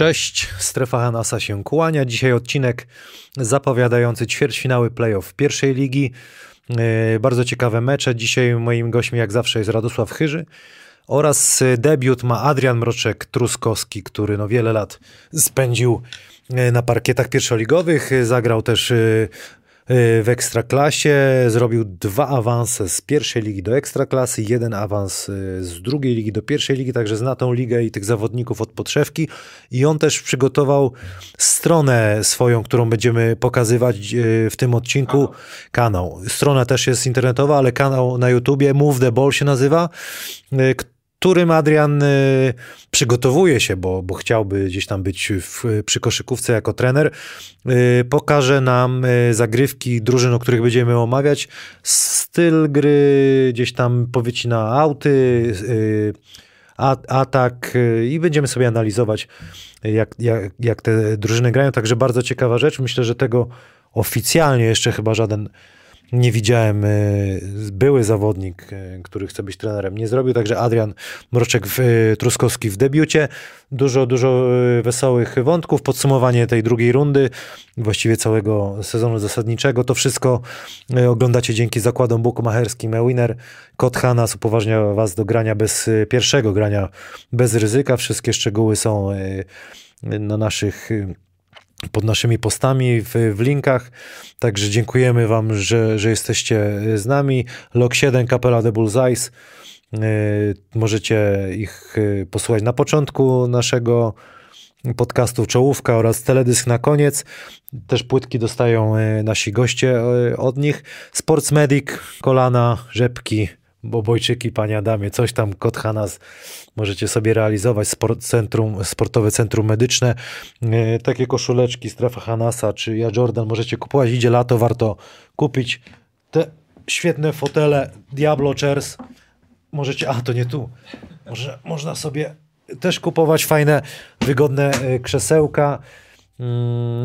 Cześć, strefa Hanasa się kłania. Dzisiaj odcinek zapowiadający ćwierćfinały playoff pierwszej ligi. E, bardzo ciekawe mecze. Dzisiaj moim gościem jak zawsze jest Radosław Chyży oraz debiut ma Adrian Mroczek-Truskowski, który no wiele lat spędził e, na parkietach pierwszoligowych. Zagrał też e, w Ekstraklasie. Zrobił dwa awanse z pierwszej ligi do Ekstraklasy, jeden awans y, z drugiej ligi do pierwszej ligi, także zna tą ligę i tych zawodników od podszewki. I on też przygotował stronę swoją, którą będziemy pokazywać y, w tym odcinku. Kanał. Strona też jest internetowa, ale kanał na YouTubie Move the Ball się nazywa y, którym Adrian y, przygotowuje się, bo, bo chciałby gdzieś tam być w, przy koszykówce jako trener, y, pokaże nam y, zagrywki drużyn, o których będziemy omawiać, styl gry, gdzieś tam powycina auty, atak i będziemy sobie analizować, jak, jak, jak te drużyny grają. Także bardzo ciekawa rzecz. Myślę, że tego oficjalnie jeszcze chyba żaden nie widziałem, e, były zawodnik, e, który chce być trenerem, nie zrobił, także Adrian Mroczek w, e, Truskowski w debiucie. Dużo, dużo wesołych wątków, podsumowanie tej drugiej rundy, właściwie całego sezonu zasadniczego. To wszystko oglądacie dzięki zakładom bukmacherskim Ewiner. Kod Hanas upoważnia was do grania bez pierwszego grania bez ryzyka. Wszystkie szczegóły są na naszych pod naszymi postami w, w, linkach. Także dziękujemy Wam, że, że jesteście z nami. Log 7 Kapela The Bullseyes. Możecie ich e, posłuchać na początku naszego podcastu Czołówka oraz teledysk na koniec. Też płytki dostają e, nasi goście e, od nich. Sports Medic, kolana, rzepki, obojczyki, panie Adamie, coś tam, kot Hanas możecie sobie realizować, sport, centrum, sportowe centrum medyczne, e, takie koszuleczki, strefa Hanasa czy ja Jordan możecie kupować, idzie lato, warto kupić. Te świetne fotele Diablo Chairs, możecie, a to nie tu, Może, można sobie też kupować fajne, wygodne e, krzesełka,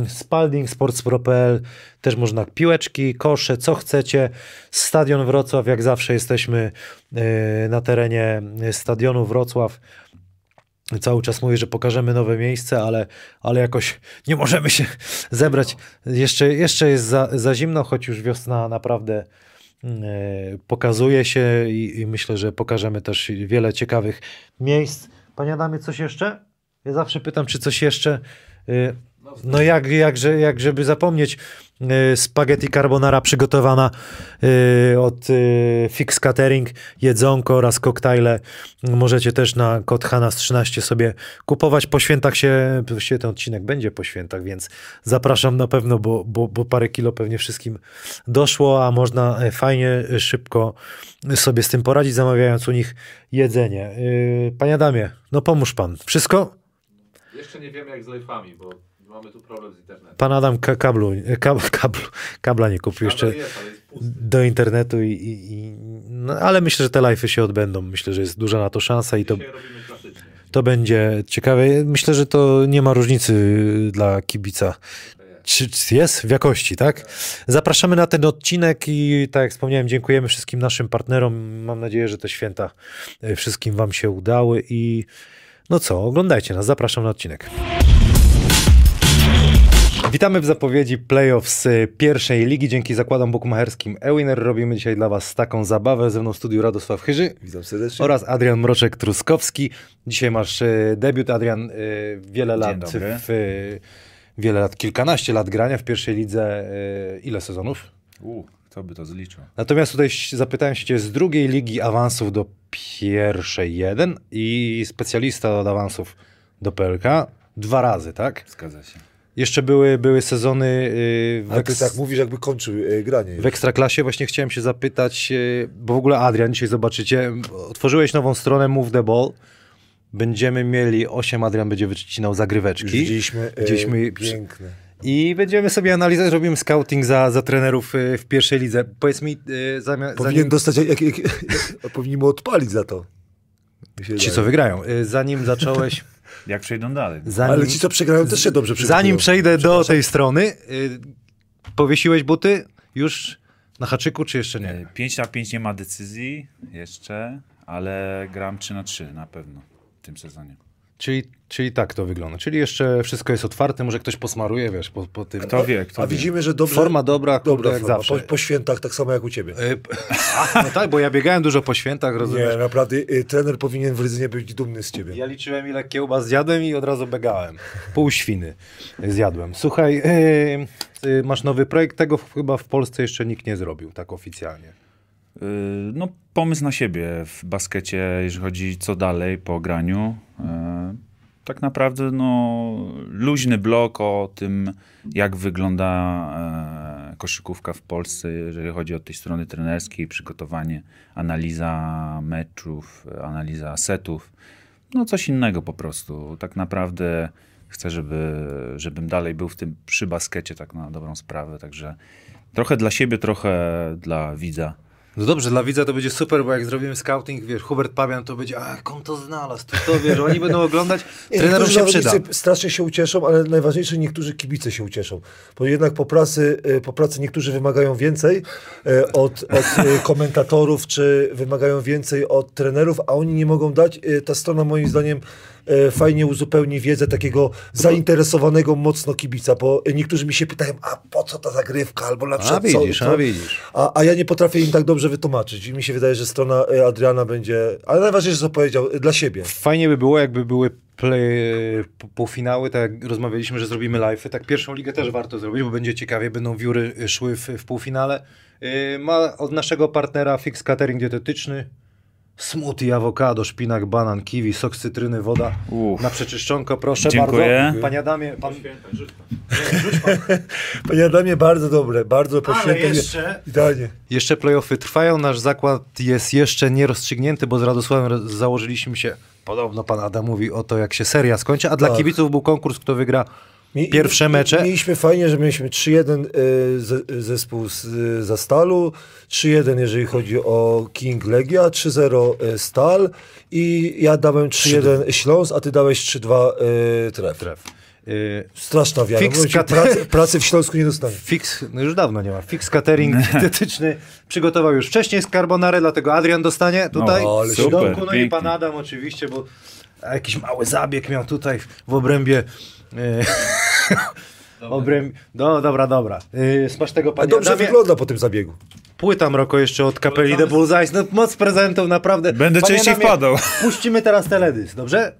Spalding, Sports.pl, też można piłeczki, kosze, co chcecie. Stadion Wrocław, jak zawsze jesteśmy e, na terenie stadionu Wrocław. Cały czas mówię, że pokażemy nowe miejsce, ale, ale jakoś nie możemy się zebrać. Jeszcze, jeszcze jest za, za zimno, choć już wiosna naprawdę mm, e, pokazuje się i, i myślę, że pokażemy też wiele ciekawych miejsc. Panie Adamie, coś jeszcze? Ja zawsze pytam, czy coś jeszcze. E, no jak, jak, jak żeby zapomnieć, y, spaghetti carbonara przygotowana y, od y, Fix Catering, jedzonko oraz koktajle. Możecie też na kod Hanas 13 sobie kupować. Po świętach się, właściwie ten odcinek będzie po świętach, więc zapraszam na pewno, bo, bo, bo parę kilo pewnie wszystkim doszło, a można e, fajnie, szybko sobie z tym poradzić, zamawiając u nich jedzenie. Panie Adamie, no pomóż pan. Wszystko? Jeszcze nie wiemy jak z live'ami, bo Mamy tu problem z internetem. Pan Adam kablu, kablu, kablu, kabla nie kupił jeszcze jest, do internetu, i, i, i no, ale myślę, że te live'y się odbędą. Myślę, że jest duża na to szansa i to, to będzie ciekawe. Myślę, że to nie ma różnicy dla kibica. Czy jest w jakości, tak? Zapraszamy na ten odcinek i tak jak wspomniałem, dziękujemy wszystkim naszym partnerom. Mam nadzieję, że te święta e, wszystkim Wam się udały i no co, oglądajcie nas. Zapraszam na odcinek. Witamy w zapowiedzi playoffs pierwszej ligi. Dzięki zakładom bukmacherskim Ewiner robimy dzisiaj dla Was taką zabawę. Ze mną w studiu Radosław Chyży. Witam serdecznie. Oraz Adrian Mroczek-Truskowski. Dzisiaj masz e, debiut, Adrian, e, wiele lat w wiele lat, kilkanaście lat grania w pierwszej lidze. Ile sezonów? U, kto by to zliczył? Natomiast tutaj zapytałem się cię z drugiej ligi awansów do pierwszej jeden i specjalista od awansów do PLK dwa razy, tak? Zgadza się. Jeszcze były, były sezony. Yy, Ale ty tak mówisz, jakby kończył yy, granie. W ekstraklasie właśnie chciałem się zapytać, yy, bo w ogóle Adrian, dzisiaj zobaczycie, otworzyłeś nową stronę Move the Ball. Będziemy mieli, 8 Adrian będzie wycinał zagryweczki. Już widzieliśmy, widzieliśmy piękne. I będziemy sobie analizować, robimy scouting za, za trenerów w pierwszej lidze. Powiedz mi, zamiast. Powinien zanim... dostać, jak, jak, powinien mu odpalić za to. Ci, co wygrają. Zanim zacząłeś. Jak przejdą dalej. Zanim, Ale ci, co przegrają, też się dobrze przygotowują. Zanim przejdę do tej strony, y, powiesiłeś buty już na haczyku, czy jeszcze nie? 5 na 5 nie ma decyzji jeszcze, ale gram 3 na 3 na pewno w tym sezonie. Czyli, czyli tak to wygląda. Czyli jeszcze wszystko jest otwarte, może ktoś posmaruje, wiesz, po, po tym. Kto wie, kto A wie. widzimy, że dobrze... Forma dobra, kurde, dobra jak forma. zawsze. Po, po świętach tak samo jak u ciebie. Y, A, no tak, bo ja biegałem dużo po świętach, rozumiesz? Nie, naprawdę y, trener powinien w Rydzynie być dumny z ciebie. Ja liczyłem ile kiełbas zjadłem i od razu biegałem. Pół świny zjadłem. Słuchaj, y, y, masz nowy projekt, tego chyba w Polsce jeszcze nikt nie zrobił, tak oficjalnie. Y, No, pomysł na siebie w baskecie, jeżeli chodzi co dalej po graniu. Tak naprawdę, no, luźny blok o tym, jak wygląda e, koszykówka w Polsce, jeżeli chodzi o tej strony trenerskiej, przygotowanie, analiza meczów, analiza setów. No, coś innego po prostu. Tak naprawdę chcę, żeby, żebym dalej był w tym przy baskecie, tak na dobrą sprawę. Także trochę dla siebie, trochę dla widza. No dobrze, dla widza to będzie super, bo jak zrobimy scouting, wiesz, Hubert Pabian to będzie, a on to znalazł, to, to wiesz, oni będą oglądać, trenerom się przyda. strasznie się ucieszą, ale najważniejsze niektórzy kibice się ucieszą. Bo jednak po pracy, y, po pracy niektórzy wymagają więcej y, od, od y, komentatorów, czy wymagają więcej od trenerów, a oni nie mogą dać. Ta strona moim zdaniem fajnie uzupełni wiedzę takiego zainteresowanego mocno kibica, bo niektórzy mi się pytają, a po co ta zagrywka, albo na A przykład widzisz, co, co? a widzisz. A, a ja nie potrafię im tak dobrze wytłumaczyć i mi się wydaje, że strona y, Adriana będzie, ale najważniejsze co powiedział, y, dla siebie. Fajnie by było, jakby były play, półfinały, tak jak rozmawialiśmy, że zrobimy live'y, tak pierwszą ligę też warto zrobić, bo będzie ciekawie, będą wióry szły w, w półfinale. Yy, ma od naszego partnera Fix Catering Dietetyczny, smoothie, awokado, szpinak, banan, kiwi, sok z cytryny, woda Uff. na przeczyszczonko, proszę Dziękuję. bardzo. Panie Adamie, pan... Panie Adamie, bardzo dobre, bardzo poświętne. jeszcze- Idealnie. Jeszcze playoffy trwają, nasz zakład jest jeszcze nierozstrzygnięty, bo z Radosławem założyliśmy się, podobno pan Adam mówi o to, jak się seria skończy, a dla Tak. kibiców był konkurs, kto wygra pierwsze mecze. Mieliśmy fajnie, że mieliśmy 3-1 y, ze- zespół z y, Zastalu, 3-1 jeżeli chodzi o King Legia, 3-0 y, Stal i ja dałem 3-1 Śląsk, a ty dałeś 3-2 y, Tref. Tref. Y, Straszna wiara. Fix Mówię ci, kat- pracy, pracy w Śląsku nie dostanie. Fix, no już dawno nie ma. Fix catering dietetyczny przygotował już wcześniej z carbonary, dlatego Adrian dostanie tutaj No, ale w super, domku, no i pan Adam oczywiście, bo jakiś mały zabieg miał tutaj w obrębie. E, obręb... No dobra, dobra. E, smasz tego panie dobrze Adamie. wygląda po tym zabiegu. Płyta Mroko jeszcze od kapeli The Bullseyes. No moc prezentów, naprawdę. Będę Panie częściej Adamie, wpadał. Puścimy teraz teledysk, dobrze?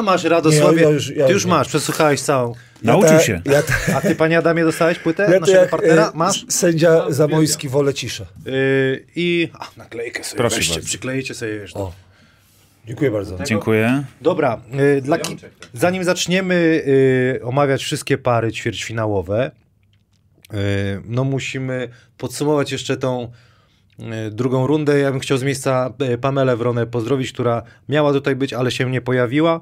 A masz Radosławie. Nie, ja już- ja Ty już nie. masz, przesłuchałeś całą. Nauczył Ja te- się. Ja, te, A ty, panie Adamie, dostałeś płytę ja to naszego jak partnera? e, Masz? sędzia Zamojski wolę ciszę. Yy, I a, naklejkę sobie Proszę weźcie, bardzo. przyklejcie sobie. Wiesz, O. Dziękuję bardzo. Dziękuję. Dobra, yy, dla ki- zanim zaczniemy yy, omawiać wszystkie pary ćwierćfinałowe, yy, no musimy podsumować jeszcze tą drugą rundę. Ja bym chciał z miejsca yy, Pamelę Wronę pozdrowić, która miała tutaj być, ale się nie pojawiła.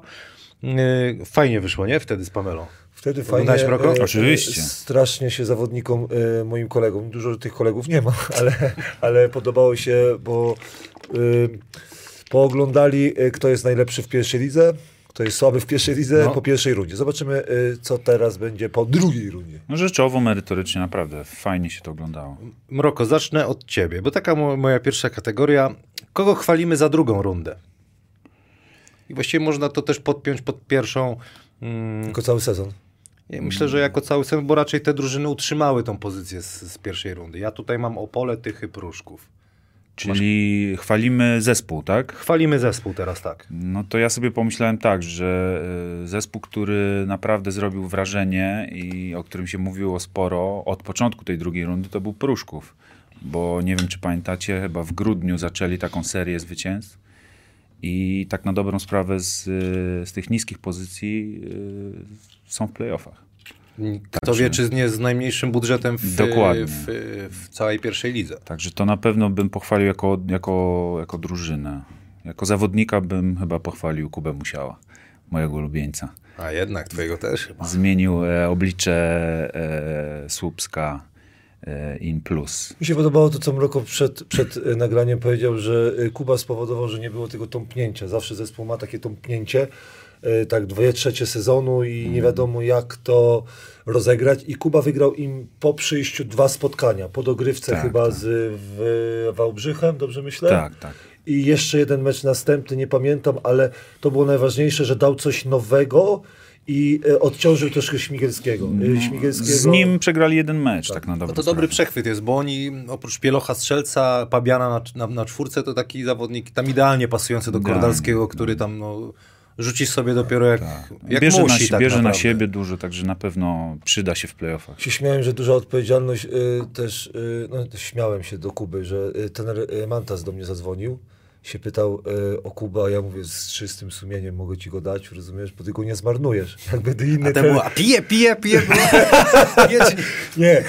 Yy, fajnie wyszło, nie? Wtedy z Pamelą. Wtedy fajnie. E, Oczywiście. e, Strasznie się zawodnikom, e, moim kolegom, dużo tych kolegów nie ma, ale, ale podobało się, bo e, pooglądali, e, kto jest najlepszy w pierwszej lidze, kto jest słaby w pierwszej lidze No. po pierwszej rundzie. Zobaczymy, e, co teraz będzie po drugiej rundzie. No rzeczowo, merytorycznie, naprawdę fajnie się to oglądało. Mroko, zacznę od ciebie, bo taka mo- moja pierwsza kategoria. Kogo chwalimy za drugą rundę? I właściwie można to też podpiąć pod pierwszą. Mm, Tylko cały sezon. myślę, że jako cały sezon, bo raczej te drużyny utrzymały tą pozycję z, z pierwszej rundy. Ja tutaj mam Opole, Tychy, Pruszków. Czyli chwalimy zespół, tak? Chwalimy zespół teraz, tak. No to ja sobie pomyślałem tak, że y, zespół, który naprawdę zrobił wrażenie i o którym się mówiło sporo od początku tej drugiej rundy, to był Pruszków. Bo nie wiem, czy pamiętacie, chyba w grudniu zaczęli taką serię zwycięstw i tak na dobrą sprawę z, y, z tych niskich pozycji y, są w playoffach. Kto Także- wie, czy nie z najmniejszym budżetem w, Dokładnie. w, w całej pierwszej lidze. Także to na pewno bym pochwalił jako, jako, jako drużynę. Jako zawodnika bym chyba pochwalił Kubę Musiała, mojego ulubieńca. A jednak twojego też chyba. Zmienił e, oblicze e, Słupska e, in plus. Mi się podobało to, co Mroko przed, przed e, nagraniem powiedział, że e, Kuba spowodował, że nie było tego tąpnięcia. Zawsze zespół ma takie tąpnięcie tak dwie trzecie sezonu i nie wiadomo jak to rozegrać. I Kuba wygrał im po przyjściu dwa spotkania. Po dogrywce Tak, chyba tak. z w Wałbrzychem, dobrze myślę? Tak, tak. I jeszcze jeden mecz następny, nie pamiętam, ale to było najważniejsze, że dał coś nowego i e, odciążył troszkę Śmigielskiego. E, Śmigielskiego Z nim przegrali jeden mecz, tak, na No dobrą to dobry sprawę. przechwyt jest, bo oni oprócz Pielocha Strzelca, Pabiana na, na, na czwórce, to taki zawodnik tam idealnie pasujący do Idealnie. Kordalskiego, który tam no, rzucisz sobie dopiero jak, jak bierze musi. na, si- tak bierze na naprawdę. siebie dużo, także na pewno przyda się w playoffach. się śmiałem, że duża odpowiedzialność y, też, y, no śmiałem się do Kuby, że y, ten y, Mantas do mnie zadzwonił, się pytał y, o Kuba, a ja mówię z czystym sumieniem mogę ci go dać, rozumiesz, bo ty go nie zmarnujesz. Jak będę inny A ten trener- było, a pije, pije, pije. nie?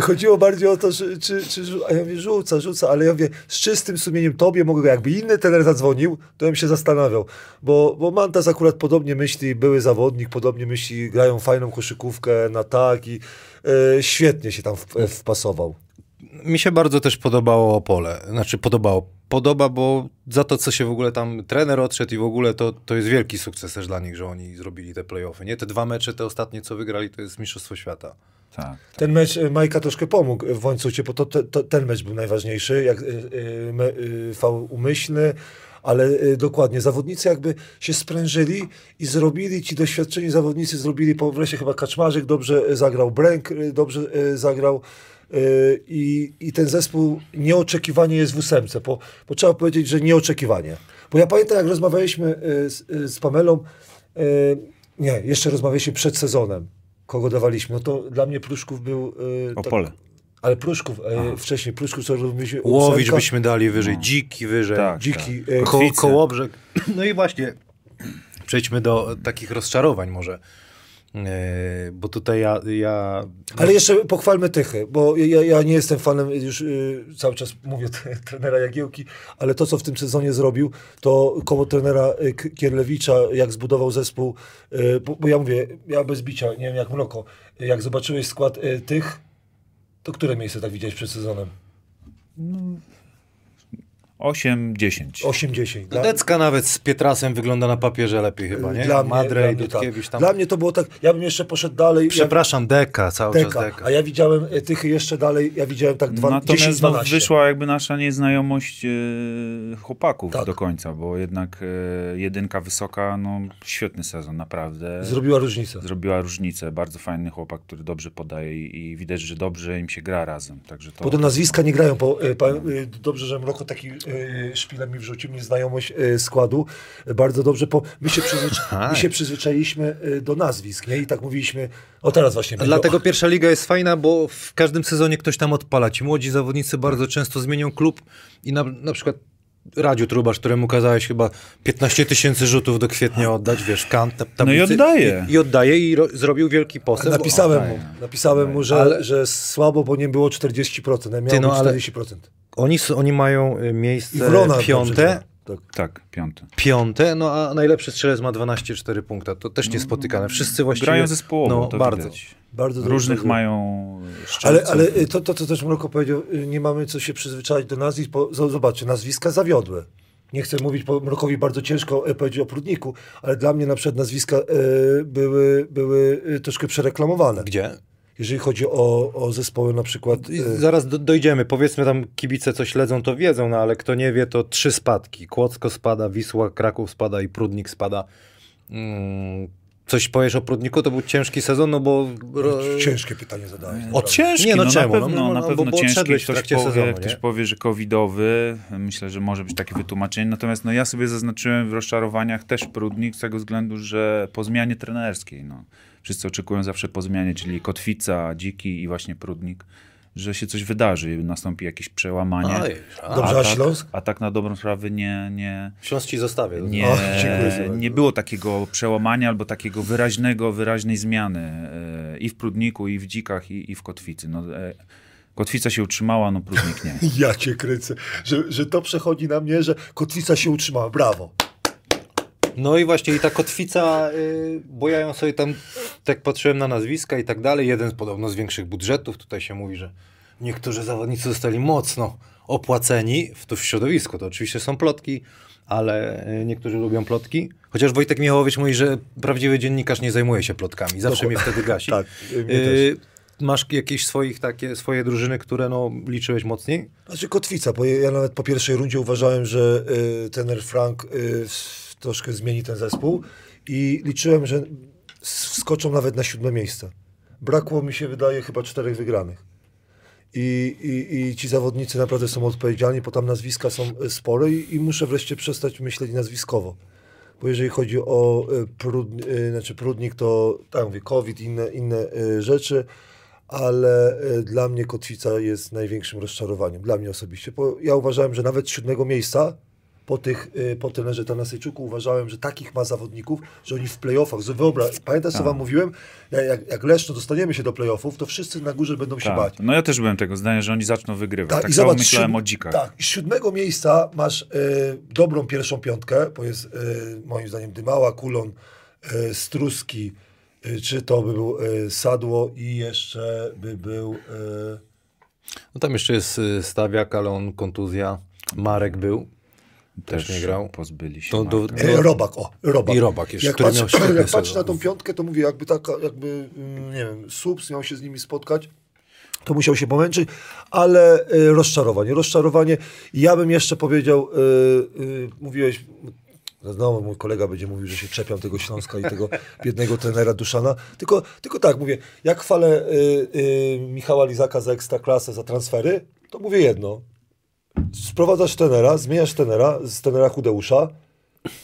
Chodziło bardziej o to, że, czy, czy, a ja mówię, rzuca, rzuca, ale ja mówię, z czystym sumieniem tobie mogę, go- jakby inny trener zadzwonił, to bym się zastanawiał, bo, bo Mantas akurat podobnie myśli, były zawodnik, podobnie myśli, grają fajną koszykówkę na tak i e, świetnie się tam w, wpasował. Mi się bardzo też podobało Opole. Znaczy podobało. Podoba, bo za to, co się w ogóle tam trener odszedł i w ogóle to, to jest wielki sukces też dla nich, że oni zrobili te playoffy. Nie? Te dwa mecze, te ostatnie, co wygrali, to jest Mistrzostwo Świata. Tak. Ten mecz e, Majka troszkę pomógł w łańcucie, bo to, to, to, ten mecz był najważniejszy, jak y, y, me- y, umyślny, ale y, dokładnie, zawodnicy jakby się sprężyli i zrobili, ci doświadczeni zawodnicy zrobili, po wreszcie chyba Kaczmarzyk dobrze zagrał, Bręk dobrze y, zagrał y, i, i ten zespół nieoczekiwanie jest w ósemce, bo, bo trzeba powiedzieć, że nieoczekiwanie. Bo ja pamiętam, jak rozmawialiśmy y, z, y, z Pamelą, nie, jeszcze rozmawialiśmy przed sezonem, kogo dawaliśmy, no to dla mnie Pruszków był... y, tak- Opole. ale Pruszków, e, wcześniej Pruszków, co robiliśmy... Łowicz ósemka, byśmy dali wyżej, dziki wyżej. Tak. Dziki. E, Ko kołobrzeg. No i właśnie przejdźmy do takich rozczarowań może. E, bo tutaj ja, ja ale jeszcze pochwalmy Tychy, bo ja, ja nie jestem fanem, już y, cały czas mówię trenera Jagiełki, ale to, co w tym sezonie zrobił, to koło trenera y, Kierlewicza, jak zbudował zespół, y, bo, bo ja mówię, ja bez bicia, nie wiem jak mloko, jak zobaczyłeś skład y, tych, to które miejsce tak widziałeś przed sezonem? 8-10. 8-10. Dla- Decka nawet z Pietrasem wygląda na papierze lepiej chyba, nie? Dla mnie, Madrej, dla, mnie tak. Dudkiewicz tam. dla mnie to było tak, ja bym jeszcze poszedł dalej. Przepraszam, Deka, cały ja, czas deka, Deka. a ja widziałem e, Tychy jeszcze dalej, ja widziałem tak dwa, Natomiast no, 10-12. wyszła jakby nasza nieznajomość e, chłopaków Tak. do końca, bo jednak e, jedynka wysoka, no świetny sezon, naprawdę. Zrobiła różnicę. Zrobiła różnicę. Bardzo fajny chłopak, który dobrze podaje i, i widać, że dobrze im się gra razem. Także to, Bo do nazwiska nie grają, bo e, pa, dobrze, że Mroko taki szpilem mi wrzucił, nieznajomość e, składu. E, bardzo dobrze, bo my się, przyzwycza- my się przyzwyczailiśmy e, do nazwisk, nie? I tak mówiliśmy, o teraz właśnie będzie. Dlatego pierwsza liga jest fajna, bo w każdym sezonie ktoś tam odpala. Ci młodzi zawodnicy bardzo często zmienią klub i na, na przykład Radziu Trubasz, któremu kazałeś chyba 15 tysięcy rzutów do kwietnia oddać, wiesz, kant, tab- No i tablicy. oddaje. I, i oddaje i ro, zrobił wielki postęp. Napisałem mu, napisałem mu, że, Ale- że słabo, bo nie było 40%, ja miał Ty, no, ale- 40%. Oni, oni mają y, miejsce Wrona dobrze piąte. Tak. Tak, piąty. piąte, no a najlepszy strzelec ma 12,4 punkta. To też niespotykane. Wszyscy właściwie... Grają zespołowo, no, to bardzo. widać. Bardzo dobrze Różnych gra. mają Ale, szczelców. ale y, to, to, co też Mroko powiedział, y, nie mamy co się przyzwyczaić do nazwisk, bo zobaczcie, nazwiska zawiodłe. Nie chcę mówić, bo Mrokowi bardzo ciężko powiedzieć o Prudniku, ale dla mnie na przykład nazwiska y, były, były troszkę przereklamowane. Gdzie? Jeżeli chodzi o, o zespoły na przykład... I Y, Zaraz do, dojdziemy. Powiedzmy tam kibice co śledzą, to wiedzą, no ale kto nie wie, to trzy spadki. Kłodzko spada, Wisła, Kraków spada i Prudnik spada. Mm, coś powiesz o Prudniku? To był ciężki sezon, no bo... ciężkie pytanie zadałeś. Naprawdę. Ciężki, Nie, no no, czemu? na No, pewno, no, na no, pewno bo- bo ciężki. odszedłeś w Ktoś trakcie powie, sezonu, ktoś nie? powie, że covidowy. Myślę, że może być takie wytłumaczenie. Natomiast no, ja sobie zaznaczyłem w rozczarowaniach też Prudnik z tego względu, że po zmianie trenerskiej, no, wszyscy oczekują zawsze po zmianie, czyli Kotwica, Dziki i właśnie Prudnik, że się coś wydarzy, nastąpi jakieś przełamanie. A, Dobrze, a tak, Śląsk? a tak na dobrą sprawę nie, nie, Śląsk ci zostawię. nie, sobie. nie było takiego przełamania albo takiego wyraźnego, wyraźnej zmiany e, i w Prudniku, i w Dzikach, i, i w Kotwicy. No, e, Kotwica się utrzymała, no Prudnik nie. Ja cię kręcę, że, że to przechodzi na mnie, że kotwica się utrzymała. Brawo. No i właśnie i ta kotwica, y, bo ja ją sobie tam, tak patrzyłem na nazwiska i tak dalej, jeden z podobno z większych budżetów, tutaj się mówi, że niektórzy zawodnicy zostali mocno opłaceni w, tu w środowisku. To oczywiście są plotki, ale y, niektórzy lubią plotki. Chociaż Wojtek Michałowicz mówi, że prawdziwy dziennikarz nie zajmuje się plotkami. Zawsze mnie wtedy gasi. Tak, y, mnie Y, Masz jakieś swoich takie, swoje drużyny, które no, liczyłeś mocniej? Znaczy kotwica, bo ja nawet po pierwszej rundzie uważałem, że y, trener Frank y, troszkę zmieni ten zespół i liczyłem, że skoczą nawet na siódme miejsce. Brakło mi się, wydaje, chyba czterech wygranych. I, i, I ci zawodnicy naprawdę są odpowiedzialni, bo tam nazwiska są y, spore i, i muszę wreszcie przestać myśleć nazwiskowo. Bo jeżeli chodzi o y, prud, y, znaczy prudnik, to tak mówię, COVID, inne, inne rzeczy, ale dla mnie Kotwica jest największym rozczarowaniem, dla mnie osobiście. Bo ja uważałem, że nawet siódmego miejsca po, tych, y, po trenerze Tanasejczuku uważałem, że takich ma zawodników, że oni w playoffach, że wyobraź, pamiętasz co wam mówiłem? Jak, jak, Leszno dostaniemy się do playoffów, to wszyscy na górze będą się Tak. bać. No ja też byłem tego zdania, że oni zaczną wygrywać. Tak, i samo zobacz, myślałem siódm- o dzikach. Tak, i z siódmego miejsca masz y, dobrą pierwszą piątkę, bo jest y, moim zdaniem Dymała, Kulon, y, Struski, y, czy to by był y, Sadło i jeszcze by był... Y, No tam jeszcze jest Stawiak, ale on kontuzja. Marek był. Też nie grał. Pozbyli się. To do- do- E, Robak, o, Robak. I Robak jeszcze, jak który patrzę, jak patrzę na tą piątkę, to mówię, jakby taka, jakby, mm, nie wiem, Subs miał się z nimi spotkać, to musiał się pomęczyć, ale y, rozczarowanie, rozczarowanie. I ja bym jeszcze powiedział, y, y, mówiłeś, znowu mój kolega będzie mówił, że się czepiam tego Śląska i tego biednego trenera Duszana, tylko, tylko tak, mówię, jak chwalę Michała Lizaka za ekstraklasę, za transfery, to mówię jedno, sprowadzasz trenera, zmieniasz trenera z trenera Chudeusza,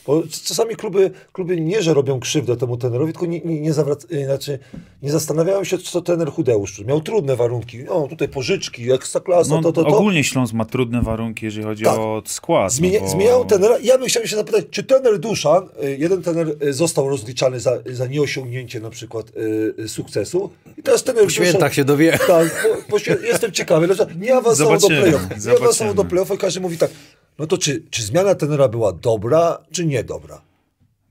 bo czasami kluby, kluby nie, że robią krzywdę temu trenerowi, tylko nie, nie, nie, zawrac- y, znaczy, nie zastanawiają się, co trener Chudeusz. Miał trudne warunki. No, tutaj pożyczki, ekstraklasa, No, to, to, to. ogólnie Śląsk ma trudne warunki, jeżeli chodzi Tak. o skład. Zmienia, no bo... Zmieniają trenera. Ja bym chciał się zapytać, czy trener Duszan, y, jeden trener y, został rozliczany za, za nieosiągnięcie na przykład y, sukcesu i teraz trener Po świętach się dowie. Tak, po, po, świe- jestem ciekawy, nie awansował do playoff. Nie awansował do playoff i każdy mówi tak, no to czy, czy zmiana trenera była dobra, czy niedobra?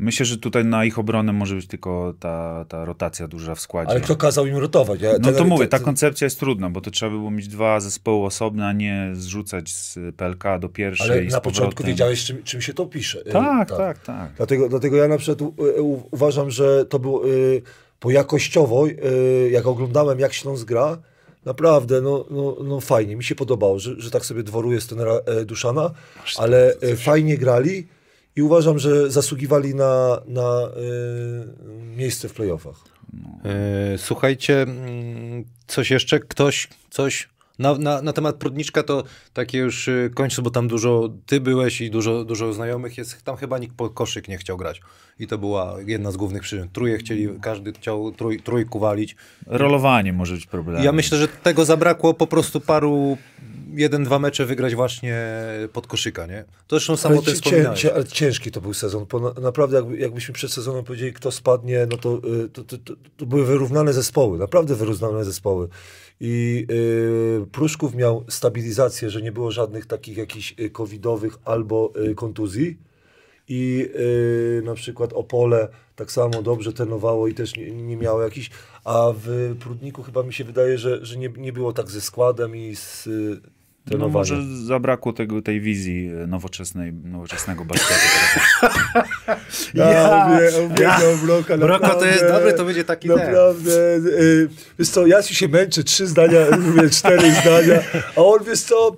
Myślę, że tutaj na ich obronę może być tylko ta, ta rotacja duża w składzie. Ale kto kazał im rotować? Ja, No to mówię, ta koncepcja jest trudna, bo to trzeba by było mieć dwa zespoły osobne, a nie zrzucać z PLK do pierwszej Ale na początku wiedziałeś, czym, czym się to pisze. Y, Tak, tak, tak. Dlatego, dlatego ja na przykład u, uważam, że to było y, po jakościowo, y, jak oglądałem jak Śląsk gra, naprawdę no, no, no fajnie, mi się podobało, że, że tak sobie dworuje z trenera e, Duszana, ale e, fajnie grali i uważam, że zasługiwali na, na y, miejsce w playoffach. E, Słuchajcie, mm, coś jeszcze? Ktoś, coś? Na, na, na temat Prudniczka to takie już y, kończę, bo tam dużo ty byłeś i dużo, dużo znajomych jest. Tam chyba nikt po koszyk nie chciał grać. I to była jedna z głównych przyczyn. Truje chcieli, każdy chciał trój, trójku walić. Rolowanie może być problemem. Ja myślę, że tego zabrakło po prostu paru, jeden, dwa mecze wygrać właśnie pod koszyka, nie? To zresztą samo Ale ty cię- wspominałeś. cię- ale ciężki to był sezon. Bo na, naprawdę, jakby, jakbyśmy przed sezonem powiedzieli, kto spadnie, no to, y, to, to, to, to były wyrównane zespoły. Naprawdę wyrównane zespoły. I y, Pruszków miał stabilizację, że nie było żadnych takich jakichś y, covidowych albo y, kontuzji. I y, na przykład Opole tak samo dobrze trenowało i też nie, nie miało jakichś. A w Prudniku chyba mi się wydaje, że, że nie, nie było tak ze składem i z y, No może zabrakło tego, tej wizji e, nowoczesnej, nowoczesnego basketu. Ja, ja uwielbiam Broka, Broko to jest dobry, to będzie taki ten. Naprawdę, y, wiesz co, ja się męczę, trzy zdania, mówię, cztery zdania, a on, wiesz co,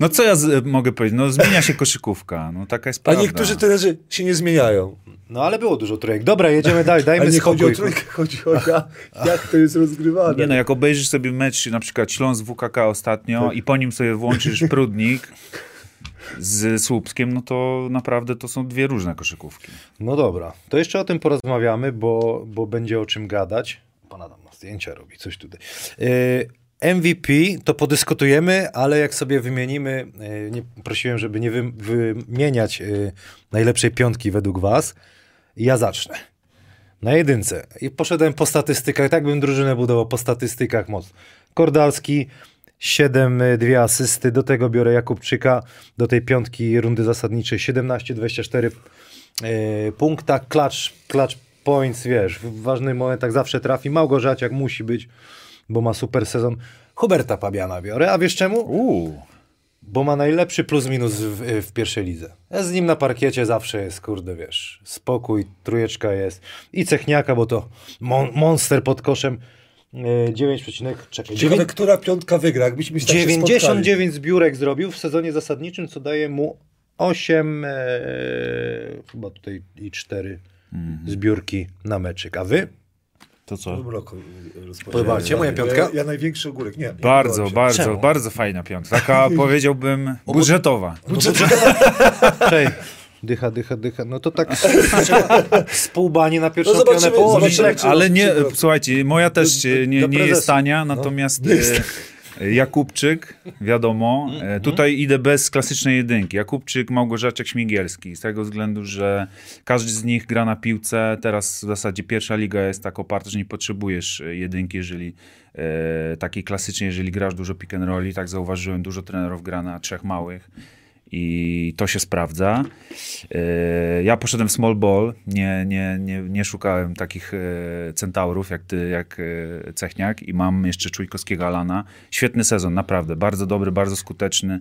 No co ja z, mogę powiedzieć? No zmienia się koszykówka, no taka jest a prawda. niektórzy trenerzy się nie zmieniają. No ale było dużo trójek. Dobra, jedziemy dalej, Ale dajmy nie chodzi o spokój. trójkę, chodzi o jak, jak to jest rozgrywane. Nie no, jak obejrzysz sobie mecz, na przykład Śląsk WKK ostatnio i po nim sobie włączysz Prudnik z Słupskiem, no to naprawdę to są dwie różne koszykówki. No dobra, to jeszcze o tym porozmawiamy, bo, bo będzie o czym gadać. Pan Adam ma zdjęcia, robi coś tutaj. Yy, MVP to podyskutujemy, ale jak sobie wymienimy, yy, nie, prosiłem, żeby nie wy, wymieniać yy, najlepszej piątki według was. Ja zacznę. Na jedynce. I poszedłem po statystykach, tak bym drużynę budował po statystykach mocno. Kordalski, 7, y, dwie asysty, do tego biorę Jakubczyka, do tej piątki rundy zasadniczej 17-24 yy, punkta, klacz, klacz points, wiesz, w ważnych momentach zawsze trafi. Małgorzaciak musi być, bo ma super sezon. Huberta Pabiana biorę, a wiesz czemu? Uuu, bo ma najlepszy plus minus w, w pierwszej lidze. Ja z nim na parkiecie zawsze jest, kurde, wiesz, spokój, trójeczka jest. I Cechniaka, bo to mon, monster pod koszem. e, 9, przecinek- czekaj, Ciekawe, która piątka wygra, jakbyśmy się tak się spotkali. 99 zbiórek zrobił w sezonie zasadniczym, co daje mu 8, e, chyba tutaj i 4 zbiórki na meczyk. A wy? To co? E, Podobała moja piątka? Ja, ja największy ogórek, nie. nie Bardzo, się. bardzo, Czemu? bardzo fajna piątka. Taka powiedziałbym budżetowa. Hej. Dycha, dycha, dycha. No to tak z pół bani na pierwszą No pionę Ale nie, słuchajcie, moja też nie, nie jest tania, natomiast e, Jakubczyk, wiadomo, e, tutaj idę bez klasycznej jedynki. Jakubczyk, Małgorzaczek, Śmigielski, z tego względu, że każdy z nich gra na piłce. Teraz w zasadzie pierwsza liga jest tak oparta, że nie potrzebujesz e, jedynki, jeżeli e, takiej klasycznej, jeżeli grasz dużo pick and rolli, tak zauważyłem, dużo trenerów gra na trzech małych i to się sprawdza. E, Ja poszedłem w small ball, nie, nie, nie, nie szukałem takich e, centaurów jak ty, jak e, Cechniak i mam jeszcze Czujkowskiego Alana. Świetny sezon, naprawdę, bardzo dobry, bardzo skuteczny,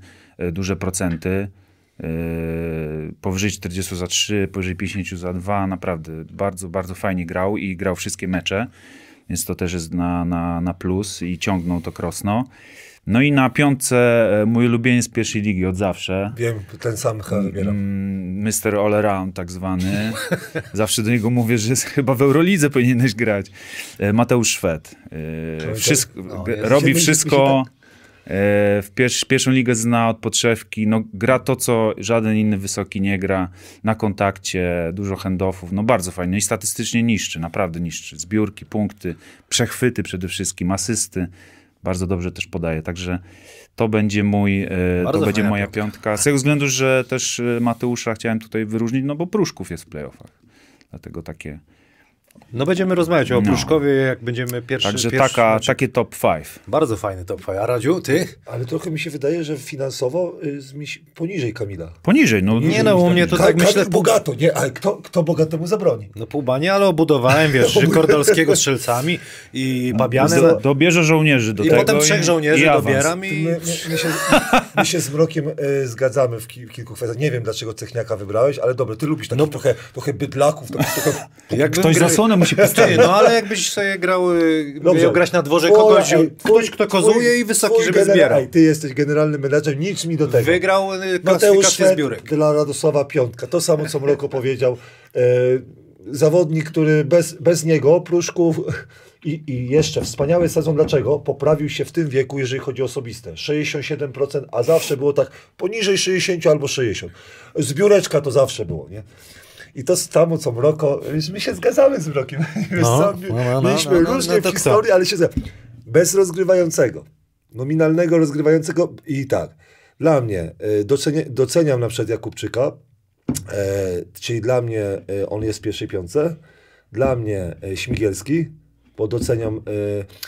duże procenty. e, Powyżej 40 za 3, powyżej 50 za 2, naprawdę bardzo, bardzo fajnie grał i grał wszystkie mecze, więc to też jest na, na, na plus i ciągnął to krosno. No i na piątce e, mój ulubieniec pierwszej ligi od zawsze. Wiem, ten sam chyba wybieram. Mm, Mr. All Around tak zwany. Zawsze do niego mówię, że chyba w Eurolidze powinieneś grać. E, Mateusz Szwed. E, Wszystko, No, robi wszystko. e, W pierwsz, pierwszą ligę zna od podszewki. No, gra to, co żaden inny wysoki nie gra. Na kontakcie, dużo handoffów. No bardzo fajnie. I statystycznie niszczy, naprawdę niszczy. Zbiórki, punkty, przechwyty przede wszystkim, asysty. Bardzo dobrze też podaje. Także to będzie mój, e, to Bardzo będzie fajna moja piątka. piątka. Z tego względu, że też e, Mateusza chciałem tutaj wyróżnić, no bo Pruszków jest w playoffach. Dlatego takie. No będziemy rozmawiać o No. Pruszkowie, jak będziemy pierwszy... Także pierwszy taka, takie top 5. Bardzo fajny top 5. A Radziu, ty? Ale trochę mi się wydaje, że finansowo y, poniżej Kamila. Poniżej, no. Nie no, u mnie to tak myślę... Bogato, nie, ale kto, kto bogatemu zabroni? No pół bani, ale obudowałem, wiesz, Żykordalskiego strzelcami i Babianem. Do, dobierze żołnierzy do I tego. potem trzech żołnierzy i dobieram My, i... my, my, się, my się z Mrokiem e, zgadzamy w, ki, w kilku kwestiach. Nie wiem, dlaczego Cechniaka wybrałeś, ale dobra, ty lubisz takich No. trochę, trochę bydlaków. Trochę, trochę... Jakbym Ktoś gra- zasłonę musi postawić. no ale jakbyś sobie grał, y, Dobrze. miał grać na dworze kogoś, ej, ktoś, kto kozuje twój- i wysoki, żeby genera- zbierał. Ej, ty jesteś generalnym menedżerem, nic mi do tego. Wygrał y, klasyfikację zbiórek. dla Radosława Piątka. To samo, co Mroko powiedział. E, zawodnik, który bez, bez niego, Pruszków i, i jeszcze wspaniały sezon. Dlaczego? Poprawił się w tym wieku, jeżeli chodzi o osobiste. 67%, a zawsze było tak poniżej 60 albo 60. Zbióreczka to zawsze było, nie? I to samo, co Mroko, my się zgadzamy z Mrokiem. No, no, no, no, mieliśmy no, w historii, ale się zgadzamy. Bez rozgrywającego. Nominalnego rozgrywającego i tak. Dla mnie y, docenia, doceniam na przykład Jakubczyka, e, czyli dla mnie e, on jest w pierwszej piątce. Dla mnie e, Śmigielski, bo doceniam, e,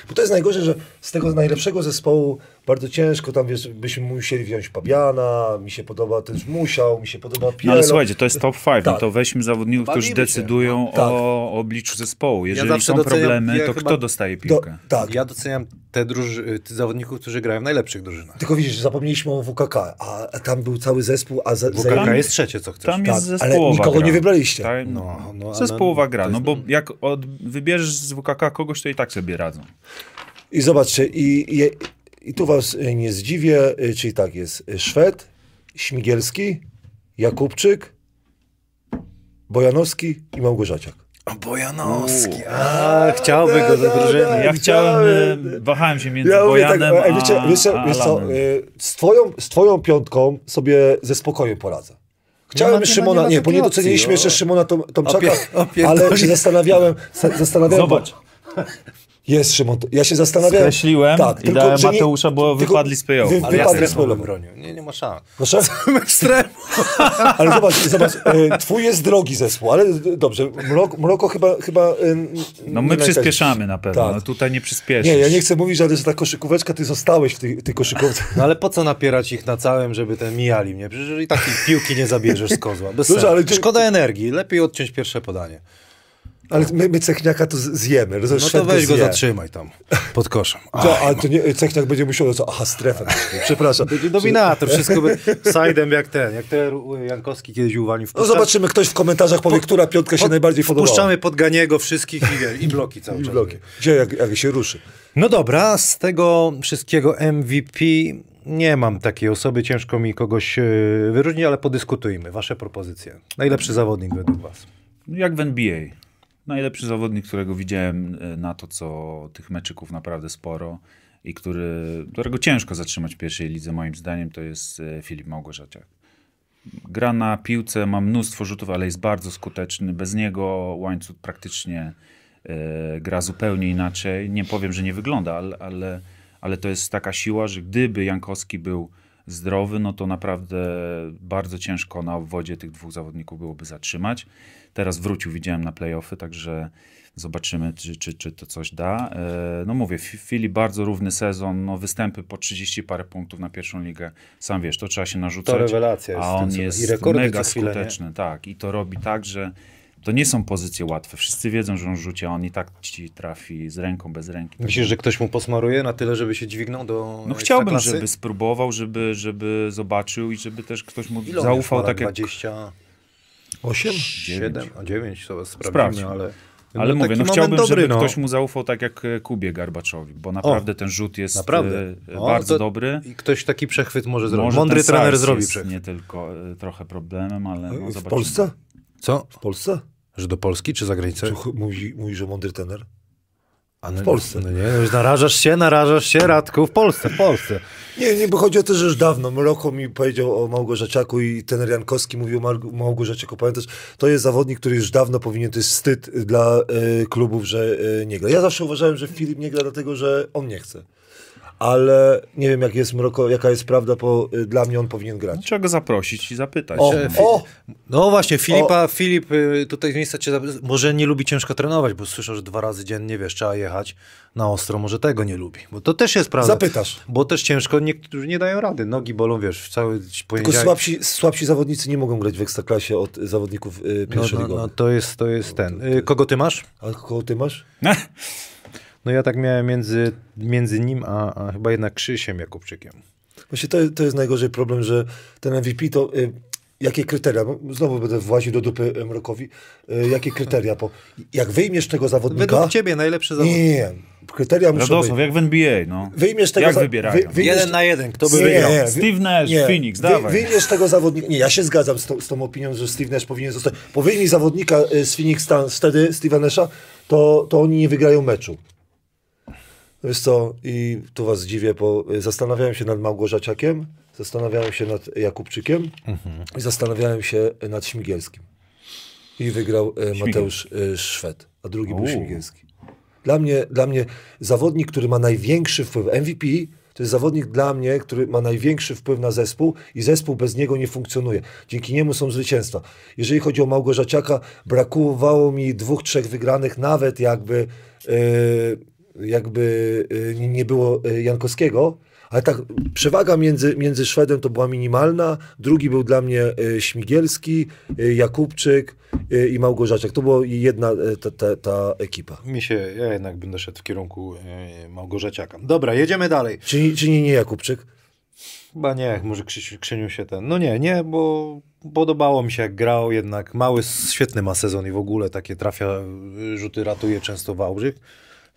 bo to jest najgorsze, że z tego najlepszego zespołu bardzo ciężko, tam wiesz, byśmy musieli wziąć Pabiana, mi się podoba też Musiał, mi się podoba No Pielo. ale słuchajcie, to jest top 5, no Tak. to weźmy zawodników, którzy Bawimy się. decydują Tak. o obliczu zespołu. Jeżeli zawsze są doceniam- problemy, ja to chyba- kto dostaje Do, piłkę? tak, Ja doceniam te druży- tych zawodników, którzy grają w najlepszych drużynach. tylko widzisz, zapomnieliśmy o WKK, a, a tam był cały zespół, a za, WKK jest trzecie, co chcesz. Tam tak, jest ale zespołowa nikogo gra. nie wybraliście. Tak? No, no, a Zespołowa no, gra, to no jest- bo jak od, wybierzesz z WKK kogoś, to i tak sobie radzą. I zobaczcie, i, i, i tu was y, nie zdziwię, y, czyli tak jest Szwed, Śmigielski, Jakubczyk, Bojanowski i Małgorzaciak. O, Bojanowski, a chciałby go do drużyny. Ja chciałem, e, wahałem się między Ja tak, Bojanem wiecie, a, wiecie, co, z, twoją, z twoją piątką sobie ze spokojem poradzę. Chciałem nie Szymona, nie nie, bo nie doceniliśmy jeszcze. Szymona Tom, Tomczaka, Opie- ale się zastanawiałem, za- zastanawiałem, Zobacz. Bo, jest Szymon, ja się zastanawiałem. Skreśliłem i dałem że nie- Mateusza, bo tylko- wypadli z playoff. wy- Ale ja z playoff. bronił. Nie, nie ma szans. Proszę? Ekstrem. Ale zobacz, zobacz, e, twój jest drogi zespół, ale dobrze, Mroko, Mroko chyba... chyba e, No my przyspieszamy na pewno, Tak. no tutaj nie przyspieszysz. Nie, ja nie chcę mówić, że ta koszykóweczka, ty zostałeś w tej, tej koszykówce. No ale po co napierać ich na całym, żeby ten mijali mnie? Przecież i tak ich piłki nie zabierzesz z kozła. Bez Dobrze, sensu. ale Szkoda energii. Lepiej odciąć pierwsze podanie. Ale my, my Cechniaka to zjemy. No to weź go zje. zatrzymaj tam, pod koszem. Co, a to nie, Cechniak będzie musiał, co? Aha, strefę. Przepraszam. Będzie dominator, wszystko by side'em jak ten, jak ten Jankowski kiedyś uwalił. No zobaczymy, ktoś w komentarzach powie, która piątka się najbardziej podobała. Wpuszczamy pod Ganiego wszystkich i, i bloki cały I czas. bloki. Gdzie, jak, jak się ruszy. No dobra, z tego wszystkiego MVP nie mam takiej osoby, ciężko mi kogoś e, wyróżnić, ale podyskutujmy. Wasze propozycje. Najlepszy zawodnik według was? Jak w NBA. Najlepszy zawodnik, którego widziałem e, na to, co tych meczyków naprawdę sporo i który, którego ciężko zatrzymać w pierwszej lidze, moim zdaniem, to jest e, Filip Małgorzaciak. Gra na piłce, ma mnóstwo rzutów, ale jest bardzo skuteczny. Bez niego łańcuch praktycznie e, gra zupełnie inaczej. Nie powiem, że nie wygląda, ale, ale, ale to jest taka siła, że gdyby Jankowski był zdrowy, no to naprawdę bardzo ciężko na obwodzie tych dwóch zawodników byłoby zatrzymać. Teraz wrócił, widziałem na playoffy, także zobaczymy, czy, czy, czy to coś da. E, No mówię, Fi- Filip bardzo równy sezon, no występy po 30 parę punktów na pierwszą ligę. Sam wiesz, to trzeba się narzucać. To rewelacja jest A w on jest I mega nie? skuteczny, tak. I to robi tak, że to nie są pozycje łatwe. Wszyscy wiedzą, że on rzuci, a on i tak ci trafi z ręką, bez ręki. Myślisz, że ktoś mu posmaruje na tyle, żeby się dźwignął do No chciałbym, Ekstraklasy? żeby spróbował, żeby, żeby zobaczył i żeby też ktoś mu Ile zaufał tak jak... 20, Osiem? 7, a 9, to sprawdzimy, Sprawdź. ale... Ale no, mówię, no chciałbym, dobry, żeby no. ktoś mu zaufał tak jak Kubie Garbaczowi, bo naprawdę ten rzut jest Naprawdę. e, O, bardzo to- dobry. I ktoś taki przechwyt może zrobić. Może Mądry ten trener zrobi przechwyt. nie tylko e, trochę problemem, ale no, w zobaczymy. Polsce? Co? W Polsce? Że do Polski czy za granicę? Ch- mówi, mówi, że mądry trener? A no, w Polsce. No nie, no już narażasz się, narażasz się, Radku, w Polsce, w Polsce. Nie, nie, bo chodzi o to, że już dawno. Mroko mi powiedział o Małgorzaciaku i trener Jankowski mówił o Mar-. Pamiętasz, to jest zawodnik, który już dawno powinien, to jest wstyd dla e, klubów, że e, nie gra. Ja zawsze uważałem, że Filip nie gra dlatego, że on nie chce. Ale nie wiem, jak jest Mroko, jaka jest prawda, bo e, dla mnie on powinien grać. Trzeba go zaprosić i zapytać. O, o, No właśnie, Filipa, Filip y, tutaj z miejsca cię, zap- może nie lubi ciężko trenować, bo słyszał, że dwa razy dziennie, wiesz, trzeba jechać na ostro, może tego nie lubi, bo to też jest prawda. Zapytasz. Bo też ciężko, niektórzy nie dają rady, nogi bolą, wiesz, w cały tylko poniedziałek. słabsi, słabsi zawodnicy nie mogą grać w Ekstraklasie od zawodników e, no, no, pierwszoligowych. no, to jest, to jest ten. Y, Kogo ty masz? A kogo ty masz? No ja tak miałem między, między nim, a, a chyba jednak Krzysiem Jakubczykiem. Właśnie to, to jest najgorzej problem, że ten MVP to y, jakie kryteria, no, znowu będę właził do dupy y, Mrokowi, y, jakie kryteria, bo jak wyjmiesz tego zawodnika... Według ciebie najlepszy nie, zawodnik. nie, nie, kryteria muszą Radosław, być. jak w NBA, no. Wyjmiesz tego Jak za- wybierają? wyjmiesz- Jeden na jeden, kto by Nie, wygrał? nie, wy- Steve Nash, Phoenix, dawaj. wyjmiesz tego zawodnika. Nie, ja się zgadzam z, tą- z tą opinią, że Steve Nash powinien zostać. Bo wyjmij zawodnika y, z Phoenix Suns wtedy, Steve'a Nasha, to, to oni nie wygrają meczu. Wiesz co, i tu was zdziwię, bo y, zastanawiałem się nad Małgorzaciakiem, zastanawiałem się nad Jakubczykiem i zastanawiałem się nad Śmigielskim. I wygrał y, Mateusz y, Szwed, a drugi był. Śmigielski. Dla mnie, dla mnie zawodnik, który ma największy wpływ, MVP, to jest zawodnik dla mnie, który ma największy wpływ na zespół i zespół bez niego nie funkcjonuje. Dzięki niemu są zwycięstwa. Jeżeli chodzi o Małgorzaciaka, brakowało mi dwóch, trzech wygranych, nawet jakby, e, jakby e, nie- było e, Jankowskiego, ale tak przewaga między, między Szwedem to była minimalna. Drugi był dla mnie e, Śmigielski, Jakubczyk i Małgorzaciak. To była jedna ta, ta, ta ekipa. Mi się, ja jednak będę szedł w kierunku Małgorzaciaka. Dobra, jedziemy dalej. Czy, czy nie, nie Jakubczyk? Chyba nie, może Krzysiu, się ten. No nie, nie, bo podobało mi się jak grał, jednak mały, świetny ma sezon i w ogóle takie trafia, y, rzuty ratuje często Wałbrzych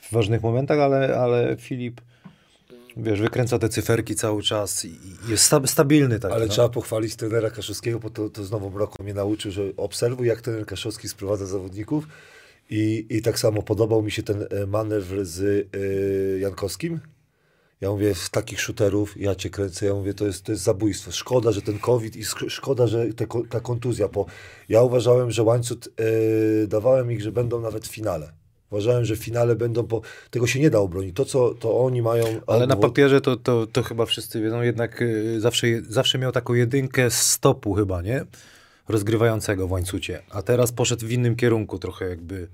w ważnych momentach, ale, ale Filip, wiesz, wykręca te cyferki cały czas i jest sta, stabilny taki. Ale no. trzeba pochwalić trenera Kaszowskiego, bo to, to znowu Mroko mnie nauczył, że obserwuj, jak trener Kaszowski sprowadza zawodników. I, I tak samo podobał mi się ten e, manewr z e, Jankowskim. Ja mówię, w takich shooterów ja cię kręcę, ja mówię, to jest, to jest zabójstwo. Szkoda, że ten COVID i szkoda, że te, ta kontuzja, bo ja uważałem, że łańcuch, e, dawałem ich, że będą nawet w finale. Uważałem, że w finale będą, bo tego się nie da obronić. To, co to oni mają... Ale na papierze to, to, to chyba wszyscy wiedzą, jednak y, zawsze, zawsze miał taką jedynkę z stopu chyba, nie? Rozgrywającego w łańcucie. A teraz poszedł w innym kierunku trochę jakby.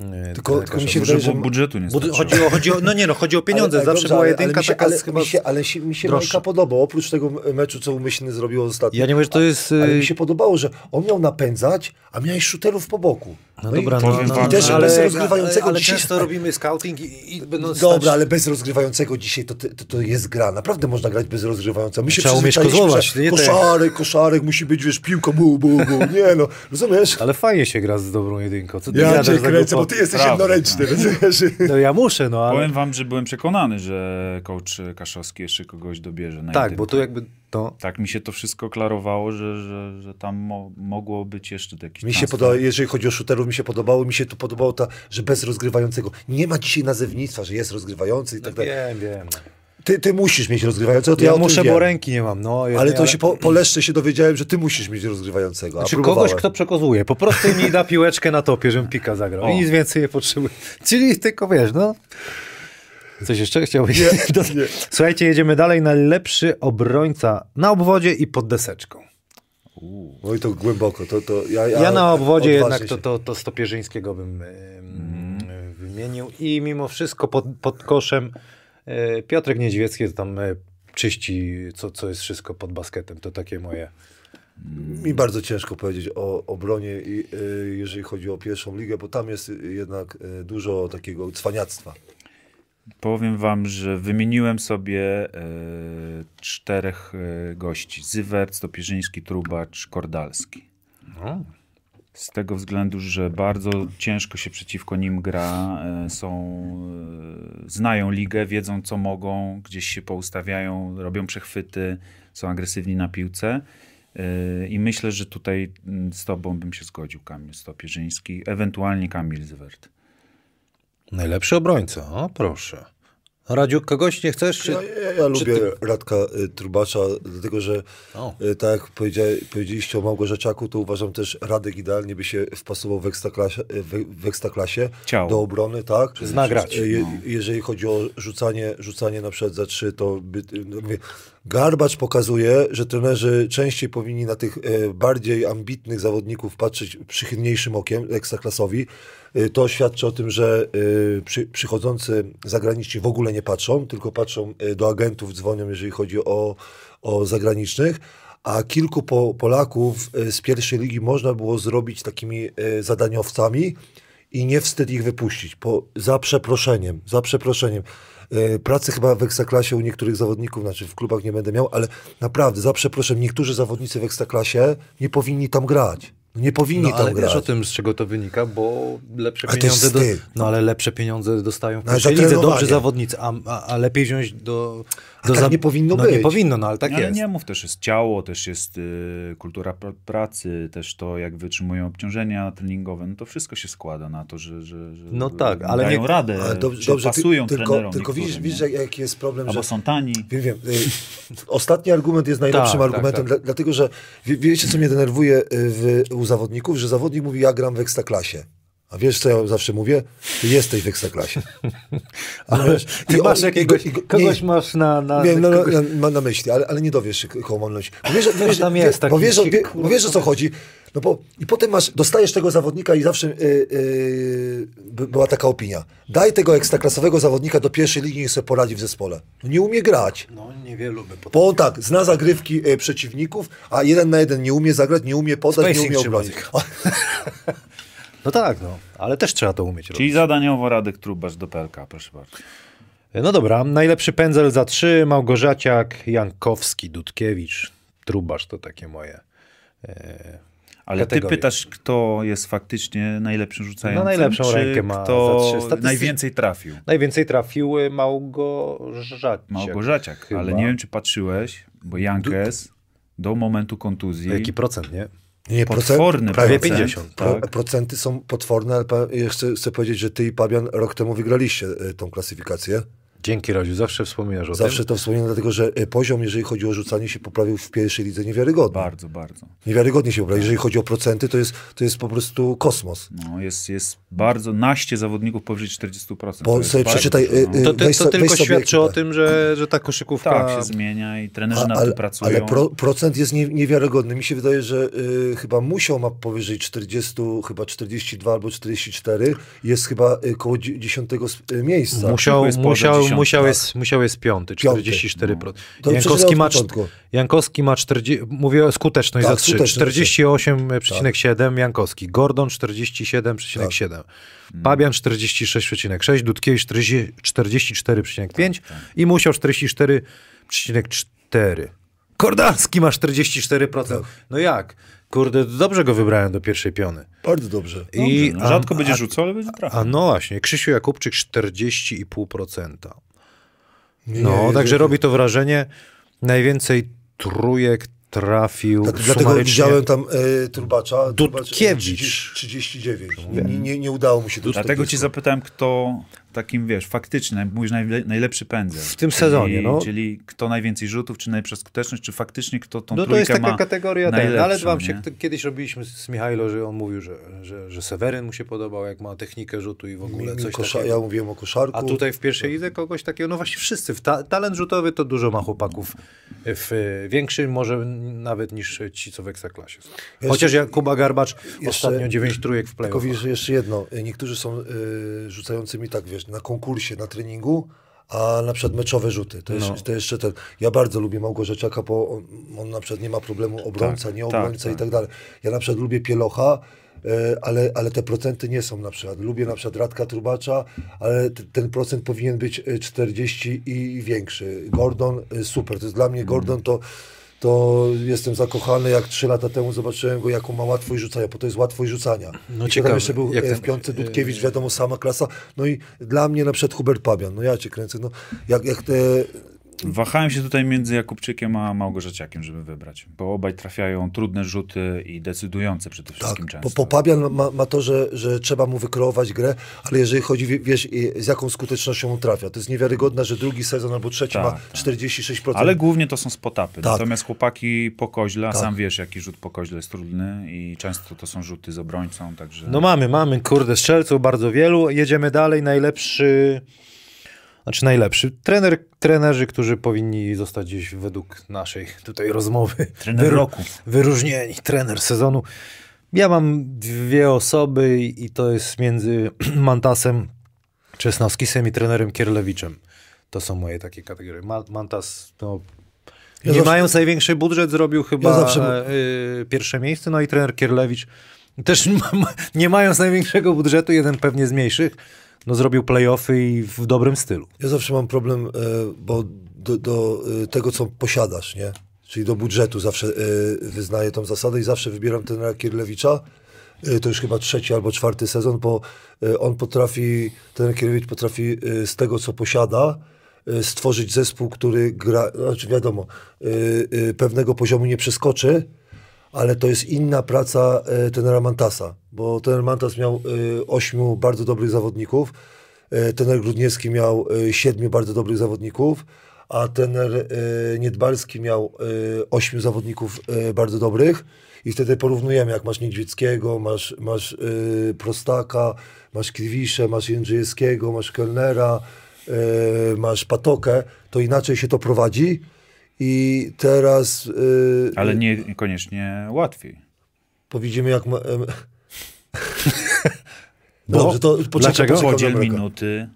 y, Tylko- tylko mi się wydaje, że budżetu nie Bud- starczyło. chodzi o, chodzi o, no nie no, chodzi o pieniądze. Ale- ale Zawsze dobrze, była ale- jedynka ale mi się, taka ale, z chyba... mi się, ale się, mi się. Majka podobał, oprócz tego meczu, co umyślny zrobił ostatnio. Ja nie mówię, że to jest... Ale y, mi się podobało, że on miał napędzać, a miałeś shooterów po boku. No No i dobra, no, wam, no, że no, ale, bez rozgrywającego ale dzisiaj- często robimy scouting i, i będą Dobra, stać- ale bez rozgrywającego dzisiaj to, to, to jest gra. Naprawdę można grać bez rozgrywającego. My się Trzeba umieć kozłować, Koszarek, koszarek, musi być, wiesz, piłka, bu, bu, bu. Nie no, rozumiesz? Ale fajnie się gra z dobrą jedynką. Co ty Ja cię kręcę, bo ty jesteś Prawda, jednoręczny, rozumiesz? No ja muszę, no ale... Powiem wam, że byłem przekonany, że coach Kaszowski jeszcze kogoś dobierze na Tak, jedynkę. bo tu jakby... No, Tak mi się to wszystko klarowało, że, że, że tam mo mogło być jeszcze jakiś Mi się podoba, jeżeli chodzi o shooterów, mi się podobało, mi się tu podobało ta, że bez rozgrywającego. Nie ma dzisiaj nazewnictwa, że jest rozgrywający i tak dalej. wiem, wiem. Ty, ty musisz mieć rozgrywającego, to ja, Ja muszę, bo ręki nie mam. No, Ale to się po, po leszcze się dowiedziałem, że ty musisz mieć rozgrywającego. A Znaczy kogoś, kto przekozuje. Po prostu mi da piłeczkę na topie, żebym pika zagrał. O. I nic więcej nie potrzebuję. Czyli tylko wiesz, no... Coś jeszcze chciałbyś? Nie, Do- nie. Słuchajcie, jedziemy dalej. Najlepszy obrońca na obwodzie i pod deseczką. Oj, to głęboko. To, to ja, ja, Ja na obwodzie odważę jednak to, się. to, to Stopierzyńskiego bym wymienił. I mimo wszystko pod, pod koszem e, Piotrek Niedźwiecki to tam e, czyści, co, co jest wszystko pod basketem. To takie moje... Mi bardzo ciężko powiedzieć o obronie, y, jeżeli chodzi o pierwszą ligę, bo tam jest jednak dużo takiego cwaniactwa. Powiem wam, że wymieniłem sobie e, czterech e, gości. Zywert, Stopierzyński, Trubacz, Kordalski. No. Z tego względu, że bardzo ciężko się przeciwko nim gra, e, są, znają ligę, wiedzą co mogą, gdzieś się poustawiają, robią przechwyty, są agresywni na piłce. I myślę, że tutaj mm, z tobą bym się zgodził, Kamil Stopierzyński, ewentualnie Kamil Zywert. Najlepszy obrońca, o proszę. Radziu, kogoś nie chcesz? Czy... Ja, ja, ja lubię ty- Radka y, Trubacza, dlatego że O. y, tak jak powiedzieliście o Małgorzaciaku, to uważam też Radek idealnie by się wpasował w ekstraklasie, y, w, w ekstraklasie Ciało. do obrony, tak? Zna grać. Y, Je, No. Jeżeli chodzi o rzucanie, rzucanie na przykład za trzy, to by, no mówię, Garbacz pokazuje, że trenerzy częściej powinni na tych e, bardziej ambitnych zawodników patrzeć przychylniejszym okiem, ekstraklasowi. E, To świadczy o tym, że e, przy, przychodzący zagraniczni w ogóle nie patrzą, tylko patrzą do agentów, dzwonią, jeżeli chodzi o, o zagranicznych. A kilku po, Polaków z pierwszej ligi można było zrobić takimi zadaniowcami i nie wstyd ich wypuścić. Po, za przeproszeniem, za przeproszeniem. E, Pracy chyba w Ekstraklasie u niektórych zawodników, znaczy w klubach nie będę miał, ale naprawdę, za przeproszeniem, niektórzy zawodnicy w Ekstraklasie nie powinni tam grać. Nie powinni No, ale grać. wiesz o tym, z czego to wynika, bo lepsze pieniądze... Do... No ale lepsze pieniądze dostają w No, ale lidze dobrzy zawodnicy, a, a, a lepiej wziąć do... A do tak nie powinno no, nie być. powinno, no ale tak ale jest. nie mów, też jest ciało, też jest y, kultura pr- pracy, też to, jak wytrzymują obciążenia treningowe. No to wszystko się składa na to, że, że, że No tak, ale dają nie- radę, Ale dobrze, czy dobrze ty, pasują tylko, trenerom tylko widzisz, widzisz nie? jak- jaki jest problem, że Albo są tani. Wiem, wiem. Y, Ostatni argument jest najlepszym Tak, argumentem, tak, tak. Dla, dlatego że wie, wiecie, co mnie denerwuje y, w, zawodników? Że zawodnik mówi, ja gram w ekstraklasie. A wiesz, co ja zawsze mówię? Ty jesteś w ekstraklasie. Ale ty masz on- jakiegoś, i go- i kogoś nie. masz na... na Wiem, no, no, kogoś... mam na myśli, ale, ale nie dowiesz się, na myśli. Bo wiesz, wiesz, tam jest bo taki wiesz, o- wie, bo wiesz o co chodzi. No bo, I potem masz, dostajesz tego zawodnika i zawsze y, y, by- była taka opinia. Daj tego ekstraklasowego zawodnika do pierwszej ligi i sobie poradzi w zespole. No nie umie grać. No niewielu by potem... Bo on tak, zna zagrywki y, przeciwników, a jeden na jeden nie umie zagrać, nie umie podać, nie Spacing umie trzeba obronić. No tak, no, ale też trzeba to umieć robić. Czyli zadaniowo Radek Trubacz do PLK, proszę bardzo. No dobra, najlepszy pędzel za trzy, Małgorzaciak, Jankowski, Dudkiewicz, Trubasz, to takie moje. E, Ale Kategorie. ty pytasz, kto jest faktycznie najlepszym rzucającym, No, najlepszą czy rękę ma kto za trzy. Najwięcej trafił? najwięcej trafiły Małgorzaciak. Małgorzaciak, chyba. ale nie wiem, czy patrzyłeś, bo Jankes do momentu kontuzji Jaki procent, nie? Nie, potworny prawie procent, 50, Pro, tak. Procenty są potworne, ale chcę, chcę powiedzieć, że ty i Pabian rok temu wygraliście y, tą klasyfikację. Dzięki Radziu, zawsze wspominasz o Zawsze tym. to wspominam, dlatego że y, poziom, jeżeli chodzi o rzucanie, się poprawił w pierwszej lidze niewiarygodnie. Bardzo, bardzo. Niewiarygodnie się poprawił. Jeżeli chodzi o procenty, to jest, to jest po prostu kosmos. No, jest, jest bardzo, naście zawodników powyżej 40%. Bo sobie bardzo przeczytaj, dużo, no. y, y, To, ty, weź to tylko świadczy o tym, że, że ta koszykówka... Tak, się zmienia i trenerzy A, ale, tym pracują. ale pro, procent jest nie, niewiarygodny. Mi się wydaje, że y, chyba musiał ma powyżej 40, chyba 42 albo 44. Jest chyba y, koło dzi- 10 s- y, miejsca. Musiał, musiał, musiał, tak. jest, musiał jest piąty, Piąty. 44%. To Jankowski, przeczytałem ma, Jankowski ma 40, mówię o skuteczność Tak, za 3, skuteczność. 48,7 Jankowski, Gordon 47,7, Tak. Pabian 46,6, Dudkiewicz 40 44,5 Tak, i Musiał 44,4. Kordalski ma 44%. Tak. No jak? Kurde, dobrze go wybrałem do pierwszej piony. Bardzo dobrze. I, no, rzadko a- będzie rzucał, ale będzie trafiał. A no właśnie, Krzysiu Jakubczyk 40,5%. Nie, No, nie, także robi to wrażenie. Najwięcej trójek trafił Tak, dlatego widziałem tam e, Turbacza. Dudkiewicz. Turbacz, 39. Nie, nie, nie udało mu się do Dlatego cię 40. zapytałem, kto takim, wiesz, faktycznie, mówisz najle, najlepszy pędzel. W tym czyli, sezonie, no. Czyli kto najwięcej rzutów, czy najlepsza skuteczność, czy faktycznie kto tą No to jest taka kategoria, ten, najlepszą, ale wam się, kiedyś robiliśmy z Michajlo, że on mówił, że, że, że Seweryn mu się podobał, jak ma technikę rzutu i w ogóle Mi- mi coś kosza, takiego. Ja mówiłem o koszarku. A tutaj w pierwszej lidze kogoś takiego, no właśnie wszyscy. W ta, talent rzutowy to dużo ma chłopaków w większym może nawet niż ci, co w Ekstraklasie są. Chociaż Jakuba Garbacz jeszcze- ostatnio 9 trójek w Tylko playoffach. wiesz, jeszcze jedno. Niektórzy są y, rzucającymi tak, wiesz, na konkursie, na treningu, a na przykład meczowe rzuty. To, No. jest, to jeszcze ten. Ja bardzo lubię Małgorzeczaka, bo on, on na przykład nie ma problemu obrońca, Tak, nie tak, obrońca i tak. tak dalej. Ja na przykład lubię Pielocha, y, ale, ale te procenty nie są na przykład. Lubię na przykład Radka Trubacza, ale ten procent powinien być y, 40 i większy. Gordon, y, super. To jest dla mnie. Gordon to to jestem zakochany, jak trzy lata temu zobaczyłem go, jaką ma łatwość rzucania, bo to jest łatwość rzucania. No I ciekawe, tam jeszcze był jak e, w piątce Dudkiewicz, wiadomo, sama klasa. No i dla mnie na przykład Hubert Pabian, no ja cię kręcę, no jak, jak te... Wahałem się tutaj między Jakubczykiem a Małgorzaciakiem, żeby wybrać, bo obaj trafiają trudne rzuty i decydujące przede Tak, wszystkim po, często. po Pabian ma, ma to, że, że trzeba mu wykreować grę, ale jeżeli chodzi, wie- wiesz, z jaką skutecznością on trafia, to jest niewiarygodne, że drugi sezon albo trzeci Tak, ma tak. 46%. Ale głównie to są spotapy. Tak. Natomiast chłopaki po koźle, a Tak. sam wiesz, jaki rzut po koźle jest trudny i często to są rzuty z obrońcą, także... No mamy, mamy, kurde, strzelców bardzo wielu. Jedziemy dalej. Najlepszy, znaczy najlepszy, trener, trenerzy, którzy powinni zostać gdzieś według naszej tutaj rozmowy. Trener roku. Wyróżnieni, trener sezonu. Ja mam dwie osoby i to jest między Mantasem Czesnowskisem i trenerem Kierlewiczem. To są moje takie kategorie. Ma- Mantas, no, Ja nie zawsze- mając największy budżet, zrobił chyba Ja zawsze- e, pierwsze miejsce. No i trener Kierlewicz też ma- nie mając największego budżetu, jeden pewnie z mniejszych, no zrobił playoffy i w dobrym stylu. Ja zawsze mam problem, e, bo do, do e, tego, co posiadasz, nie? Czyli do budżetu zawsze e, wyznaję tą zasadę i zawsze wybieram trenera Kierlewicza. E, To już chyba trzeci albo czwarty sezon, bo on potrafi, ten Kierlewicz potrafi z tego, co posiada, stworzyć zespół, który gra, znaczy wiadomo, pewnego poziomu nie przeskoczy, ale to jest inna praca e, tenera Mantasa, bo tener Mantas miał e, ośmiu bardzo dobrych zawodników, e, tener Grudniewski miał e, siedmiu bardzo dobrych zawodników, a tener e, Niedbalski miał e, ośmiu zawodników e, bardzo dobrych. I wtedy porównujemy, jak masz Niedźwieckiego, masz, masz e, Prostaka, masz Kliwisze, masz Jędrzejewskiego, masz Kelnera, e, masz Patokę, to inaczej się to prowadzi i teraz... e, Ale nie- niekoniecznie łatwiej. Powiedziemy jak ma... em, No, Dobrze, to poczekaj, dlaczego? poczekam Podziel minuty.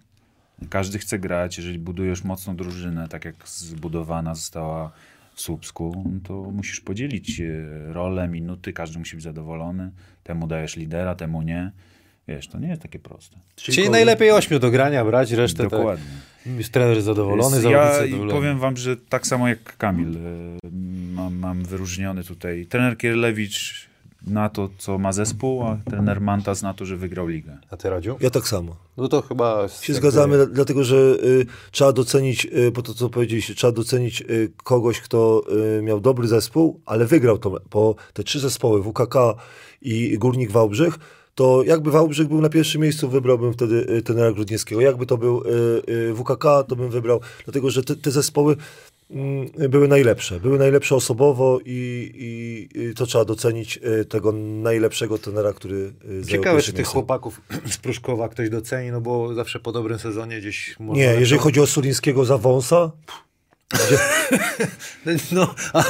Każdy chce grać. Jeżeli budujesz mocną drużynę, tak jak zbudowana została w Słupsku, no to musisz podzielić e, rolę, minuty. Każdy musi być zadowolony. Temu dajesz lidera, temu nie. Wiesz, to nie jest takie proste. Czyli, najlepiej ośmiu do grania brać, resztę Dokładnie. tak. Jest trener zadowolony, ja zadowoleni. powiem wam, że tak samo jak Kamil, e, mam, mam wyróżniony tutaj trener Kierlewicz na to, co ma zespół, a trener Mantas na to, że wygrał ligę. A ty Radziu? Ja tak samo. No to chyba... Się zgadzamy, dla- dlatego że y, trzeba docenić, y, po to co powiedzieliście, trzeba docenić y, kogoś, kto y, miał dobry zespół, ale wygrał to, bo te trzy zespoły, WKK i Górnik Wałbrzych, to jakby Wałbrzych był na pierwszym miejscu, wybrałbym wtedy y, tenera Grudniewskiego. Jakby to był y, y, WKK, to bym wybrał, dlatego że te, te zespoły mm, były najlepsze. Były najlepsze osobowo i, i, to trzeba docenić tego najlepszego tenera, który Ciekawe, czy tych chłopaków z Pruszkowa ktoś doceni, no bo zawsze po dobrym sezonie gdzieś można... Nie, jeżeli chodzi o Sulińskiego za wąsa, No, ale,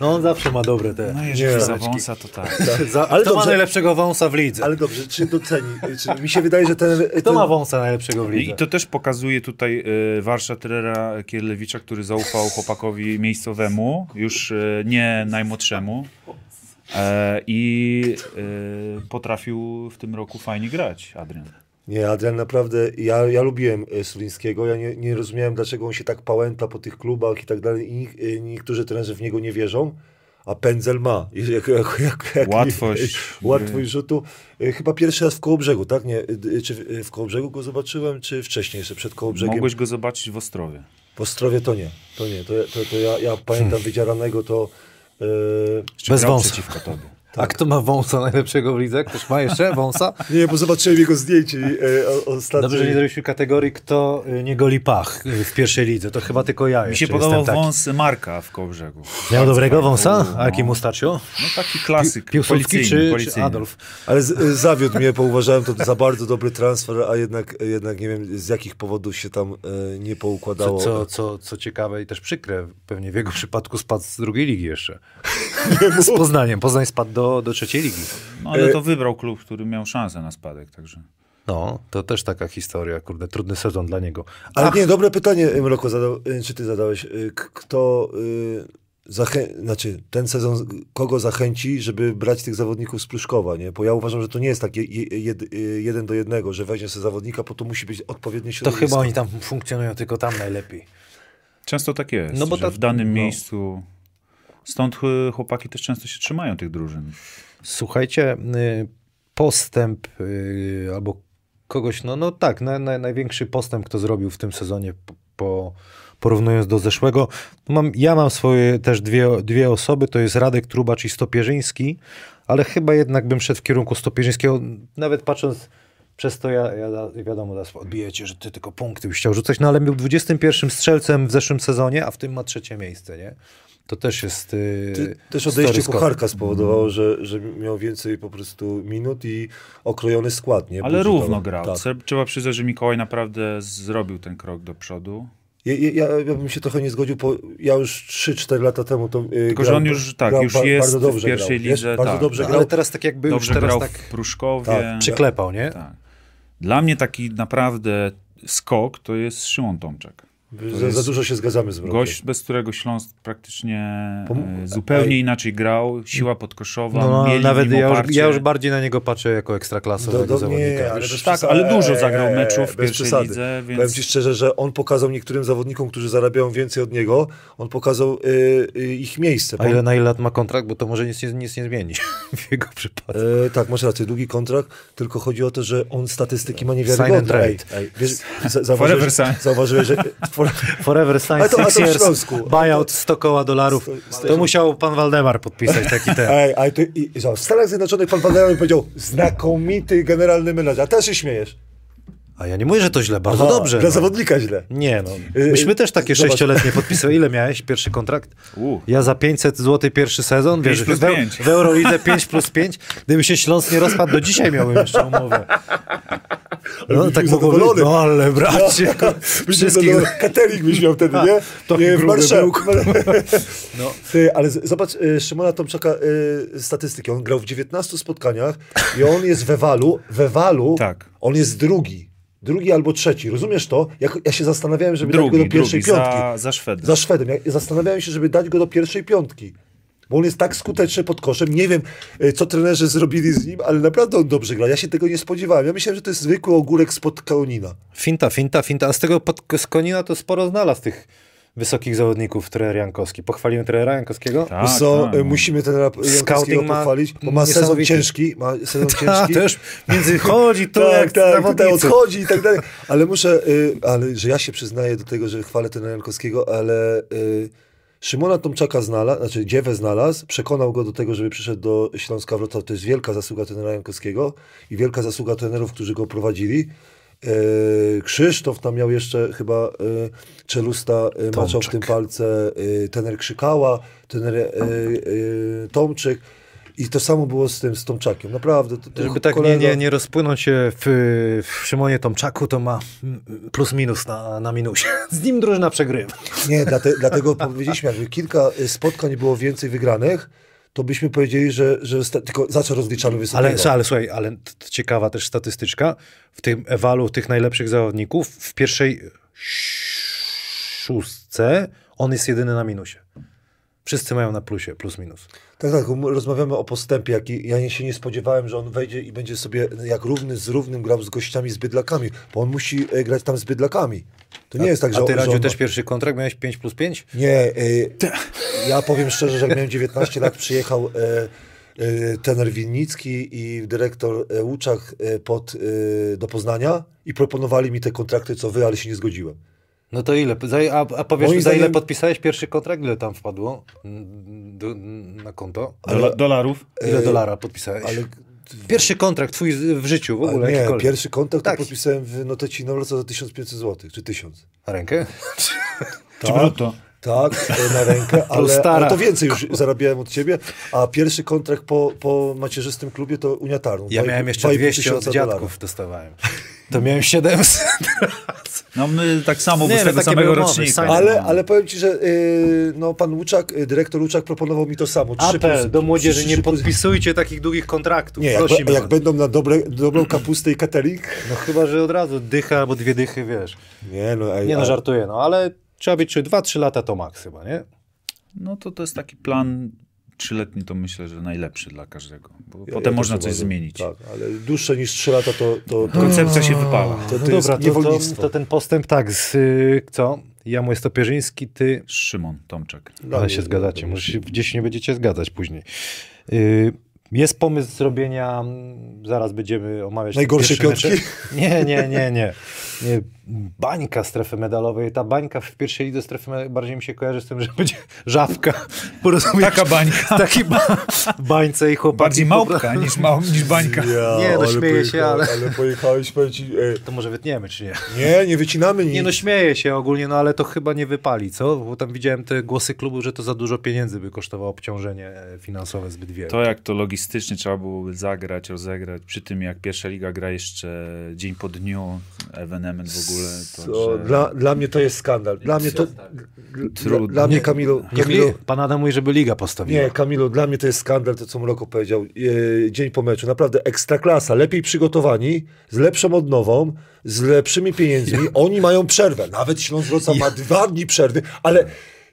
no on zawsze ma dobre te. No jeżeli Nie. za wąsa, to tak. Za, Ale kto ma dobrze. najlepszego wąsa w lidze? Ale dobrze, czy doceni? Czy mi się wydaje, że ten... Kto ten ma wąsa najlepszego w I lidze? to też pokazuje tutaj y, warsztat trenera Kierlewicza, który zaufał chłopakowi miejscowemu, już y, nie najmłodszemu. E, I y, potrafił w tym roku fajnie grać, Adrian. Nie, Adrian, naprawdę, ja, ja lubiłem e, Sulińskiego, ja nie, nie rozumiałem, dlaczego on się tak pałęta po tych klubach i tak dalej. I nikt- e, niektórzy trenerzy w niego nie wierzą, a Pędzel ma. Jak, jak, jak, jak, Łatwość. Łatwość rzutu. E, Chyba pierwszy raz w Kołobrzegu, tak? Nie, czy w- w Kołobrzegu go zobaczyłem, czy wcześniej, jeszcze przed Kołobrzegiem? Mogłeś go zobaczyć w Ostrowie. Po Strowie to nie, to nie. To, to, to ja, ja pamiętam wydzieranego, to... E, Jeszcze Bez wąsa. przeciwko tobie. A kto ma wąsa najlepszego w lidze? Ktoś ma jeszcze wąsa? nie, bo zobaczyłem jego zdjęcie e, ostatnio. Dobrze, że nie zrobiliśmy kategorii, kto y, nie goli pach y, w pierwszej lidze. To chyba tylko ja Mi się podobał wąs Marka w Kołbrzegu. Miał dobrego wąsa? No. A jaki Mustarcio? No taki klasyk, Piłsudski policyjny, czy, czy policyjny. Adolf? Ale z, y, zawiódł mnie, bo uważałem to za bardzo dobry transfer, a jednak, jednak nie wiem z jakich powodów się tam e, nie Co, poukładało. co, co, co ciekawe i też przykre, pewnie w jego przypadku spadł z drugiej ligi jeszcze. z Poznaniem. Poznań spadł do, do trzeciej ligi. No ale to wybrał klub, który miał szansę na spadek, także... No, to też taka historia, kurde, trudny sezon dla niego. Ale Ach, nie, dobre pytanie, Mroko, zadał, y, czy ty zadałeś. K- Kto, y, zachę- znaczy ten sezon, kogo zachęci, żeby brać tych zawodników z Pruszkowa, nie? Bo ja uważam, że to nie jest takie je- jed, jeden do jednego, że weźmie sobie zawodnika, bo to musi być odpowiednie to środowisko. chyba oni tam funkcjonują tylko tam najlepiej. Często tak jest, No bo że ta- w danym no. miejscu... Stąd ch- chłopaki też często się trzymają tych drużyn. Słuchajcie, y, postęp y, albo kogoś, no, no tak, na, na, największy postęp, kto zrobił w tym sezonie po, po, porównując do zeszłego. Mam, ja mam swoje też dwie, dwie osoby, to jest Radek Trubacz i Stopierzyński, ale chyba jednak bym szedł w kierunku Stopierzyńskiego, nawet patrząc przez to ja, ja wiadomo, zaraz odbijecie, że ty tylko punkty byś chciał rzucać, no ale był 21 strzelcem w zeszłym sezonie, a w tym ma trzecie miejsce, nie? To też jest... y, Ty, też odejście. Kucharka spowodowało, że, że miał więcej po prostu minut i okrojony skład, nie? Ale równo grał. Tak. Trze- Trzeba przyznać, że Mikołaj naprawdę zrobił ten krok do przodu. Ja, ja, ja, bym się trochę nie zgodził, bo ja już 3-4 lata temu to. Yy, Tylko, że on już, tak, już jest w pierwszej Jest, lidze, bardzo tak. dobrze No, grał. ale teraz tak jakby już Dobrze teraz grał tak w Pruszkowie. Tak, przyklepał, nie? Tak. Dla mnie taki naprawdę skok to jest Szymon Tomczak. Za, za dużo się zgadzamy z Mrokiem. Gość, bez którego Śląsk praktycznie Pom- e, zupełnie Ej. inaczej grał. Siła podkoszowa, No, mieli nawet ja już, ja już bardziej na niego patrzę jako ekstraklasowego Do- do- zawodnika. nie, ale Już tak, ale dużo Ej, zagrał meczów w pierwszej przesady. lidze, więc... Powiem ci szczerze, że on pokazał niektórym zawodnikom, którzy zarabiają więcej od niego, on pokazał y, y, ich miejsce. A ile, na ile lat ma kontrakt? Bo to może nic, nie- nic nie zmieni w jego przypadku. E, tak, masz rację, długi kontrakt, tylko chodzi o to, że on statystyki ma Sign and niewiarygodne. trade. Ej, wiesz, zauważyłeś, zauważyłeś, że... For, Forever Science, to- a to six w years, buyout 100 koła dolarów. To musiał pan Waldemar podpisać taki ten. ej, ej, to, i, w Stanach Zjednoczonych pan Dalen powiedział znakomity generalny menadżer, a teraz się śmiejesz. A ja nie mówię, że to źle, bardzo Aha, dobrze. Dla no. zawodnika źle. Nie no, Y, myśmy też takie zobacz. sześcioletnie podpisy. Ile miałeś pierwszy kontrakt? U. Ja za 500 zł pierwszy sezon, Pięć wiesz, plus w, eu- pięć. w Eurolidze 5 plus 5. Gdyby się Śląsk nie rozpadł, do dzisiaj miałbym jeszcze umowę. No tak mogło no ale bracie, Byś wszystkich... zadowolony. Catering byś miał wtedy, nie? taki nie w. No. Ty, ale zobacz y, Szymona Tomczaka y, statystyki. On grał w 19 spotkaniach i on jest we walu, we walu Tak. on jest drugi. Drugi albo trzeci. Rozumiesz to? Ja, ja się zastanawiałem, żeby dać go Drugi, do pierwszej drugi, piątki. za, za Szwedem. Za Szwedem. Ja zastanawiałem się, żeby dać go do pierwszej piątki. Bo on jest tak skuteczny pod koszem. Nie wiem, y, co trenerzy zrobili z nim, ale naprawdę on dobrze gra. Ja się tego nie spodziewałem. Ja myślałem, że to jest zwykły ogórek spod Kaonina. Finta, finta, finta. A z tego pod, z Konina to sporo znalazł tych wysokich zawodników trener Jankowski. Pochwaliłem trenera Jankowskiego? Tak, co, tak, y, no. musimy Scouting Jankowskiego ma pochwalić, bo ma sezon ciężki. Ma sezon Ta, ciężki. też między chodzi to tak, jak tak, tutaj odchodzi i tak dalej. Ale muszę, y, ale że ja się przyznaję do tego, że chwalę ten Jankowskiego, ale y, Szymona Tomczaka znalazł, znaczy Dziewę znalazł, przekonał go do tego, żeby przyszedł do Śląska Wrocław. To jest wielka zasługa trenera Jankowskiego i wielka zasługa trenerów, którzy go prowadzili. Y, Krzysztof tam miał jeszcze chyba y, czelusta y, maczał w tym palce, y, tener Krzykała, tener y, y, Tomczyk. I to samo było z tym, z Tomczakiem. Naprawdę. To, to Żeby tak nie, kolega- nie, nie rozpłynąć się w, w Szymonie Tomczaku, to ma plus minus na, na minusie. Z nim drużyna przegrywa. Nie, dlate, dlatego powiedzieliśmy, jakby kilka spotkań było więcej wygranych, to byśmy powiedzieli, że, że tylko za co rozliczamy wysokiego. Ale, ale słuchaj, ale ciekawa też statystyczka. W tym ewalu tych najlepszych zawodników w pierwszej szóstce on jest jedyny na minusie. Wszyscy mają na plusie, plus minus. Tak, tak, rozmawiamy o postępie. Jaki, ja nie- się nie spodziewałem, że on wejdzie i będzie sobie jak równy z równym grał z gościami z bydlakami, bo on musi e, grać tam z bydlakami. To nie jest tak, że A ty, Radziu, ma- też pierwszy kontrakt miałeś 5 plus 5? Nie, y, ja powiem szczerze, że jak miałem 19 lat, przyjechał e, e, trener Winnicki i dyrektor Łuczak pod, do Poznania i proponowali mi te kontrakty, co wy, ale się nie zgodziłem. No to ile? Za, a, a powiesz, Moim za ile zdaniem- podpisałeś pierwszy kontrakt? Ile tam wpadło do, na konto? Dola, dolarów? Ile E, dolara podpisałeś? Ale Pierwszy kontrakt twój w życiu w ogóle? ale nie, jakikolwiek. pierwszy kontakt to Tak. podpisałem w Noteci Nowroca za 1500 zł, czy 1000. Na rękę? Czy brutto? Tak, e, na rękę, ale, ale to więcej już zarabiałem od ciebie, a pierwszy kontrakt po, po macierzystym klubie to Unia Tarnów. Ja miałem jeszcze dwa i pół 200 od dziadków dolarów. dostawałem. To miałem 700. No my tak samo, bo Nie, z no tego samego umowy, rocznika. same. Ale, ale powiem ci, że y, no, pan Łuczak, y, dyrektor Łuczak proponował mi to samo. Trzy Apel plus- do młodzieży, trzy- nie trzy plus- podpisujcie takich długich kontraktów. Nie, jak, jak będą na dobre, dobrą kapustę i catering. No chyba, że od razu dycha albo dwie dychy, wiesz. Nie no, ej, Nie no, żartuję, no ale trzeba być czy 2-3 lata to maks chyba, nie? No to to jest taki plan trzyletni, to myślę, że najlepszy dla każdego. Bo ja- potem ja można coś uważam. zmienić. Tak, ale dłuższe niż 3 lata to, to, to, Koncepcja się wypala. to, to No jest dobra, to, to, ten postęp tak, z y, co? Ja mu jest Topierzyński, ty... Szymon Tomczak. Dla Ale się zgadzacie, może się gdzieś nie będziecie zgadzać później. Y, Jest pomysł zrobienia, zaraz będziemy omawiać... Najgorszej piątki? mecze. Nie, nie, nie, nie. Bańka strefy medalowej. Ta bańka w pierwszej lidze strefy medalowej bardziej mi się kojarzy z tym, że będzie żabka. Taka bańka. Taki ba bańce i chłopaki. Bardziej małpka niż, mał, niż bańka. Ja, Nie, no śmieję się, ale- Ale pojechałeś, ci, e, To może wytniemy, czy nie? nie, nie wycinamy nic. Nie no, śmieję się ogólnie, no ale to chyba nie wypali, co? Bo tam widziałem te głosy klubu, że to za dużo pieniędzy by kosztowało obciążenie e, finansowe zbyt wielkie. To jak to logistycznie trzeba byłoby zagrać, rozegrać, przy tym jak pierwsza liga gra jeszcze dzień po dniu, ewenement w ogóle. To, Co, że... dla, dla mnie to jest skandal. Dla mnie to... Dla, Trudno. dla mnie, Kamilu, Kamilu, pan Adam mówi, żeby liga postawiła. Nie, Kamilu, dla mnie to jest skandal, to co Mroko powiedział. E, dzień po meczu. Naprawdę ekstraklasa, lepiej przygotowani, z lepszą odnową, z lepszymi pieniędzmi. Oni mają przerwę. Nawet Śląsk Wrocław ma dwa dni przerwy, ale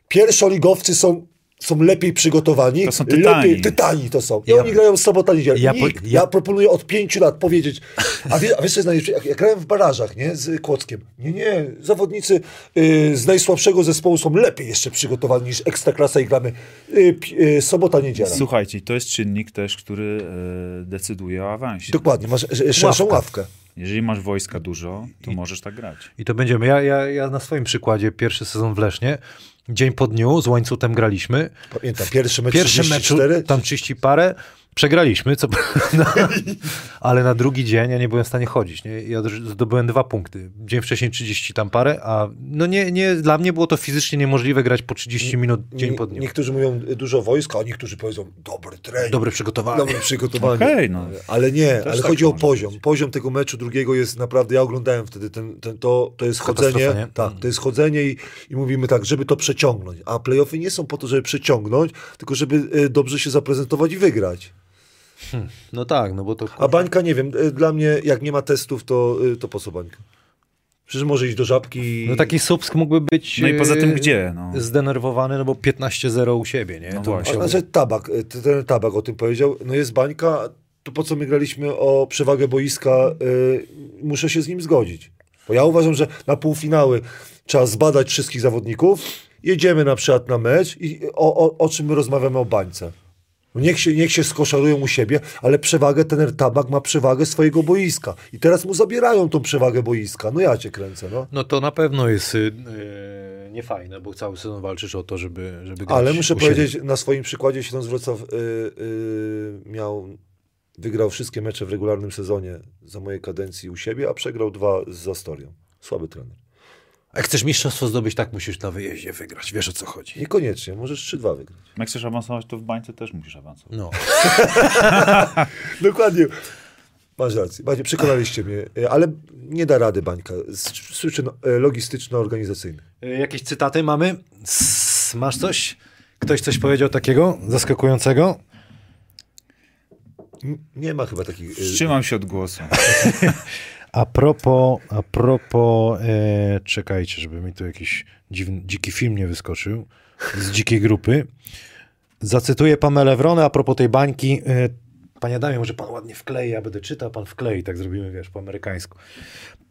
pierwszoligowcy są, są lepiej przygotowani. To są tytani. Lepiej, tytani to są. I Ja- oni grają w sobotę, niedzielę. ja Ja, po- ja, ja- proponuję od pięciu lat powiedzieć, a, wie, a wiesz co jest najlepsze? Jak, jak grałem w barażach, nie, z Kłodzkiem. Nie, nie, zawodnicy y, z najsłabszego zespołu są lepiej jeszcze przygotowani niż ekstraklasa i gramy y, y, sobota, niedziela. Słuchajcie, to jest czynnik też, który e, decyduje o awansie. Dokładnie, masz sz- szerszą Ławka. ławkę. Jeżeli masz wojska dużo, to możesz tak grać. I to będziemy. Ja, ja, ja na swoim przykładzie, pierwszy sezon w Lesznie, dzień po dniu z łańcutem graliśmy. Pamiętam, pierwszy mecz Pierwszy meczu, 34, tam 30 parę, przegraliśmy, co prawda, ale na drugi dzień ja nie byłem w stanie chodzić. Nie? Ja zdobyłem dwa punkty. Dzień wcześniej 30 tam parę, a no nie, nie, dla mnie było to fizycznie niemożliwe grać po 30 minut dzień po dniu. Niektórzy mówią y, dużo wojska, a niektórzy powiedzą dobry trening. Dobre przygotowanie. Dobre przygotowanie. Okej, no. Ale nie, ale tak chodzi o poziom. być. Poziom tego meczu drugiego jest naprawdę, ja oglądałem wtedy, ten, ten, to, to jest chodzenie, nie? tak, to jest chodzenie i, i mówimy tak, żeby to przeciągnąć. A playoffy nie są po to, żeby przeciągnąć, tylko żeby y, dobrze się zaprezentować i wygrać. No tak, no bo to... A bańka, nie wiem, y, dla mnie jak nie ma testów, to, y, to po co bańka? Przecież może iść do żabki. No taki Subsk mógłby być No i poza tym e, gdzie? No. zdenerwowany, no bo 15-0 u siebie, nie? No To właśnie. A, musiał- znaczy tabak, y, ten tabak o tym powiedział, no jest bańka, to po co my graliśmy o przewagę boiska, y, muszę się z nim zgodzić. Bo ja uważam, że na półfinały trzeba zbadać wszystkich zawodników, jedziemy na przykład na mecz i o, o, o czym my rozmawiamy o bańce. No Niech się, niech się skoszarują u siebie, ale przewagę ten tabak ma przewagę swojego boiska. I teraz mu zabierają tą przewagę boiska. No ja cię kręcę, no. No to na pewno jest y, y, niefajne, bo cały sezon walczysz o to, żeby, żeby grać Ale muszę powiedzieć, na swoim przykładzie Śląsk Wrocław y, y, miał, wygrał wszystkie mecze w regularnym sezonie za mojej kadencji u siebie, a przegrał dwa z Zastorią. Słaby trener. A jak chcesz mistrzostwo zdobyć, tak musisz na wyjeździe wygrać. Wiesz o co chodzi. Niekoniecznie, możesz 3-2 wygrać. Jak chcesz awansować, to w bańce też musisz awansować. No. Dokładnie. Masz rację. Bańcie, przekonaliście mnie, e, ale nie da rady bańka z przyczyn e, logistyczno-organizacyjnych. Y, Jakieś cytaty mamy? Masz coś? Ktoś coś powiedział takiego zaskakującego? Nie ma chyba takich... e, Wstrzymam się od głosu. A propos, a propos, e, czekajcie, żeby mi tu jakiś dziwny, dziki film nie wyskoczył z dzikiej grupy. Zacytuję Pamelę Wronę a propos tej bańki. E, Panie Adamie, może pan ładnie wklei, ja będę czytał, pan wklei, tak zrobimy, wiesz, po amerykańsku.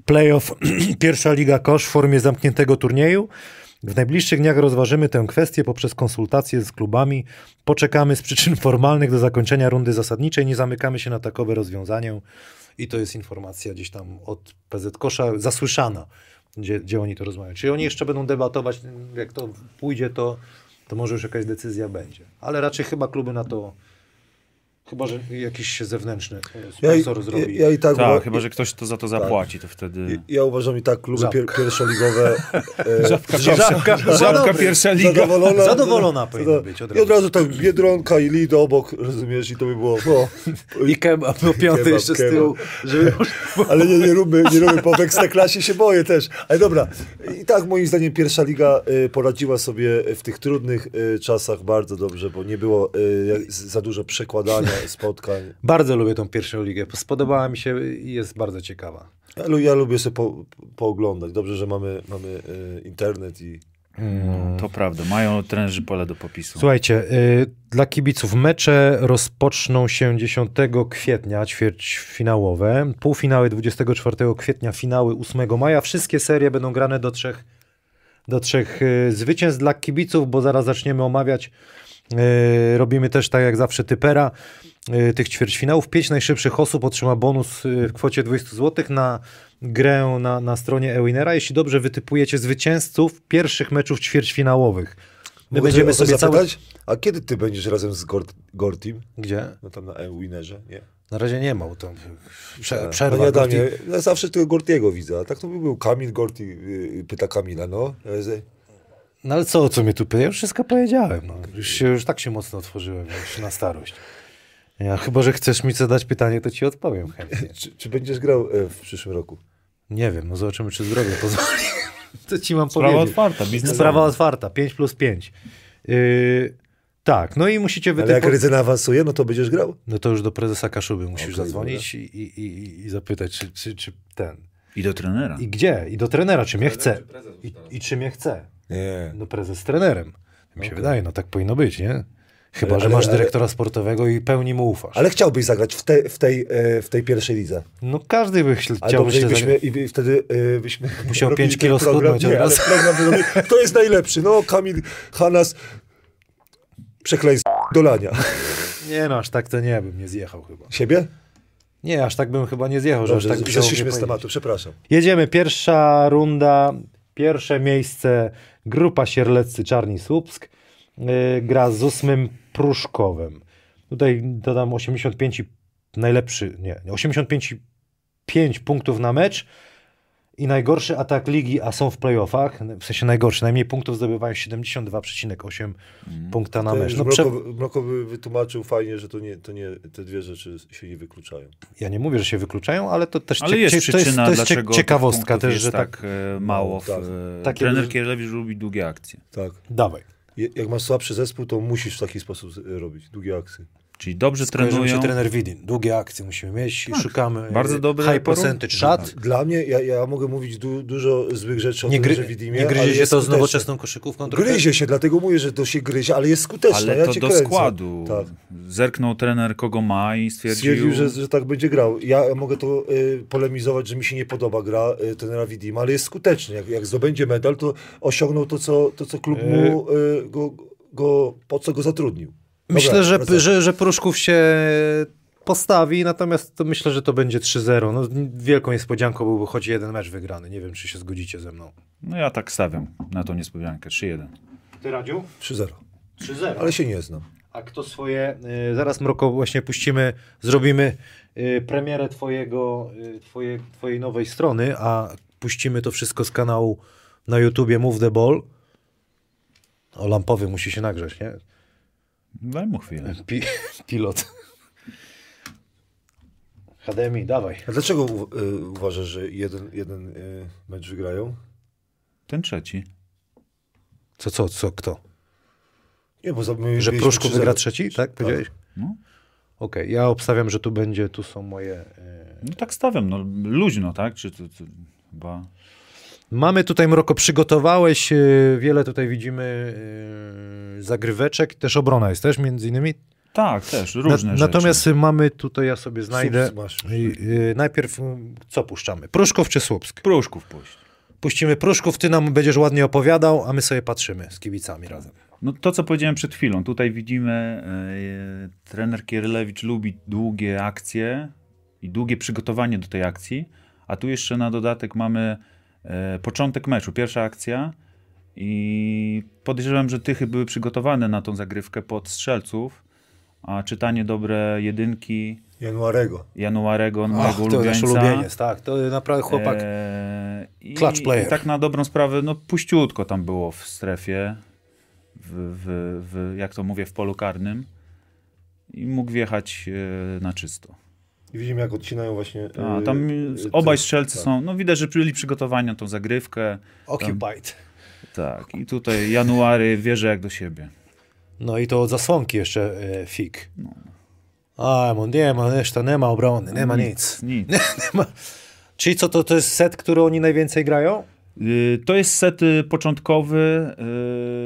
Playoff, pierwsza liga kosz w formie zamkniętego turnieju. W najbliższych dniach rozważymy tę kwestię poprzez konsultacje z klubami. Poczekamy z przyczyn formalnych do zakończenia rundy zasadniczej. Nie zamykamy się na takowe rozwiązanie. I to jest informacja gdzieś tam od PZ Kosza zasłyszana, gdzie, gdzie oni to rozmawiają. Czyli oni jeszcze będą debatować, jak to pójdzie, to, to może już jakaś decyzja będzie. Ale raczej chyba kluby na to, chyba że jakiś zewnętrzny e, Ja, sponsor zrobi. ja, ja i tak, Tak, uwa- chyba, że ktoś to za to zapłaci, to wtedy... ja uważam i tak kluby pier, Żabka. pierwszoligowe... e, Żabka, żabka, żabka dobry. pierwsza liga. Zadowolona, Zadowolona powinna być od I od razu. razu tak Biedronka i Lido obok, rozumiesz, i to by było... No, I kebab, no piąty Kebab, jeszcze z kebab. tyłu, żeby... ale nie, nie róbmy, nie róbmy, bo w Ekstraklasie się boję też. Ale dobra, i tak moim zdaniem pierwsza liga y, poradziła sobie w tych trudnych y, czasach bardzo dobrze, bo nie było jak- za dużo przekładania spotkań. Bardzo lubię tą pierwszą ligę. Spodobała mi się i jest bardzo ciekawa. Ja, ja lubię sobie po, pooglądać. Dobrze, że mamy, mamy y, internet i To prawda, mają trenerzy pole do popisu. Słuchajcie, y, dla kibiców mecze rozpoczną się 10 kwietnia, ćwierćfinałowe, półfinały 24 kwietnia, finały 8 maja. Wszystkie serie będą grane do trzech, do trzech y, zwycięstw dla kibiców, bo zaraz zaczniemy omawiać. Y, Robimy też tak jak zawsze typera y, tych ćwierćfinałów. Pięć najszybszych osób otrzyma bonus y, w kwocie 20 zł na grę na, na stronie Ewinera. Jeśli dobrze wytypujecie zwycięzców pierwszych meczów ćwierćfinałowych. My Mogę będziemy sobie cały... zapytać? A kiedy ty będziesz razem z Gort, Gortim? Gdzie? No tam na E-Winerze, nie? Na razie nie ma, to prze, Tak. przerwa. Gorti- Adamie, ja zawsze tego Gortiego widzę, a tak to by był Kamil Gorti, y, pyta Kamila, no. No ale co, co mnie tu pyta? Ja już wszystko powiedziałem. No. Już, się, już tak się mocno otworzyłem, już na starość. Ja, chyba, że chcesz mi zadać pytanie, to ci odpowiem chętnie. Czy, czy będziesz grał e, w przyszłym roku? Nie wiem, no zobaczymy, czy zdrowie pozwoli. Co ci mam Sprawa powiedzieć? otwarta, biznesowa. Sprawa otwarta, 5 plus 5. Yy, tak, no i musicie Ale jak wytypować... Rydzyna awansuje, no to będziesz grał? No to już do prezesa Kaszuby musisz Okej, zadzwonić i, i, i, i zapytać, czy, czy, czy ten... I do trenera. I gdzie? I do trenera, czy mnie chce. I? I czy mnie chce. Nie. No prezes z trenerem. Mi się wydaje, no tak powinno być, nie? Chyba, Ale- że masz ale- dyrektora sportowego i pełni mu ufasz. Ale chciałbyś zagrać w, te, w, tej, e, w tej pierwszej lidze. No każdy by chci- Ale chciał dobrze, i myślę, byśmy, i wtedy e, byśmy... Musiał robili pięć ten kilo program. schudnąć od ale razu. Kto jest najlepszy? No Kamil Hanas przekleństwo dolania. Nie no, aż tak to nie bym nie zjechał chyba. Siebie? Nie, aż tak bym chyba nie zjechał, że Dobrze, aż tak z tematu, przepraszam. Jedziemy, pierwsza runda, pierwsze miejsce, grupa Sierleccy Czarni Słupsk, yy, gra z ósmym Pruszkowem. Tutaj dodam 85 i najlepszy, nie, 85 i 5 punktów na mecz i najgorszy atak ligi, a są w playoffach, w sensie najgorszy, najmniej punktów zdobywają 72,8 punkta na mecz. No, prze... Mroko, Mroko by wytłumaczył fajnie, że to nie, to nie, te dwie rzeczy się nie wykluczają. Ja nie mówię, że się wykluczają, ale to też Ale cie- jest cie- przyczyna, to jest, to jest dlaczego ciekawostka też, jest że tak. e, mało. No, tak. w, Takie- trener Kierlewicz lubi długie akcje. Tak. Dawaj. Jak masz słabszy zespół, to musisz w taki sposób robić, długie akcje. Czyli dobrze Kojarzy mi trenują. się trener Widin. Długie akcje musimy mieć i szukamy bardzo e, dobre high poru- percentage shot. Dla mnie, ja, ja mogę mówić du, dużo złych rzeczy o Nie, tym, gry, że Widimie, nie gryzie się to z nowoczesną koszykówką trochę? Gryzie się, dlatego mówię, że to się gryzie, ale jest skuteczne. Ale ja to cię do kręcę. składu. Tak. Zerknął trener, kogo ma i stwierdził... Stwierdził, że, że tak będzie grał. Ja mogę to y, polemizować, że mi się nie podoba gra y, trenera Widima, ale jest skuteczny. Jak, jak zdobędzie medal, to osiągnął to, co, to, co klub mu y, go, go, po co go zatrudnił. Myślę, że, że, że Pruszków się postawi, natomiast to myślę, że to będzie 3-0. No, wielką niespodzianką byłby choć jeden mecz wygrany. Nie wiem, czy się zgodzicie ze mną. No ja tak stawiam na tą niespodziankę. 3-1. Ty, Radziu? 3-0. 3-0. Ale się nie znam. A kto swoje... Y, zaraz, Mroko, właśnie puścimy, zrobimy y, premierę twojego, y, twoje, twojej nowej strony, a puścimy to wszystko z kanału na YouTubie Move the Ball. O, lampowy musi się nagrzeć, nie? Daj mu chwilę. Pi pilot. HDMI, dawaj. A dlaczego u, y, uważasz, że jeden, jeden y, mecz wygrają? Ten trzeci. Co, co, co, kto? Nie, bo my Że Pruszku 3-0. wygra trzeci, tak? Powiedziałeś? No. Okej, ja obstawiam, że tu będzie, tu są moje... e, No tak stawiam, no luźno, tak? Czy to, to chyba... Mamy tutaj, Mroko, przygotowałeś, e, wiele tutaj widzimy e, zagryweczek, też obrona jest też między innymi. Tak, też, różne Na, rzeczy. natomiast mamy tutaj, ja sobie znajdę, Słupsk e, najpierw co puszczamy? Pruszków czy Słupsk? Pruszków puść. Puścimy Pruszków, ty nam będziesz ładnie opowiadał, a my sobie patrzymy z kibicami razem. No to, co powiedziałem przed chwilą. Tutaj widzimy, e, trener Kierylewicz lubi długie akcje i długie przygotowanie do tej akcji, a tu jeszcze na dodatek mamy początek meczu, pierwsza akcja i podejrzewam, że tychy były przygotowane na tą zagrywkę pod strzelców, a czytanie dobre jedynki Januarego. Januarego, mojego Ach, to nasz ulubieńca. ulubieniec, tak, to naprawdę chłopak. Eee, Clutch player. I tak na dobrą sprawę, no puściutko tam było w strefie, w, w, w, jak to mówię, w polu karnym i mógł wjechać e, na czysto. I widzimy, jak odcinają właśnie... A, y, tam y, obaj strzelcy tak. są, no widać, że byli przygotowani na tą zagrywkę. Occupied. Tak, i tutaj January wierzy jak do siebie. No i to od zasłonki jeszcze e, fik. A, no nie ma, jeszcze nie ma obrony, nie ma nic. Nic. Nie ma. Czyli co, to, to jest set, który oni najwięcej grają? Y, To jest set y, początkowy,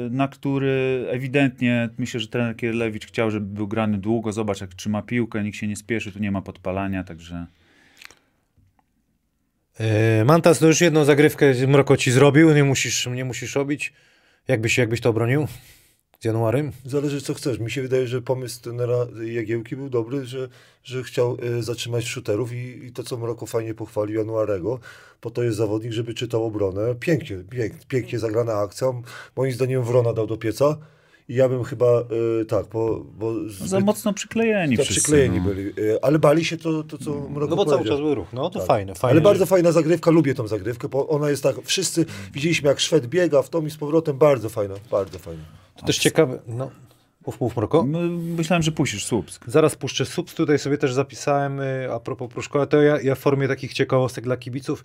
y, na który ewidentnie myślę, że trener Kierlewicz chciał, żeby był grany długo. Zobacz, jak trzyma piłkę, nikt się nie spieszy, tu nie ma podpalania, także E, Mantas to już jedną zagrywkę Mroko ci zrobił, nie musisz, nie musisz robić. Jakbyś, jakbyś to obronił z Januarym? Zależy co chcesz. Mi się wydaje, że pomysł trenera Jagiełki był dobry, że, że chciał y, zatrzymać shooterów i, i to, co Mroko fajnie pochwalił Januarego, po to jest zawodnik, żeby czytał obronę. Pięknie, pięk, pięknie zagrana akcja. Moim zdaniem Wrona dał do pieca ja bym chyba, y, tak, bo... bo no, za zbyt- mocno przyklejeni za wszyscy. przyklejeni no. byli. Y, ale bali się to, to co Mroko No bo cały czas był ruch. No to Tak. fajne, fajne. Ale bardzo fajna zagrywka, lubię tą zagrywkę, bo ona jest tak, wszyscy widzieliśmy jak Szwed biega w tom i z powrotem, bardzo fajna, bardzo fajna. To też ciekawe. No, mów, mów Mroko. No, Myślałem, że puścisz Słupsk. Zaraz puszczę subs, tutaj sobie też zapisałem y, a propos Pruszkowa, to ja, ja w formie takich ciekawostek dla kibiców,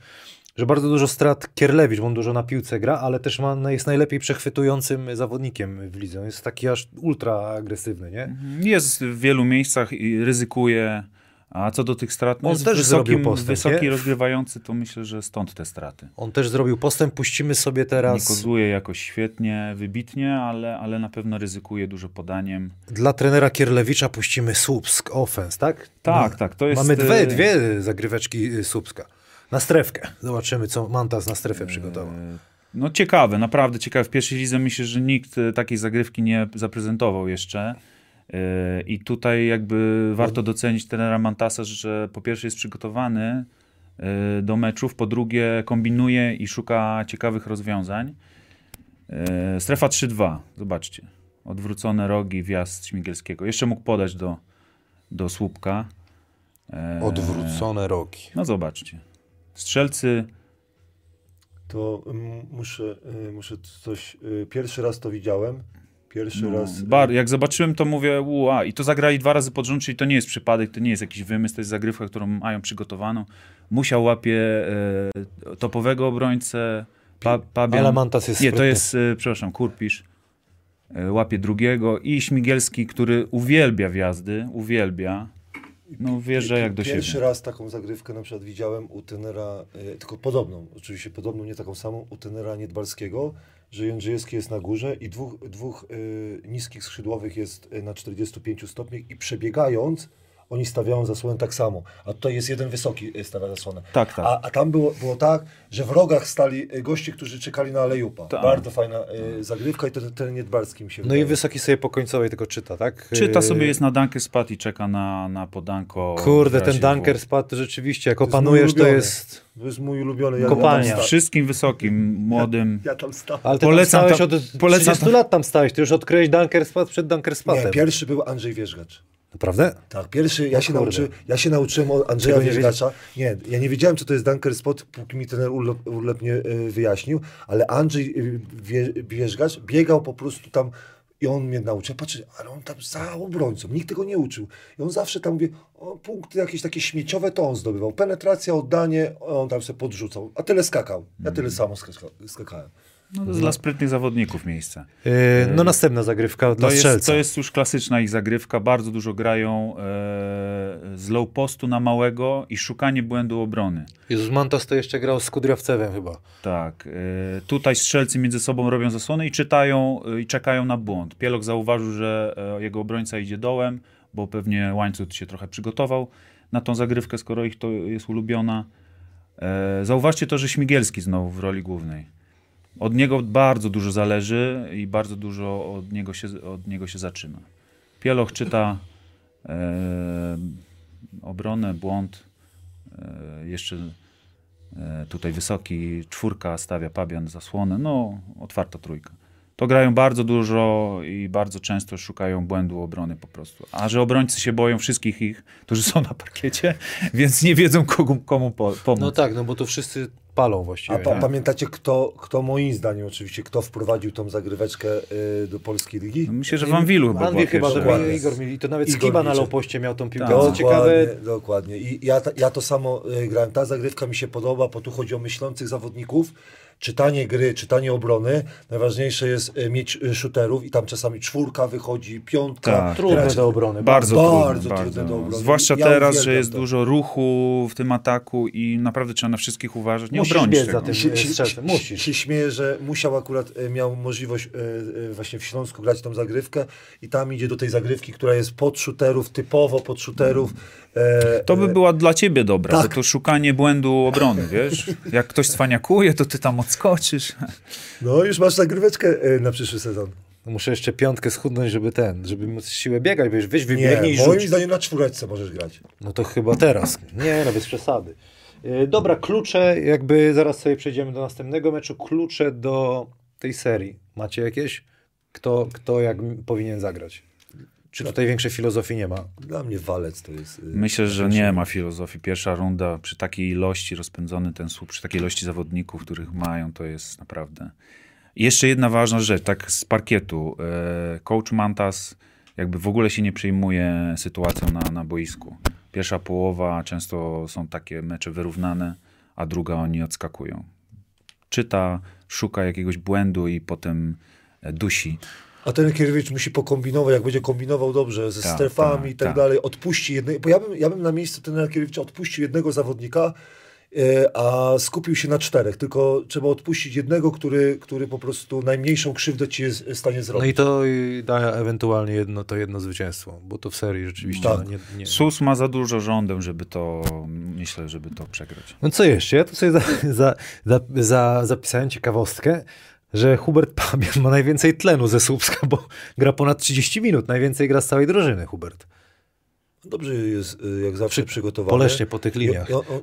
że bardzo dużo strat Kierlewicz, bo on dużo na piłce gra, ale też ma, no, jest najlepiej przechwytującym zawodnikiem w lidze. On jest taki aż ultra agresywny, nie? Jest w wielu miejscach i ryzykuje. A co do tych strat, no On jest też zrobił wysokim, postęp, wysoki nie? rozgrywający, to myślę, że stąd te straty. On też zrobił postęp, puścimy sobie Nie teraz kozuje jakoś świetnie, wybitnie, ale, ale na pewno ryzykuje dużo podaniem. dla trenera Kierlewicza puścimy Słupsk Offense, tak? Tak, No. tak, to jest... Mamy dwie, e, dwie zagryweczki y, Słupska. Na strefkę. Zobaczymy, co Mantas na strefę przygotował. E, No ciekawe, naprawdę ciekawe. W pierwszej lidze myślę, że nikt e, takiej zagrywki nie zaprezentował jeszcze. E, I tutaj jakby warto docenić trenera Mantasa, że po pierwsze jest przygotowany do meczów, po drugie kombinuje i szuka ciekawych rozwiązań. Strefa 3-2, zobaczcie. Odwrócone rogi, wjazd Śmigielskiego. Jeszcze mógł podać do, do słupka. Odwrócone rogi. No zobaczcie. Strzelcy To mm, muszę, y, muszę coś, y, pierwszy raz to widziałem, pierwszy No, raz... y, bar, jak zobaczyłem, to mówię, ua, i to zagrali dwa razy pod rząd, czyli to nie jest przypadek, to nie jest jakiś wymysł, to jest zagrywka, którą mają przygotowaną. Musiał łapie e, topowego obrońcę, pa, Pabian. Ale Mantas jest Nie, to jest, e, przepraszam, Kurpisz. E, łapie drugiego i Śmigielski, który uwielbia wjazdy, uwielbia. No wjeżdża jak do Pierwszy siebie. raz taką zagrywkę na przykład widziałem u tenera, y, tylko podobną, oczywiście podobną, nie taką samą, u tenera Niedbalskiego, że Jędrzejewski jest na górze i dwóch, dwóch y, niskich skrzydłowych jest y, na 45 stopniach i przebiegając, oni stawiają zasłonę tak samo. A tutaj jest jeden wysoki, y, stawia zasłonę. Tak, tak. A, a tam było, było tak, że w rogach stali y, goście, którzy czekali na Alejupa. Tak. Bardzo fajna y, zagrywka i ten, ten Niedbalski mi się No wydaje. i Wysoki sobie po końcowej tylko czyta, tak? Czyta sobie, jest na dunker spad i czeka na, na podanko. Kurde, ten dunker W. spadł rzeczywiście. Jak opanujesz, to jest... To jest mój ulubiony. Ja, Kopalnia. Ja Wszystkim wysokim, młodym. ja tam stałem. Ale ty Polecam tam stałeś tam- od polecam 30 tam- lat tam stałeś, ty już odkryłeś dunker spad przed dunker Nie, spadem. pierwszy był Andrzej Wierzgacz. Naprawdę? Tak, pierwszy, ja, O się nauczy, ja się nauczyłem od Andrzeja Wierzgacza. Nie, ja nie wiedziałem, co to jest Dunker Spot, póki mi ten urlop, urlop nie y, wyjaśnił, ale Andrzej y, wie, Wierzgacz biegał po prostu tam i on mnie nauczył. Patrzę, ale on tam za obrońcą, nikt tego nie uczył. I on zawsze tam mówi, o, punkty jakieś takie śmieciowe to on zdobywał. Penetracja, oddanie, on tam sobie podrzucał. A tyle skakał. Ja tyle samo skaka, skakałem. No, to jest dla sprytnych zawodników miejsce. Yy, no następna zagrywka dla To jest, to jest już klasyczna ich zagrywka. Bardzo dużo grają e, z low postu na małego i szukanie błędu obrony. Jezus Mantas to jeszcze grał z Kudriawcewem chyba. Tak. E, tutaj strzelcy między sobą robią zasłony i czytają e, i czekają na błąd. Pielok zauważył, że e, jego obrońca idzie dołem, bo pewnie łańcuch się trochę przygotował na tą zagrywkę, skoro ich to jest ulubiona. E, zauważcie to, że Śmigielski znowu w roli głównej. Od niego bardzo dużo zależy i bardzo dużo od niego się, od niego się zaczyna. Pieloch czyta e, obronę, błąd. E, jeszcze e, tutaj wysoki, czwórka stawia Pabian zasłonę. No, otwarta trójka. To grają bardzo dużo i bardzo często szukają błędu obrony po prostu. A że obrońcy się boją wszystkich ich, którzy są na parkiecie, więc nie wiedzą komu, komu po, pomóc. No tak, no bo to wszyscy palą właściwie. A pa, nie? pamiętacie, kto, kto moim zdaniem oczywiście, kto wprowadził tą zagryweczkę y, do polskiej ligi? No Myślę, że w Anwilu chyba była chyba, Dokładnie. Igor mieli, to nawet Igor Skiba na Milczek. low poście miał tą piłkę. Tak. Co ciekawe, Dokładnie, dokładnie. I ja, ja to samo y, grałem. Ta zagrywka mi się podoba, bo tu chodzi o myślących zawodników. Czytanie gry, czytanie obrony. Najważniejsze jest y, mieć y, shooterów i tam czasami czwórka wychodzi, piątka. Tak, trudne Grać- do obrony. Bardzo, Bardzo trudno, trudne bardzo. do obrony. Zwłaszcza Ja teraz, że jest to. dużo ruchu w tym ataku i naprawdę trzeba na wszystkich uważać. Nie Musisz obronisz biec tego. za tym. Się, się, strzelcem, się, musisz. się śmieję, że musiał akurat, miał możliwość właśnie w Śląsku grać tą zagrywkę i tam idzie do tej zagrywki, która jest pod shooterów, typowo pod shooterów. E, To by e, była dla ciebie dobra, Tak. bo to szukanie błędu obrony, wiesz? Jak ktoś cwaniakuje, to ty tam odskoczysz. No już masz zagryweczkę y, na przyszły sezon. Muszę jeszcze piątkę schudnąć, żeby ten, żeby móc siłę biegać, wiesz, weź Nie, wybiegnij i moim rzuć. zdaniem na czwóreczce możesz grać. No to chyba teraz. Nie, no bez przesady. Yy, Dobra, klucze, jakby zaraz sobie przejdziemy do następnego meczu. Klucze do tej serii. Macie jakieś? Kto, kto jak powinien zagrać? Czy tutaj większej filozofii nie ma? Dla mnie walec to jest... y, Myślę, że nie ma filozofii. Pierwsza runda przy takiej ilości rozpędzony ten słup, przy takiej ilości zawodników, których mają, to jest naprawdę. I jeszcze jedna ważna rzecz, tak z parkietu. E, Coach Mantas jakby w ogóle się nie przejmuje sytuacją na, na boisku. Pierwsza połowa często są takie mecze wyrównane, a druga oni odskakują. Czyta, szuka jakiegoś błędu i potem e, dusi. A ten Kierowicz musi pokombinować, jak będzie kombinował dobrze ze Tak, strefami tak, i tak, tak. dalej, odpuści jednego, bo ja bym, ja bym na miejscu trenera Kierowicza odpuścił jednego zawodnika, e, a skupił się na czterech, tylko trzeba odpuścić jednego, który, który po prostu najmniejszą krzywdę ci jest w stanie No zrobić. i to da ewentualnie jedno, to jedno zwycięstwo, bo to w serii rzeczywiście Tak. no, nie, nie. Sus ma za dużo żądeł, żeby to, myślę, żeby to przegrać. No co jeszcze? Ja tu sobie za, za, za, za, zapisałem ciekawostkę, że Hubert Pabian ma najwięcej tlenu ze Słupska, bo gra ponad 30 minut. Najwięcej gra z całej drużyny, Hubert. Dobrze jest, y, jak zawsze Przy- przygotowany. Poleśnie po tych liniach. On-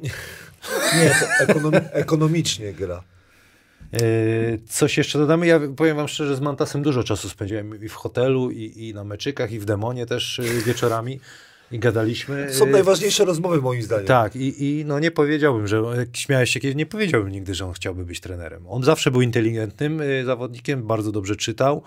nie, ekonomi, ekonomicznie gra. Yy, coś jeszcze dodamy? Ja powiem wam szczerze, z Mantasem dużo czasu spędziłem i w hotelu, i, i na meczykach, i w Demonie też yy, wieczorami i gadaliśmy. Są Yy, najważniejsze rozmowy moim zdaniem. Tak, i, i no nie powiedziałbym, że śmiałeś się kiedyś, nie powiedziałbym nigdy, że on chciałby być trenerem. On zawsze był inteligentnym y, zawodnikiem, bardzo dobrze czytał.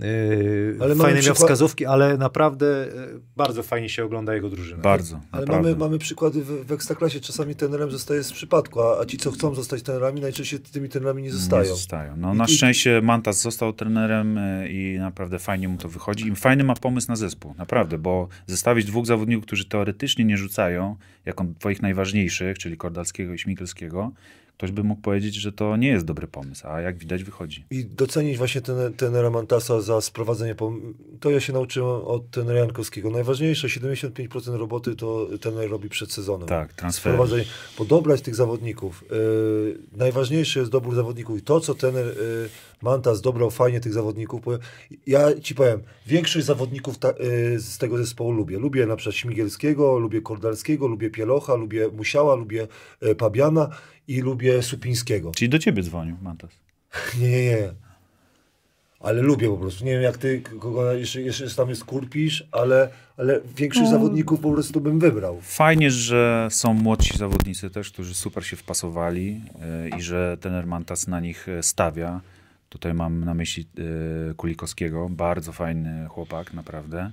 Y, Ale fajne miał wskazówki, ale naprawdę y, bardzo fajnie się ogląda jego drużynę. Bardzo, Ale naprawdę. mamy, mamy przykłady w, w Ekstraklasie. Czasami trenerem zostaje z przypadku, a, a ci, co chcą zostać trenerami, najczęściej tymi trenerami nie zostają. Nie zostają. No, I- na i- szczęście Mantas został trenerem y, i naprawdę fajnie mu to wychodzi. I fajny ma pomysł na zespół, naprawdę, bo zestawić dwóch zawodników, którzy teoretycznie nie rzucają, jak on twoich najważniejszych, czyli Kordalskiego i Śmigelskiego, ktoś by mógł powiedzieć, że to nie jest dobry pomysł, a jak widać wychodzi. I docenić właśnie ten, tenera Mantasa za sprowadzenie. To ja się nauczyłem od tenera Jankowskiego. Najważniejsze, 75% roboty to tener robi przed sezonem. Tak, transfer. Sprowadzenie, podobrać tych zawodników. Yy, najważniejszy jest dobór zawodników i to, co tener yy, Mantas dobrał fajnie tych zawodników. Ja ci powiem, większość zawodników ta, yy, z tego zespołu lubię. Lubię na przykład Śmigielskiego, lubię Kordalskiego, lubię Pielocha, lubię Musiała, lubię yy, Pabiana i lubię Supińskiego. Czyli do ciebie dzwonił Mantas. Nie, nie, nie. ale lubię po prostu. Nie wiem jak ty, kogo jeszcze, jeszcze tam jest Kurpisz, ale, ale większość zawodników po prostu bym wybrał. Fajnie, że są młodsi zawodnicy też, którzy super się wpasowali e, i że trener Mantas na nich e, stawia. Tutaj mam na myśli e, Kulikowskiego, bardzo fajny chłopak, naprawdę.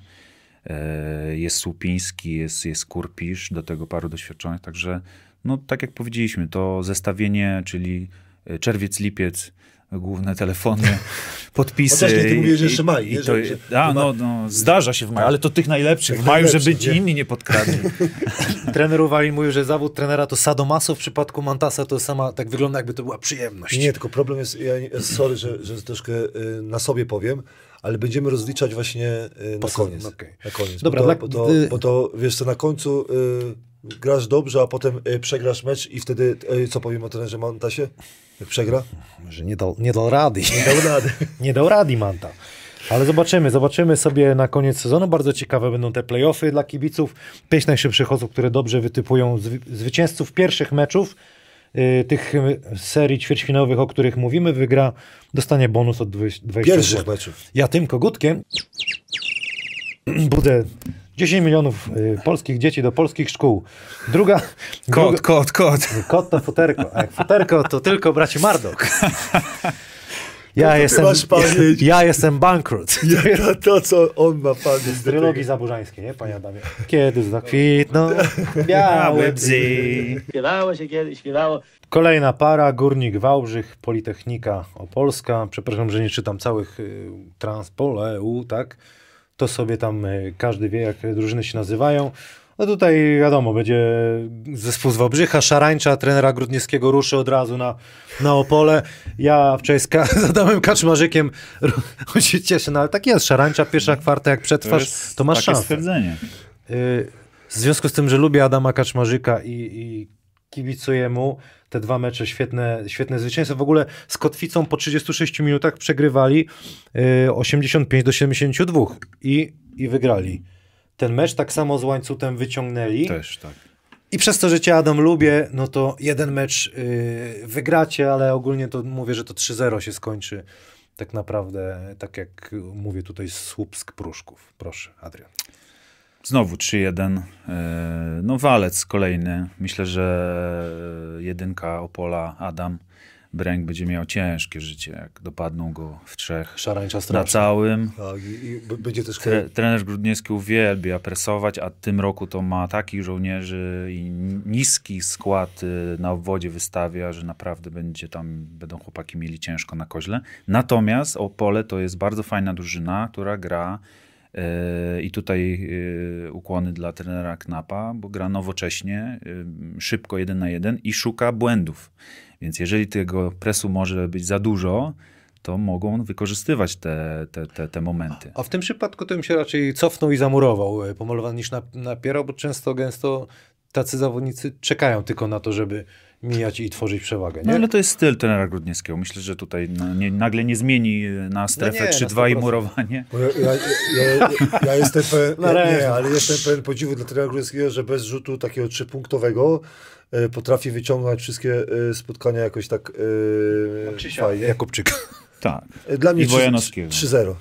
E, Jest Słupiński, jest, jest Kurpisz, do tego paru doświadczonych, także no tak jak powiedzieliśmy, to zestawienie, czyli e, czerwiec, lipiec, główne telefony, podpisy. Chociaż ty i- mówisz, że jeszcze i- maj, i nie? to, Że- że- a, no, no, zdarza się w maju, ale to tych najlepszych w maju, najlepszych, żeby ci nie? inni nie podkradli. Trener Uwali mówił, że zawód trenera to sadomaso, w przypadku Mantasa to sama tak wygląda, jakby to była przyjemność. Nie, tylko problem jest, ja, sorry, że, że troszkę y, na sobie powiem, ale będziemy rozliczać właśnie y, na koniec. okej. Na koniec. Dobra, bo, dla- to, bo, to, bo to, wiesz co, na końcu y, grasz dobrze, a potem y, przegrasz mecz i wtedy, y, co powiem o trenerze Montasie? Jak przegra? Że nie dał, nie dał rady. Nie dał rady. nie dał rady Manta. Ale zobaczymy, zobaczymy sobie na koniec sezonu. Bardzo ciekawe będą te playoffy dla kibiców. Pięć najszybszych osób, które dobrze wytypują zwy, zwycięzców pierwszych meczów y, tych y, serii ćwierćfinałowych, o których mówimy, wygra, dostanie bonus od 20 20 Pierwszych zł. meczów. Ja tym kogutkiem budę 10 milionów y, polskich dzieci do polskich szkół. Druga... Kot, druga kot, kot. kot to futerko, a jak futerko to tylko braci Mardok. Ja No jestem, pamięć. ja jestem bankrut. Ja, to, to, co on ma pamięć. Z trylogii zaburzańskiej, nie, panie Adamie? Kiedy zakwitną białe bzy. Śpiewało się kiedyś, śpiewało. Kolejna para, Górnik Wałbrzych, Politechnika Opolska. Przepraszam, że nie czytam całych y, Transpol, EU, tak? To sobie tam y, każdy wie, jak drużyny się nazywają. No tutaj wiadomo, będzie zespół z Wałbrzycha, Szarańcza, trenera Grudniewskiego ruszy od razu na, na Opole. Ja wczoraj z, Ka- z Adamem Kaczmarzykiem, on się cieszy, no ale tak jest, Szarańcza, pierwsza kwarta, jak przetrwasz, to, masz takie szansę. stwierdzenie. Y, W związku z tym, że lubię Adama Kaczmarzyka i, i kibicuję mu, te dwa mecze świetne, świetne zwycięstwo. W ogóle z Kotwicą po 36 minutach przegrywali y, 85 do 72 i, i wygrali. Ten mecz tak samo z łańcutem wyciągnęli. Też, tak. I przez to, że cię Adam lubię, no to jeden mecz y, wygracie, ale ogólnie to mówię, że to 3-0 się skończy. Tak naprawdę, tak jak mówię tutaj, Słupsk Pruszków. Proszę, Adrian. Znowu 3-1. E, No walec kolejny. Myślę, że jedynka Opola, Adam Bręk będzie miał ciężkie życie, jak dopadną go w trzech Szarańcza na straszna. całym. Tak, i, i będzie też... Tre, trener Grudniewski uwielbia presować, a tym roku to ma takich żołnierzy i niski skład y, na obwodzie wystawia, że naprawdę będzie tam, będą chłopaki mieli ciężko na koźle. Natomiast Opole to jest bardzo fajna drużyna, która gra i tutaj y, ukłony dla trenera Knapa, bo gra nowocześnie, y, szybko jeden na jeden i szuka błędów. Więc jeżeli tego presu może być za dużo, to mogą wykorzystywać te, te, te, te momenty. A w tym przypadku to bym się raczej cofnął i zamurował e, pomalowany niż na- napierał, bo często, gęsto tacy zawodnicy czekają tylko na to, żeby mijać i tworzyć przewagę. Nie? No ale to jest styl trenera Grudniewskiego. Myślę, że tutaj no, nie, nagle nie zmieni na strefę nie, na 3-2 i 100%. murowanie. Ja, ja, ja, ja, jestem ja, ręce. nie, ale jestem pewien podziwu dla trenera Grudeckiego, że bez rzutu takiego trzypunktowego e, potrafi wyciągnąć wszystkie e, spotkania jakoś tak e, fajnie. Jakubczyk. Tak. Dla mnie I trzy- Wojanowskiego. 3-0.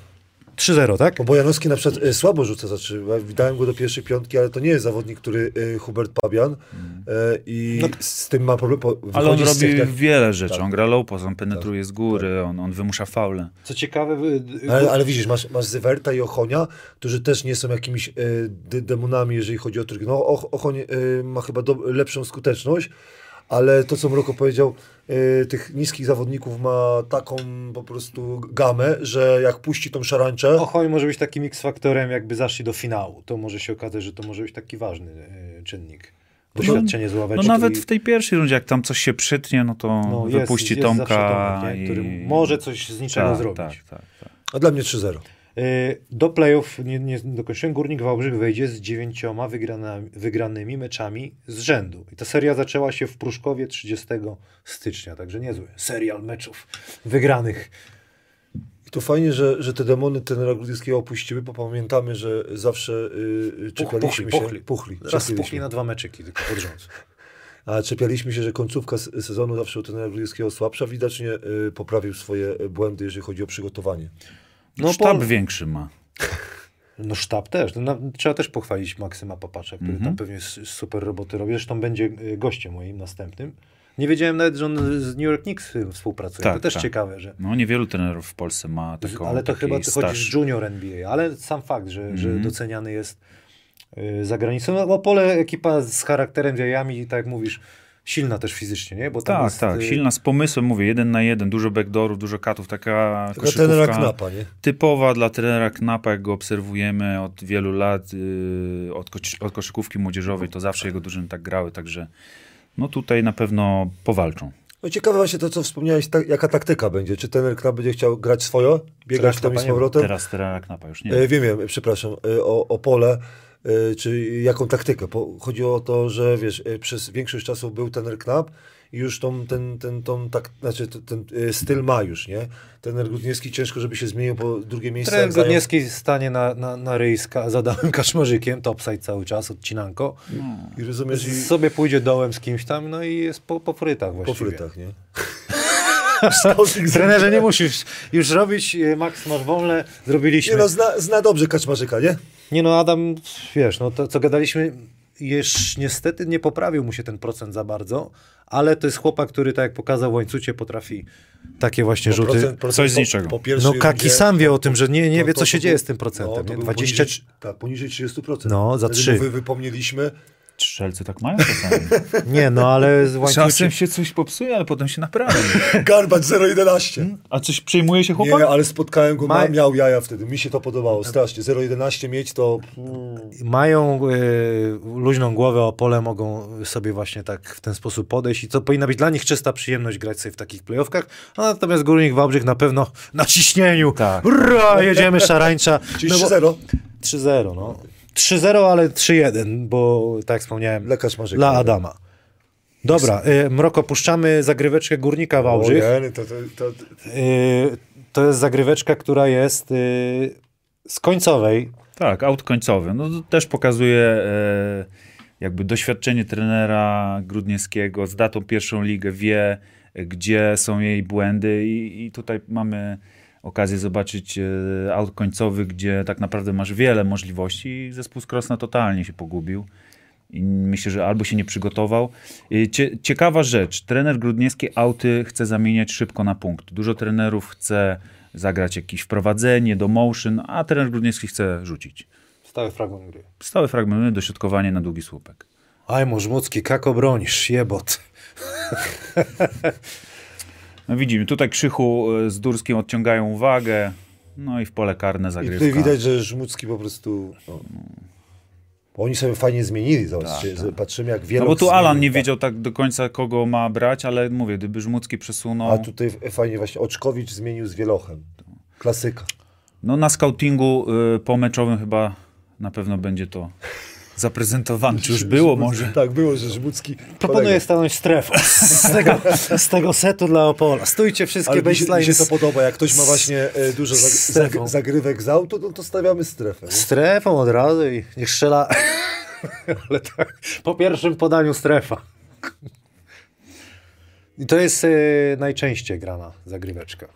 3-0, tak? Bo Bojanowski na przykład e, słabo rzuca, znaczy ja dałem go do pierwszej piątki, ale to nie jest zawodnik, który e, Hubert Pabian e, i z tym ma problem. Po, Ale on robi tych- wiele rzeczy. Tak. On gra low post, on penetruje z góry, on, on wymusza faule. Co ciekawe, Ale, ale widzisz, masz, masz Zywerta i Ochonia, którzy też nie są jakimiś e, de- demonami, jeżeli chodzi o tryk. No, Och, Ochoń e, ma chyba do, lepszą skuteczność, ale to, co Mroko powiedział, e, tych niskich zawodników ma taką po prostu gamę, że jak puści tą szarańczę, Ochoń może być takim X-faktorem, jakby zaszli do finału. To może się okazać, że to może być taki ważny e, czynnik. Doświadczenie z No ławeczki. nawet w tej pierwszej rundzie, jak tam coś się przytnie, no to No, jest- wypuści jest Tomka. zawsze Tomek, i... który może coś z niczego tak, zrobić. Tak, tak, tak. a dla mnie 3-0. Y, Do playoff nie, nie dokończyłem. Górnik Wałbrzych wejdzie z dziewięcioma wygrana, wygranymi meczami z rzędu. I ta seria zaczęła się w Pruszkowie 30 stycznia, także niezły serial meczów wygranych. I to fajnie, że, że te demony trenera Grudzińskiego opuściły, bo pamiętamy, że zawsze y, y, czekaliśmy puchli, się. puchli. puchli. Raz spuchli na dwa meczyki tylko pod rząd. A czepialiśmy się, że końcówka sezonu zawsze u trenera Grudzińskiego słabsza. Widocznie y, poprawił swoje błędy, jeżeli chodzi o przygotowanie. No, Sztab po- większy ma. No sztab też. No, trzeba też pochwalić Maksyma Papacza, który Mhm. tam pewnie s- super roboty robi. Zresztą będzie y, gościem moim następnym. Nie wiedziałem nawet, że on z New York Knicks współpracuje. Tak, to też tak. ciekawe, że... No niewielu trenerów w Polsce ma taką ale to chyba ty chodzisz junior NBA, ale sam fakt, że, że Mhm. doceniany jest y, za granicą. No, Opole ekipa z charakterem, jajami, tak jak mówisz, silna też fizycznie, nie? Bo Tak, jest, tak, y, silna z pomysłem, mówię, jeden na jeden, dużo backdoorów, dużo katów, taka Taka trenera Knapa, nie? typowa dla trenera Knapa, jak go obserwujemy od wielu lat, yy, od, od koszykówki młodzieżowej, to zawsze jego drużyny tak grały, także no tutaj na pewno powalczą. No ciekawe właśnie to, co wspomniałeś, ta, jaka taktyka będzie. Czy trener Knap będzie chciał grać swoje, biegać Teraz tam i z powrotem? Teraz trenera Knapa już nie. E, wiem, wiem, przepraszam, e, o, o pole, czy jaką taktykę. Bo chodzi o to, że wiesz, e, przez większość czasu był trener Knap i już tą, ten, ten, tą, tak, znaczy ten, ten e, styl ma już, nie? Trener Grudniewski ciężko, żeby się zmienił, bo drugie miejsce... Trener jak zajął- Godniewski stanie na, na, na ryj z ka- z Adamem Kaczmarzykiem, topside cały czas, odcinanko. I rozumiesz, i Sobie pójdzie dołem z kimś tam, no i jest po, po frytach po właściwie. frytach, nie? Trenerze, nie musisz już robić, e, Max, masz wolne, zrobiliśmy. Nie no, zna, zna dobrze Kaczmarzyka, nie? Nie no, Adam, wiesz, no to co gadaliśmy, już niestety nie poprawił mu się ten procent za bardzo, ale to jest chłopak, który tak jak pokazał w łańcucie potrafi takie właśnie rzuty. Procent- procent Coś z po- niczego. Po pierwszej No Kaki rundzie- sam wie o tym, że nie, nie to- wie to- co się to dzieje był- z tym procentem. No, to nie? był 20... Poniżej, tak, poniżej 30%. No, za Wtedy trzy. mu Wy, wypomnieliśmy. Strzelcy tak mają czasami. Nie, no ale z łańcucie... Czasem się coś popsuje, ale potem się naprawi. Garbacz 0,11. A coś przejmuje się chłopak? Nie, ale spotkałem go, Ma- miał jaja wtedy. Mi się to podobało strasznie. 0,11 mieć to... mają y, luźną głowę o pole, mogą sobie właśnie tak w ten sposób podejść i to powinna być dla nich czysta przyjemność grać sobie w takich playoffkach, a natomiast Górnik Wałbrzych na pewno na ciśnieniu. Tak. Hurra, jedziemy szarańcza. Czyli No bo- 3-0. 3-0, no. 3-0, ale 3-1, bo tak jak wspomniałem, Dla Kaczmarzyka. dla Adama. Dobra, y, Mroko, puszczamy zagryweczkę Górnika Wałbrzych. To, to, to, Y, to jest zagryweczka, która jest y, z końcowej. Tak, aut końcowy. No to też pokazuje e, jakby doświadczenie trenera Grudniewskiego, z datą pierwszą ligę, wie gdzie są jej błędy i, i tutaj mamy okazję zobaczyć e, aut końcowy, gdzie tak naprawdę masz wiele możliwości i zespół z Krosna totalnie się pogubił. I myślę, że albo się nie przygotował. Cie, ciekawa rzecz. Trener Grudniewski auty chce zamieniać szybko na punkt. Dużo trenerów chce zagrać jakieś wprowadzenie do motion, a trener Grudniewski chce rzucić. Stały fragment gry. Stały fragmenty, dośrodkowanie na długi słupek. Aj, Możmucki, jak obronisz, jebot. No widzimy, tutaj Krzychu e, z Durskim odciągają uwagę, no i w pole karne I zagrywka. tutaj widać, że Żmucki po prostu... No, oni sobie fajnie zmienili, zobaczcie. Tak, tak. Patrzymy jak wiele... No bo tu Alan nie wiedział tak do końca, kogo ma brać, ale mówię, gdyby Żmucki przesunął... A tutaj fajnie właśnie Oczkowicz zmienił z Wielochem. Klasyka. No na scoutingu y, pomeczowym chyba na pewno będzie to zaprezentowane. Czy już było może? Tak, było, że Żmucki... Proponuję kolega. stanąć strefą z tego, z tego setu dla Opola. Stójcie wszystkie Ale mi się, mi się to podoba. Jak ktoś ma właśnie e, dużo zag, strefą. zag, zagrywek z auto, no to stawiamy strefę. nie? Strefą od razu i niech strzela. Ale tak, po pierwszym podaniu strefa. I to jest y, najczęściej grana zagryweczka.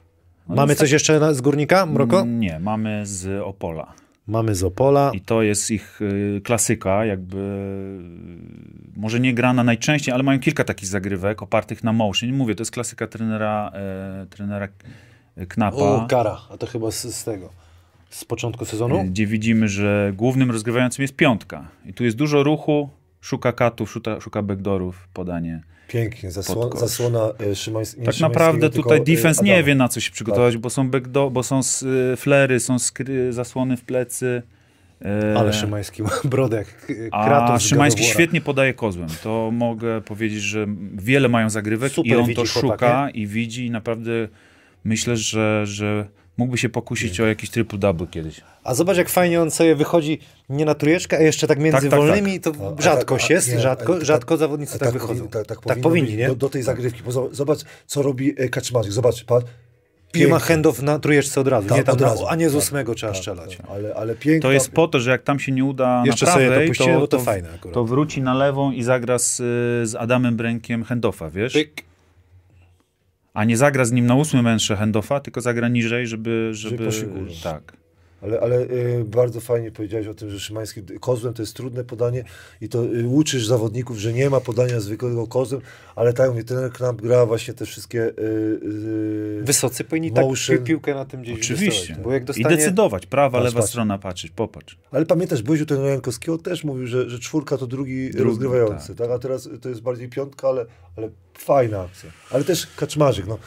Mamy coś jeszcze na, z Górnika, Mroko? Nie, mamy z Opola. Mamy z Opola. I to jest ich y, klasyka, jakby y, może nie grana najczęściej, ale mają kilka takich zagrywek opartych na motion. Mówię, to jest klasyka trenera, e, trenera Knapa. O, kara. A to chyba z, z tego. Z początku sezonu? Gdzie widzimy, że głównym rozgrywającym jest piątka. I tu jest dużo ruchu, szuka katów, szuka, szuka backdoorów, podanie. Pięknie, kosz. zasłona Szymańs, nie Tak naprawdę tylko, tutaj e, defense nie wie na co się przygotować, bo są backdo, bo są y, flery, są skry, zasłony w plecy. e, Ale Szymański ma brodę jak A Szymański świetnie podaje kozłem. To mogę powiedzieć, że wiele mają zagrywek Super i on to chłopak, szuka i widzi i naprawdę myślę, że, że mógłby się pokusić o jakiś triple-double kiedyś. A zobacz, jak fajnie on sobie wychodzi nie na trójeczkę, a jeszcze tak między Tak, tak, wolnymi, to A- a rzadkość tak- jest, nie, rzadko, ale rzadko zawodnicy tak, wychodzą. powinni- tak, tak, tak powinni, być nie? Do, do tej zagrywki. Bo zo- zobacz, co robi e, Kaczmarzyk. Zobacz, patrz. Nie ma Pięknie. handoff na trójeczce od razu, Tak, nie tam od na, razu. a nie z Tak, ósmego trzeba tak, strzelać. tak. Ale, ale pięknie. To jest po to, że jak tam się nie uda Jeszcze na sobie prawej, to to, bo to to, fajne akurat. to wróci na lewą i zagra z, y, z Adamem Brękiem handoffa, wiesz? Pyk. A nie zagra z nim na ósmym męższe handoffa, tylko zagra niżej, żeby... żeby górą. tak. Ale, ale y, bardzo fajnie powiedziałeś o tym, że Szymański kozłem to jest trudne podanie i to y, uczysz zawodników, że nie ma podania zwykłego kozłem, ale tak jak mówię, ten Knap gra właśnie te wszystkie y, y, Wysocy powinni tak Motion. pi- piłkę na tym gdzieś Oczywiście. Bo jak I dostanie... decydować. Prawa, Patrz, lewa patrz. strona patrzeć, popatrz. Ale pamiętasz, byłeś u trenera Jankowskiego, też mówił, że, że czwórka to drugi, Drugi, rozgrywający, tak. A teraz to jest bardziej piątka, ale, ale fajna akcja. Ale też Kaczmarzyk, no.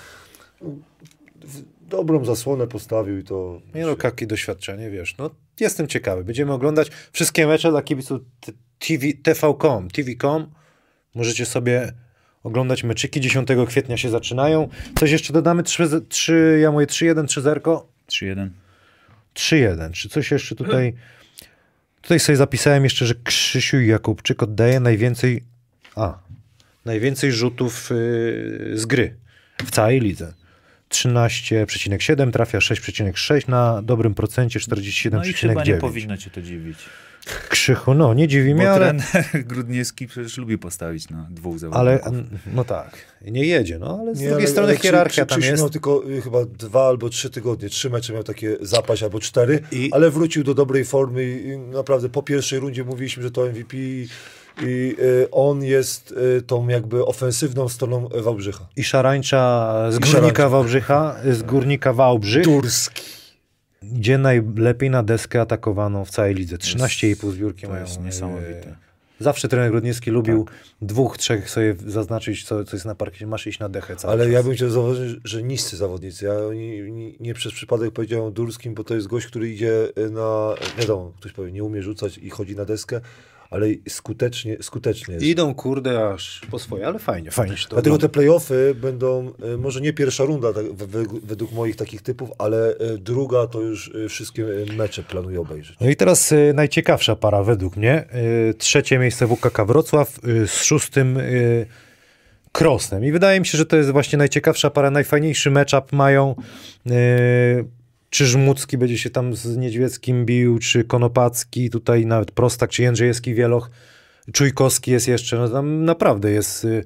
w- Dobrą zasłonę postawił i to... Nie no, jakie doświadczenie, wiesz. No, jestem ciekawy. Będziemy oglądać wszystkie mecze dla kibiców TV, TV.com. TV.com. Możecie sobie oglądać meczyki. 10 kwietnia się zaczynają. Coś jeszcze dodamy? 3, 3 ja mówię 3-1, 3-0. 3-1. 3-1. Czy coś jeszcze tutaj... Tutaj sobie zapisałem jeszcze, że Krzysiu Jakubczyk oddaje najwięcej... A, najwięcej rzutów yy, z gry w całej lidze. 13,7, trafia 6,6 na dobrym procencie No i chyba nie 47,9. powinno cię to dziwić. Krzychu, no nie dziwi Bo mnie, ale, trener Grudniewski przecież lubi postawić na dwóch ale zawodników. no tak, nie jedzie, no ale z Nie, drugiej ale- strony ale hierarchia Krzy- tam jest. miał tylko y, chyba dwa albo trzy tygodnie, trzy mecze miał takie zapaść albo cztery, I- ale wrócił do dobrej formy i i naprawdę po pierwszej rundzie mówiliśmy, że to MVP i, y, on jest y, tą jakby ofensywną stroną y, Wałbrzycha. I szarańcza z I Górnika Szarańcza. Wałbrzycha, z Górnika Wałbrzych Turski. idzie najlepiej na deskę atakowaną w całej lidze. 13,5 zbiórki to mają. jest e, niesamowite. Zawsze trener Grudniewski lubił dwóch, trzech sobie zaznaczyć, co, co jest na parkiecie. Masz iść na dechę cały Ale czas. ja bym chciał zauważyć, że niscy zawodnicy. Ja nie, nie, nie przez przypadek powiedziałem o Durskim, bo to jest gość, który idzie y, na, wiadomo, ktoś powie, nie umie rzucać i chodzi na deskę, ale skutecznie, skutecznie. Idą kurde aż po swoje, ale fajnie, fajnie się to Dlatego ogląda. te playoffy będą, y, może nie pierwsza runda tak, we- we- według moich takich typów, ale y, druga to już y, wszystkie mecze planuję obejrzeć. No i teraz najciekawsza para według mnie. Trzecie miejsce WKK Wrocław z szóstym Krosnem. I wydaje mi się, że to jest właśnie najciekawsza para, najfajniejszy matchup mają. Y, czy Żmucki będzie się tam z Niedźwieckim bił, czy Konopacki, tutaj nawet Prostak, czy Jędrzejewski Wieloch, Czujkowski jest jeszcze. No tam naprawdę jest y,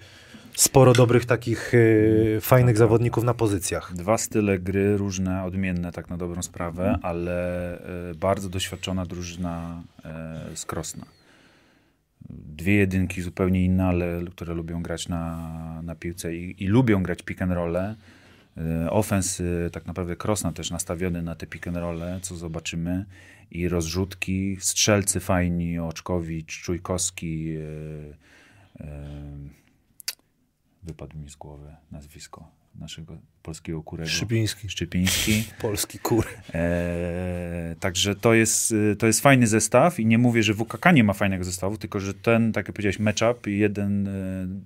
sporo dobrych takich y, fajnych zawodników na pozycjach. Dwa style gry, różne, odmienne tak na dobrą sprawę, ale e, bardzo doświadczona drużyna e, z Krosna. Dwie jedynki zupełnie inne, ale które lubią grać na, na piłce i, i lubią grać pick and rolle. E, Ofens e, tak naprawdę Krosna też nastawiony na te pick and rolle, co zobaczymy. I rozrzutki, strzelcy fajni, Oczkowicz, Czujkowski, e, e, wypadł mi z głowy nazwisko naszego polskiego kurego. Szypiński. Szczypiński. Polski kur. E, także to jest, y, to jest fajny zestaw i nie mówię, że WKK nie ma fajnego zestawu, tylko że ten, tak jak powiedziałeś, matchup, jeden y,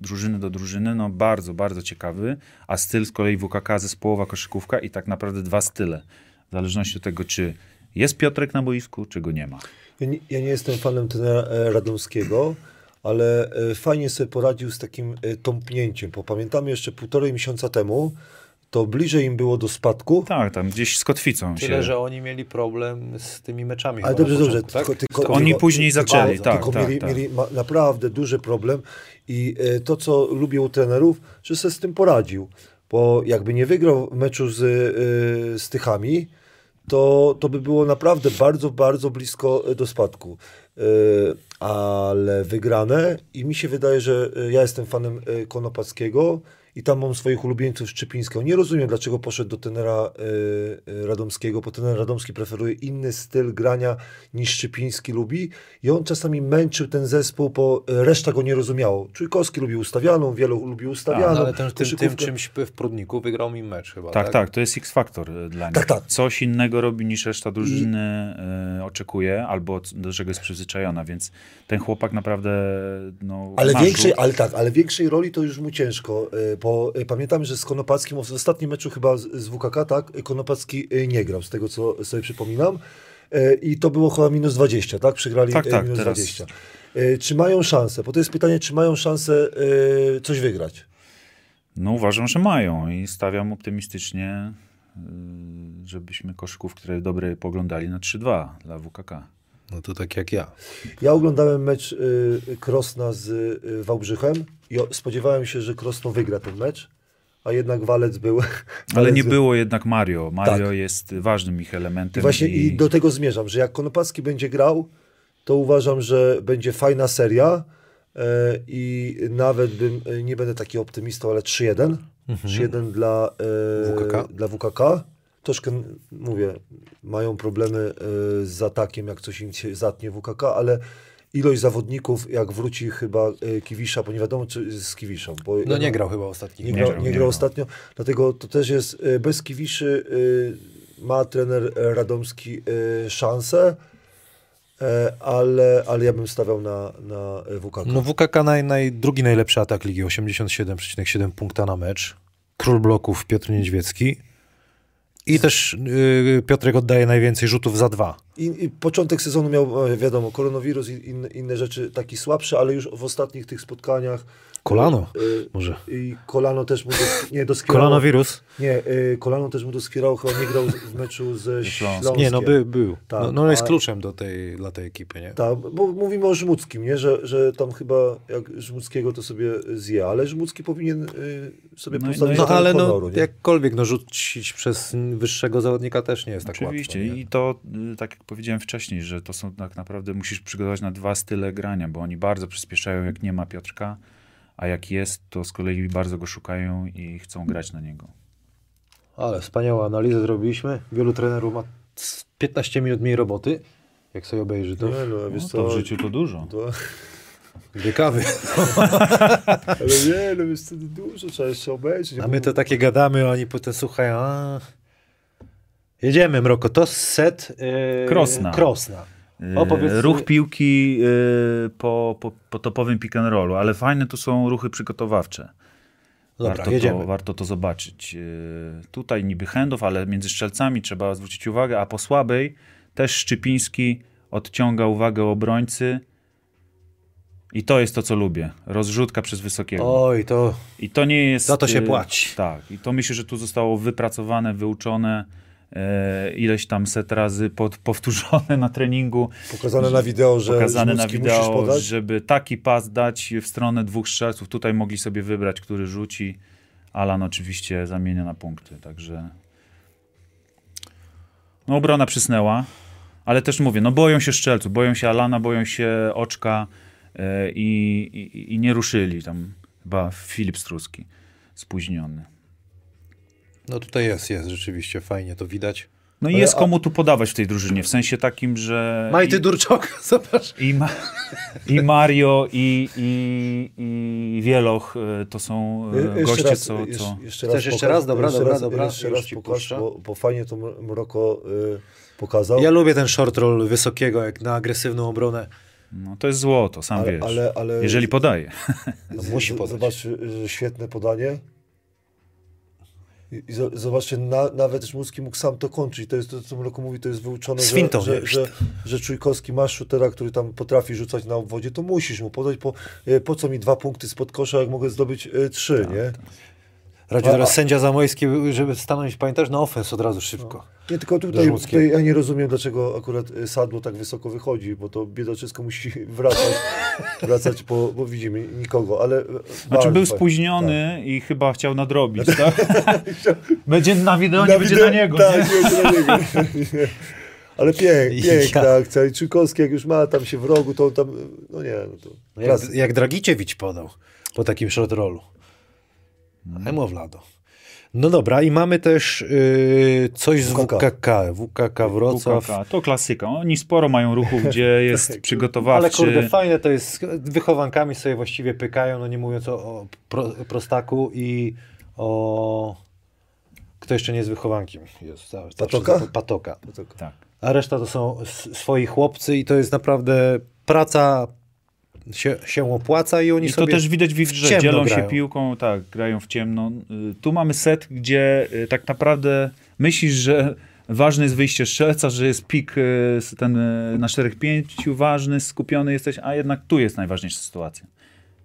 drużyny do drużyny, no bardzo, bardzo ciekawy, a styl z kolei WKK zespołowa koszykówka i tak naprawdę dwa style. W zależności od tego, czy jest Piotrek na boisku, czy go nie ma. Ja nie, ja nie jestem fanem trenera e, Radomskiego, ale e, fajnie sobie poradził z takim e, tąpnięciem, bo pamiętamy jeszcze półtorej miesiąca temu, to bliżej im było do spadku, Tak, tam gdzieś z kotwicą Tyle, się... że oni mieli problem z tymi meczami. Ale dobrze, dobrze. tak? Tylko, tylko, Oni tylko- później tylko- zaczęli, tak, Tylko tak, mieli, tak. mieli ma, naprawdę duży problem i e, to, co lubię u trenerów, że sobie z tym poradził. Bo jakby nie wygrał meczu z, e, z Tychami, to, to by było naprawdę bardzo, bardzo blisko do spadku. E, ale wygrane. I mi się wydaje, że e, ja jestem fanem e, Konopackiego i tam mam swoich ulubieńców Szczypińskiego. Nie rozumiem, dlaczego poszedł do tenera e, e, Radomskiego, bo tener Radomski preferuje inny styl grania niż Szczypiński lubi i on czasami męczył ten zespół, bo e, reszta go nie rozumiało. Czujkowski lubił ustawianą, wielu lubił ustawianą. No, ale ten, tym, tym czymś w Prudniku wygrał mi mecz chyba, Tak, tak? tak, to jest X-Factor y, dla nich. Tak, tak. Coś innego robi niż reszta drużyny y, oczekuje, albo do czego jest przyzwyczajona, więc ten chłopak naprawdę no, Ale większej, rzut. ale tak, ale większej roli to już mu ciężko, y, bo y, pamiętamy, że z Konopackim w ostatnim meczu chyba z, WKK, tak, Konopacki y, nie grał, z tego co sobie przypominam. Y, I to było chyba minus 20, tak? Przegrali Tak, tak, minus teraz- 20. Y, Czy mają szansę? Bo to jest pytanie, czy mają szansę coś wygrać? No uważam, że mają i stawiam optymistycznie żebyśmy koszykówki, które dobre poglądali na 3-2 dla WKK. No to tak jak ja. Ja oglądałem mecz Krosna z Wałbrzychem i spodziewałem się, że Krosno wygra ten mecz, a jednak Walec był. Ale Walec nie był- było jednak Mario. Mario Tak. jest ważnym ich elementem. I właśnie i do tego zmierzam, że jak Konopacki będzie grał, to uważam, że będzie fajna seria e, i nawet bym, e, nie będę taki optymistą, ale 3-1. 3-1 dla, e, WKK. dla WKK. Troszkę, mówię, mają problemy e, z atakiem, jak coś im się zatnie WKK, ale ilość zawodników, jak wróci chyba e, Kiwisza, bo nie wiadomo, czy z Kiwiszą. Bo No nie grał chyba ostatni. nie Nie grał, grał, nie grał grał. ostatnio, dlatego to też jest y, bez Kiwiszy y, ma trener e, Radomski szansę, e, ale, ale ja bym stawiał na, na e, WKK. No WKK naj, naj, drugi najlepszy atak ligi, 87,7 punkta na mecz. Król bloków Piotr Niedźwiecki. I też y, Piotrek oddaje najwięcej rzutów za dwa. I, I początek sezonu miał, e, wiadomo, koronawirus i inne, inne rzeczy taki słabszy, ale już w ostatnich tych spotkaniach Kolano y, może. i kolano też mu dos, nie doskwierało. Kolonowirus? Nie, y, kolano też mu doskwierało, chyba nie grał w meczu ze Śląskiem. Nie, no by, był. Tak, no, no jest a- kluczem do tej, dla tej ekipy, nie? Tak, bo mówimy o Żmudzkim, nie? Że, że tam chyba jak Żmudzkiego to sobie zje, ale Żmudzki powinien y, sobie No postawić no No no, ale honoru, no, nie? jakkolwiek, no rzucić przez wyższego zawodnika też nie jest tak Oczywiście. łatwo. nie? I to, y, tak jak powiedziałem wcześniej, że to są tak naprawdę, musisz przygotować na dwa style grania, bo oni bardzo przyspieszają, jak nie ma Piotrka, a jak jest, to z kolei bardzo go szukają i chcą grać na niego. Ale wspaniałą analizę zrobiliśmy. Wielu trenerów ma z 15 minut mniej roboty. Jak sobie obejrzy to. Nie, no, No, to w życiu to dużo. to, Dwie kawy. ale nie, no co, to dużo trzeba jeszcze obejrzeć. A my to takie gadamy, a oni potem słuchają. A... Jedziemy, Mroko. To set yy, Krosna. Krosna. Opowiedz- Ruch piłki y, po, po, po topowym pick and rollu, ale fajne tu są ruchy przygotowawcze. Dobra, warto, jedziemy. to, warto to zobaczyć. Y, Tutaj niby handów, ale między strzelcami trzeba zwrócić uwagę, a po słabej też Szczypiński odciąga uwagę obrońcy i to jest to, co lubię. Rozrzutka przez wysokiego. Oj, to I to nie jest... Za to się płaci. Tak. I to myślę, że tu zostało wypracowane, wyuczone e, ileś tam set razy pod, powtórzone na treningu. Pokazane na wideo, że pokazane na wideo, żeby taki pas dać w stronę dwóch strzelców. Tutaj mogli sobie wybrać, który rzuci. Alan oczywiście zamienia na punkty, także... No obrona przysnęła, ale też mówię, no boją się strzelców, boją się Alana, boją się Oczka e, i, i, i nie ruszyli tam chyba Filip Struski, spóźniony. No tutaj jest, jest rzeczywiście fajnie to widać. No i jest komu tu podawać w tej drużynie, w sensie takim, że... Majty Durczok, zobacz. I, ma, I Mario, i, i, i Wieloch e, to są Y, e, jeszcze goście, raz, co... jeszcze- co... Jeszcze Chcesz jeszcze raz? Dobra, jeszcze dobra, raz, dobra, Jeszcze raz pokaż, bo, bo fajnie to Mro- Mroko y, pokazał. Ja lubię ten short roll wysokiego, jak na agresywną obronę. No, to jest złoto, sam ale, wiesz. ale, ale Jeżeli podaje. No, Z- musi podać. Zobacz, świetne podanie. I, i zo- zobaczcie, na, nawet Żmudski mógł sam to kończyć. To jest to, co Mroko mówi, to jest wyuczone, Z że, że, że, że Czujkowski ma shootera, który tam potrafi rzucać na obwodzie, to musisz mu podać, po, y, po co mi dwa punkty spod kosza, jak mogę zdobyć y, trzy, nie? Radziu, Teraz a- sędzia Zamojski, żeby stanąć, pamiętasz, na ofens od razu szybko. Nie, tylko tutaj, tutaj ja nie rozumiem, dlaczego akurat y, Sadło tak wysoko wychodzi, bo to biedaczysko musi wracać, wracać, bo, bo widzimy nikogo, ale... y, Znaczy był spóźniony i chyba chciał nadrobić, tak? będzie na wideo, nie Na będzie wideo- na niego, tak, nie? będzie na niego. Ale pięk, piękna Ja- akcja. I Czujkowski jak już ma tam się w rogu, to on tam, no nie, no to... Jak, Klasyk. jak Dragiciewicz podał po takim short rollu. Mhm. A mu Wlado. No dobra, i mamy też y, coś z WKK. WKK. Wrocław. WKK, to klasyka. Oni sporo mają ruchów, gdzie jest Ale przygotowawczy. kurde, fajne to jest. z Wychowankami sobie właściwie pykają, no nie mówiąc o, o pro, prostaku i o. Kto jeszcze nie jest wychowankiem? Jest, zawsze Patoka? Patoka. To- Tak. A reszta to są swoi chłopcy i to jest naprawdę praca się, się opłaca i oni I to sobie... też widać w ich grze. Dzielą grają. się piłką, tak, grają w ciemno. Y, Tu mamy set, gdzie y, tak naprawdę myślisz, że ważne jest wyjście strzelca, że jest pik y, ten na 4-5 ważny, skupiony jesteś, a jednak tu jest najważniejsza sytuacja.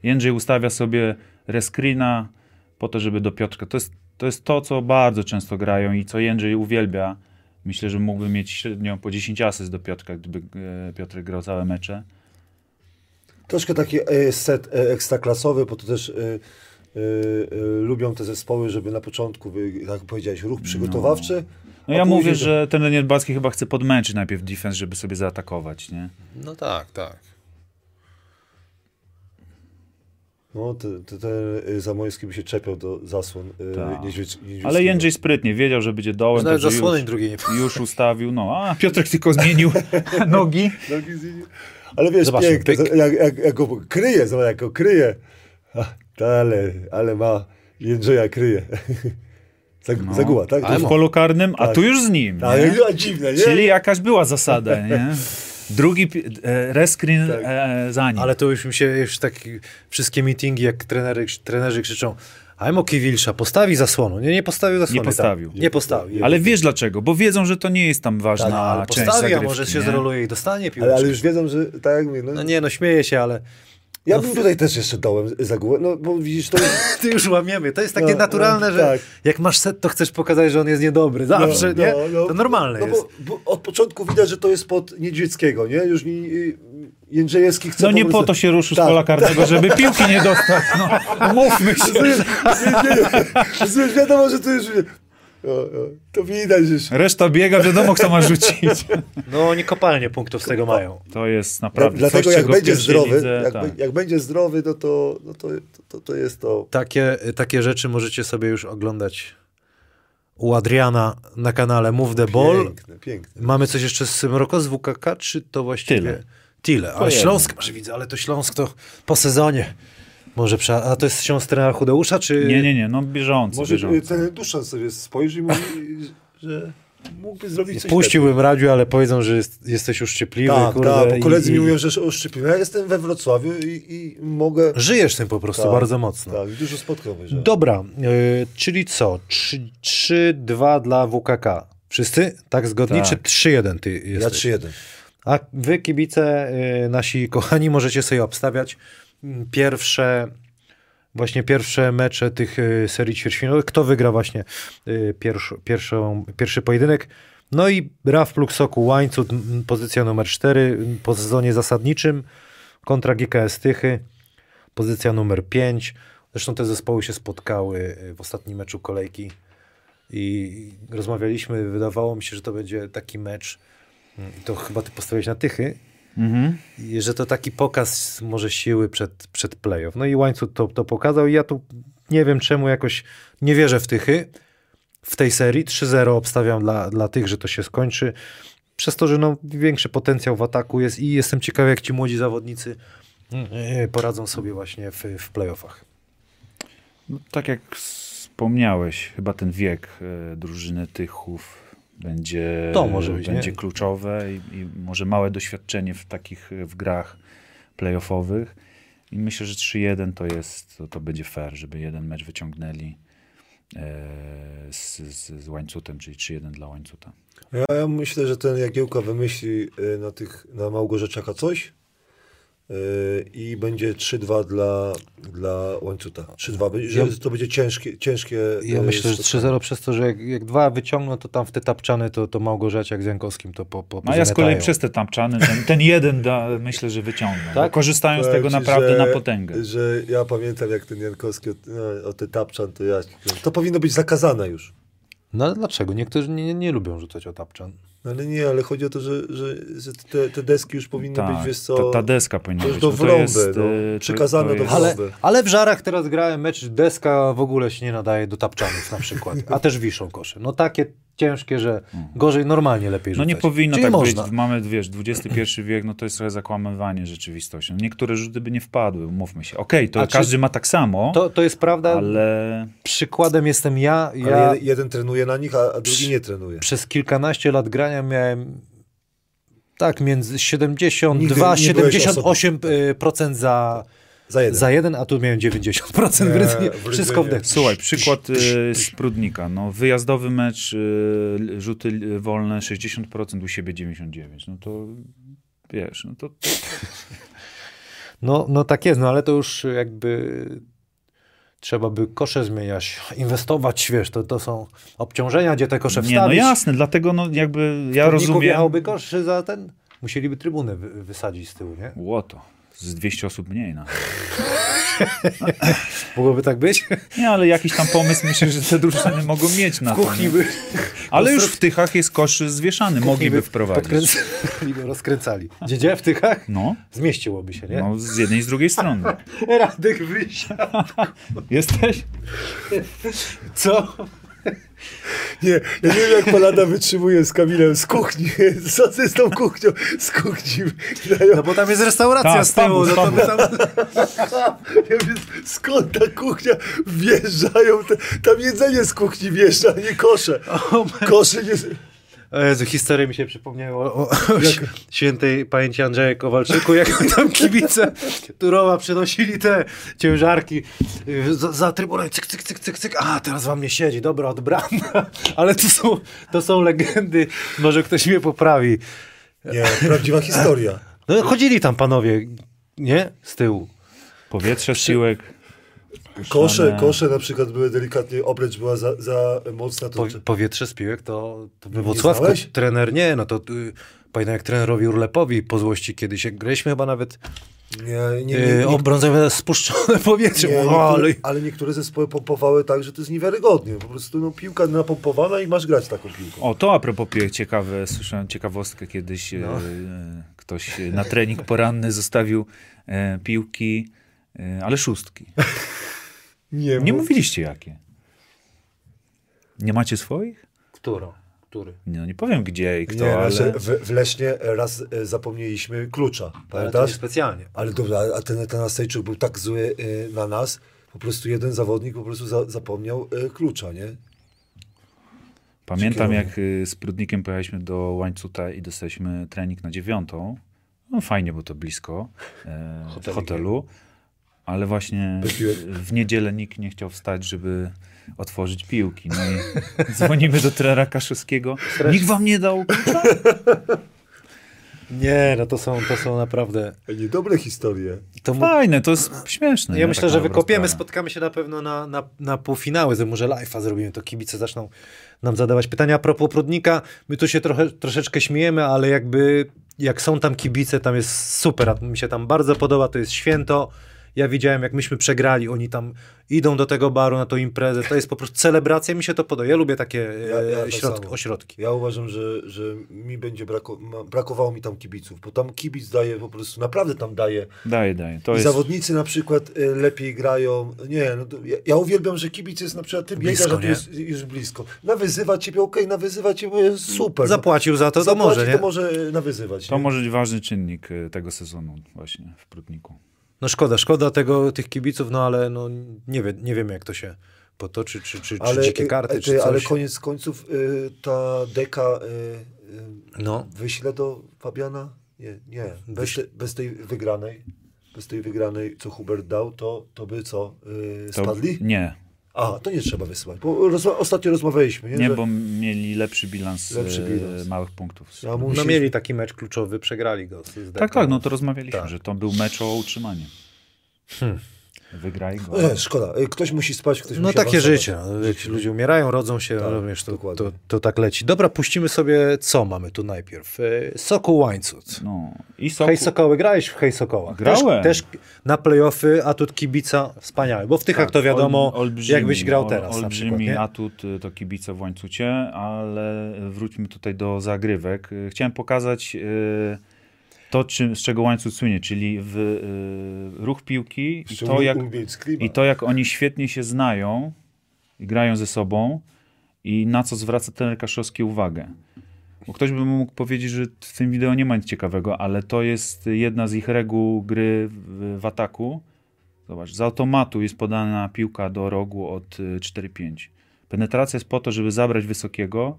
Jędrzej ustawia sobie rescreena po to, żeby do Piotrka. To jest To jest to, co bardzo często grają i co Jędrzej uwielbia. Myślę, że mógłby mieć średnio po 10 asyst do Piotrka, gdyby Piotrek grał całe mecze. Troszkę taki e, set e, ekstraklasowy, bo to też e, lubią te zespoły, żeby na początku, by, tak jak powiedziałeś, ruch przygotowawczy. No a ja mówię, to- że ten Niedbacki chyba chce podmęczyć najpierw defense, żeby sobie zaatakować, nie? No tak, tak. No, te, te, te Zamojski by się czepiał do zasłon y, Tak. niedźwiedź. Ale Jędrzej sprytnie wiedział, że będzie dołem, Nawet zasłony drugiej nie już ustawił, no, a Piotrek tylko zmienił nogi. Nogi z- Ale wiesz, Zobaczmy, piękne, pyk. jak, jak, jak go kryje, zobacz, jak go kryje. A, to ale, ale ma, Jędrzeja kryje. Zag, No. Zaguła, tak? Ale W polu karnym, a Tak. tu już z nim. Ale nie? a dziwne, nie? Czyli jakaś była zasada, nie? Drugi e, rescreen Tak. e, za nim. Ale to już mi się już tak wszystkie meetingi, jak trenery, trenerzy krzyczą Ajmo Kiwilsza, postawi zasłonu. Nie, nie postawił zasłony. Nie postawił. Tak. Nie postawił. Ale wiesz dlaczego? Bo wiedzą, że to nie jest tam ważna tak, ale część postawi, a zagrywki, może się nie? zroluje i dostanie piłkę. ale, ale już wiedzą, że tak jak mówię, no, No nie, no śmieję się, ale ja no bym tutaj też jeszcze dołem Zagułę, no bo widzisz, to jest... ty już łamiemy. To jest takie No, naturalne, no, że tak. jak masz set, to chcesz pokazać, że on jest niedobry. Zawsze, No, nie? no, no. to normalne no, jest. Bo, bo od początku widać, że to jest pod Niedźwieckiego, nie? Już mi y, Jędrzejewski chce... No nie po to się ruszył Tak, z pola karnego, żeby piłki nie dostać. No, mówmy się. Wiadomo, że to już... To widać już. Reszta biega, wiadomo kto ma rzucić. No oni kopalnie punktów z tego mają. To jest naprawdę Dlatego coś, jak będzie zdrowy, lidze, jak, tak. jak będzie zdrowy, no to, no to, to, to jest to... Takie, takie rzeczy możecie sobie już oglądać u Adriana na kanale Move the Ball. Piękne, piękne. Mamy coś jeszcze z Mroko, z WKK, czy to właściwie... Tyle. Tyle. Ale. Śląsk, masz widzę, ale to Śląsk to po sezonie. Może prze... A to jest Śląsk trenera Chudeusza, czy... Nie, nie, nie, no bieżąco, Może y, bieżąco. ten Duszan sobie spojrzy i mówi, że mógłby zrobić coś Puściłbym Radziu, ale powiedzą, że jest, jesteś uszczypliwy, lepiej. Tak, kurde. tak, bo koledzy i... mi mówią, że oszczypiłem. Ja jestem we Wrocławiu i, i mogę... Żyjesz tym po prostu Tak, bardzo mocno. Tak, dużo spotkał. Że... Dobra, y, czyli co? 3-2 dla WKK. Wszyscy? Tak zgodni? Tak. Czy 3-1 ty Ja jesteś? 3-1. A wy, kibice, y, nasi kochani, możecie sobie obstawiać mm, pierwsze, właśnie pierwsze mecze tych y, serii ćwierćfinałowych. Kto wygra właśnie y, pierwszy, pierwszą, pierwszy pojedynek? No i Raf Pluksoku Łańcut, pozycja numer 4 po sezonie zasadniczym kontra GKS Tychy, pozycja numer 5. Zresztą te zespoły się spotkały w ostatnim meczu kolejki i rozmawialiśmy, wydawało mi się, że to będzie taki mecz, to chyba ty postawiłeś na Tychy, Mhm. że to taki pokaz może siły przed, przed playoff. No i Łańcuch to, to pokazał i ja tu nie wiem czemu jakoś nie wierzę w Tychy w tej serii. 3-0 obstawiam dla, dla tych, że to się skończy. Przez to, że no, większy potencjał w ataku jest i jestem ciekawy, jak ci młodzi zawodnicy mm, poradzą sobie właśnie w, w playoffach. No, tak jak wspomniałeś, chyba ten wiek e, drużyny Tychów będzie, To może być, będzie nie? kluczowe i, i może małe doświadczenie w takich w grach playoffowych. I myślę, że 3-1 to jest, to, to będzie fair, żeby jeden mecz wyciągnęli e, z, z, z łańcutem, czyli 3-1 dla łańcuta. Ja, ja myślę, że ten Jagiełka wymyśli y, na tych, na Małgorzeczaka coś i będzie 3-2 dla, dla Łańcuta. 3-2, będzie- że to będzie ciężkie, ciężkie Ja y, myślę, że spotkanie. 3-0 przez to, że jak, jak dwa wyciągną, to tam w te tapczany to, to Małgorzeciak z Jankowskim to po, po No a ja z kolei przez te tamczany, ten, ten jeden da, myślę, że wyciągną. Tak? Tak? Korzystają z tego ci, naprawdę że- na potęgę. Że ja pamiętam, jak ten Jankowski o, no, o te tapczan, to ja... To powinno być zakazane już. No ale dlaczego? Niektórzy nie, nie, nie lubią rzucać o tapczan. No ale nie, ale chodzi o to, że, że, że te, te deski już powinny Tak, być, wiesz co... ta, ta deska powinna być. do no wrąby, jest, no. e, to- Przekazane to do wrąby. Ale, ale w żarach teraz grałem mecz, deska w ogóle się nie nadaje do tapczanów na przykład, a też wiszą kosze. No takie ciężkie, że gorzej, normalnie lepiej No rzucać. nie powinno Czyli tak można. być. Mamy, wiesz, XXI wiek, no to jest trochę zakłamywanie rzeczywistością. Niektóre rzuty by nie wpadły, umówmy się. Okej, to A czy- każdy ma tak samo, To, to jest prawda, ale przykładem jestem ja. Ale Ja jeden, jeden trenuje na nich, a, a drugi nie trenuje. przez kilkanaście lat grania miałem tak między Nigdy 72, nie byłeś 78% za, Za jeden. za jeden, a tu miałem 90% w Nie, rytmie. w Wszystko w rytmie. dech. słuchaj, przykład e, z Prudnika. No, wyjazdowy mecz, e, rzuty e, wolne 60%, u siebie 99%. No to wiesz, no to No, no tak jest, no ale to już jakby trzeba by kosze zmieniać, inwestować, wiesz, to, to są obciążenia, gdzie te kosze Nie, wstawić. no jasne, dlatego no jakby ja rozumiem... wjechałby kosz za ten, musieliby trybunę wy, wysadzić z tyłu, nie? Łoto. Z 200 osób mniej, no. Mogłoby tak być? Nie, ale jakiś tam pomysł myślę, że te drużyny mogą mieć na W to. kuchni nie? by, Ale już w Tychach jest kosz zwieszany, mogliby by wprowadzić. podkręcali, rozkręcali. Gdzie, gdzie? W Tychach? No, Zmieściłoby się, nie? no, z jednej i z drugiej strony. Radek wysiadł. Jesteś? Co? Nie, ja nie wiem jak Polada wytrzymuje z Kamilem z kuchni. Co ty z tą kuchnią? Z kuchni. No bo tam jest restauracja Tak, z tyłu. pubów, No to by pubów. tam... Ja wiem, skąd ta kuchnia wjeżdżają? Te, tam jedzenie z kuchni wjeżdża, a nie kosze. Kosze nie... Jezu, historia mi się przypomniała o, o, świętej pamięci Andrzeja Kowalczyku, jak tam kibice Turowa przynosili te ciężarki y, za, za trybuną, cyk, cyk, cyk, cyk, cyk, a teraz wam nie siedzi, dobra, odbrana. Ale to są, to są legendy, może ktoś mnie poprawi. Nie, prawdziwa historia. No chodzili tam panowie, nie? Z tyłu. Powietrze siłek. Kosze, kosze na przykład były delikatnie, obręcz była za, za mocna. To, Po, powietrze z piłek to, to we Nie Włocławku znałeś? trener nie, no to y, pamiętam jak trenerowi Urlepowi po złości kiedyś, jak graliśmy chyba nawet nie, nie, nie, Yy, nie, spuszczone powietrze. nie, o, niektóre, ale... ale niektóre zespoły pompowały tak, że to jest niewiarygodnie. Po prostu no, piłka napompowana i masz grać taką piłką. O, to a propos piłek ciekawe, słyszałem ciekawostkę kiedyś. No. E, ktoś na trening poranny zostawił e, piłki, e, ale szóstki. Nie mów- mówiliście jakie. Nie macie swoich? Którą? Który? Nie, no nie powiem gdzie i kto, Nie, ale... znaczy, w, w Lesznie raz e, zapomnieliśmy klucza, Ale nie pamiętasz? specjalnie. Ale dobra, a ten, ten Asejczyk był tak zły y, na nas, po prostu jeden zawodnik po prostu za, zapomniał y, klucza, nie? Pamiętam, jak y, z Prudnikiem pojechaliśmy do Łańcuta i dostaliśmy trening na dziewiątą. No fajnie, bo to blisko e, Hotelik. hotelu, ale właśnie w niedzielę nikt nie chciał wstać, żeby otworzyć piłki. No i dzwonimy do trenera Kaszewskiego. Nikt wam nie dał? Nie, no to są, to są naprawdę... Niedobre historie. To. Fajne, to jest śmieszne. Ja nie? myślę, Taka że wykopiemy, sprawa. spotkamy się na pewno na, na, na półfinały, że może live'a zrobimy, to kibice zaczną nam zadawać pytania. A propos Prudnika, my tu się trochę, troszeczkę śmiejemy, ale jakby jak są tam kibice, tam jest super, mi się tam bardzo podoba, to jest święto. Ja widziałem, jak myśmy przegrali, oni tam idą do tego baru na tą imprezę, to jest po prostu celebracja, mi się to podoba. Ja lubię takie Ja- ja e, tak środki, ośrodki. Ja uważam, że, że mi będzie brako, brakowało mi tam kibiców, bo tam kibic daje po prostu, naprawdę tam daje. Daje, daje. To I jest... zawodnicy na przykład y, lepiej grają. Nie, no to, ja, ja uwielbiam, że kibic jest na przykład, ty Blisko, biegasz, a tu jest już blisko. Nawyzywa ciebie, okej, nawyzywa ciebie, jest super. Zapłacił za to, to Zapłaci, może, nie? To może nawyzywać. To nie? może być ważny czynnik y, tego sezonu właśnie w Prudniku. No szkoda, szkoda tego, tych kibiców, no ale no, nie, wie, nie wiemy, jak to się potoczy, czy, czy, czy dzikie y, karty, ty, czy coś. ale koniec końców y, ta deka y, y, No. wyśle do Fabiana? Nie, nie. Bez, te, bez tej wygranej, bez tej wygranej, co Hubert dał, to, to by co? Y, To... spadli? Nie, A, to nie trzeba wysyłać, bo rozma- ostatnio rozmawialiśmy, nie? nie, że bo mieli lepszy bilans, Lepszy e, bilans. małych punktów. Ja No mieli taki mecz kluczowy, przegrali go. z Tak, tak, no to rozmawialiśmy, Tak. że to był mecz o utrzymanie. Hmm. Wygraj go. E, szkoda, y, ktoś musi spać, ktoś No musi takie awansować. życie. No, ludzie umierają, rodzą się, Tak, no, to, to, to tak leci. Dobra, puścimy sobie, co mamy tu najpierw. E, Sokół Łańcut. No. I Soku... Hej Sokoły, grałeś w Hej Sokołach. Grałem. Też, też na playoffy, atut kibica, wspaniały. Bo w Tychach Tak, to wiadomo, ol- olbrzymi- jakbyś grał ol- teraz na Olbrzymi przykład, atut y, to kibice w łańcucie, ale wróćmy tutaj do zagrywek. Y, Chciałem pokazać y, to, czym, z czego łańcuch słynie, czyli w, y, ruch piłki i to, jak, i to, jak oni świetnie się znają i grają ze sobą i na co zwraca trener Kaszowski uwagę. Bo ktoś by mógł powiedzieć, że w tym wideo nie ma nic ciekawego, ale to jest jedna z ich reguł gry w, w ataku. Zobacz, z automatu jest podana piłka do rogu od y, 4-5. Penetracja jest po to, żeby zabrać wysokiego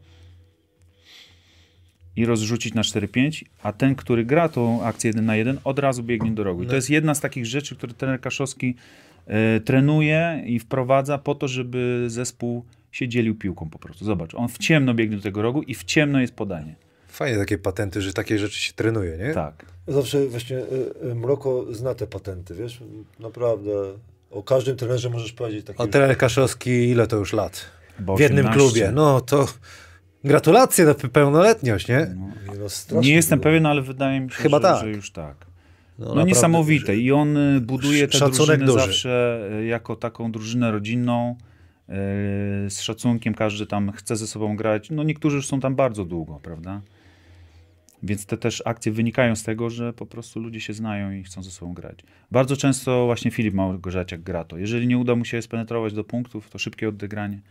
i rozrzucić na 4-5, a ten, który gra tą akcję 1 na 1, od razu biegnie do rogu. I to jest jedna z takich rzeczy, które trener Kaszowski e, trenuje i wprowadza po to, żeby zespół się dzielił piłką po prostu. Zobacz, on w ciemno biegnie do tego rogu i w ciemno jest podanie. Fajnie takie patenty, że takie rzeczy się trenuje, nie? Tak. Zawsze właśnie y, y, Mroko zna te patenty, wiesz? Naprawdę. O każdym trenerze możesz powiedzieć takie... O trener Kaszowski, ile to już lat? Chyba W jednym 18. klubie. No to gratulacje na pełnoletność, nie? Nie, no, strasznie Nie jestem było. pewien, ale wydaje mi się, Chyba że, tak. że już tak. No, naprawdę niesamowite. I on y, buduje tę Szacunek drużynę duży. zawsze y, jako taką drużynę rodzinną, y, z szacunkiem, każdy tam chce ze sobą grać. No niektórzy już są tam bardzo długo, prawda? Więc te też akcje wynikają z tego, że po prostu ludzie się znają i chcą ze sobą grać. Bardzo często właśnie Filip Małgorzeciak gra to. Jeżeli nie uda mu się spenetrować do punktów, to szybkie odegranie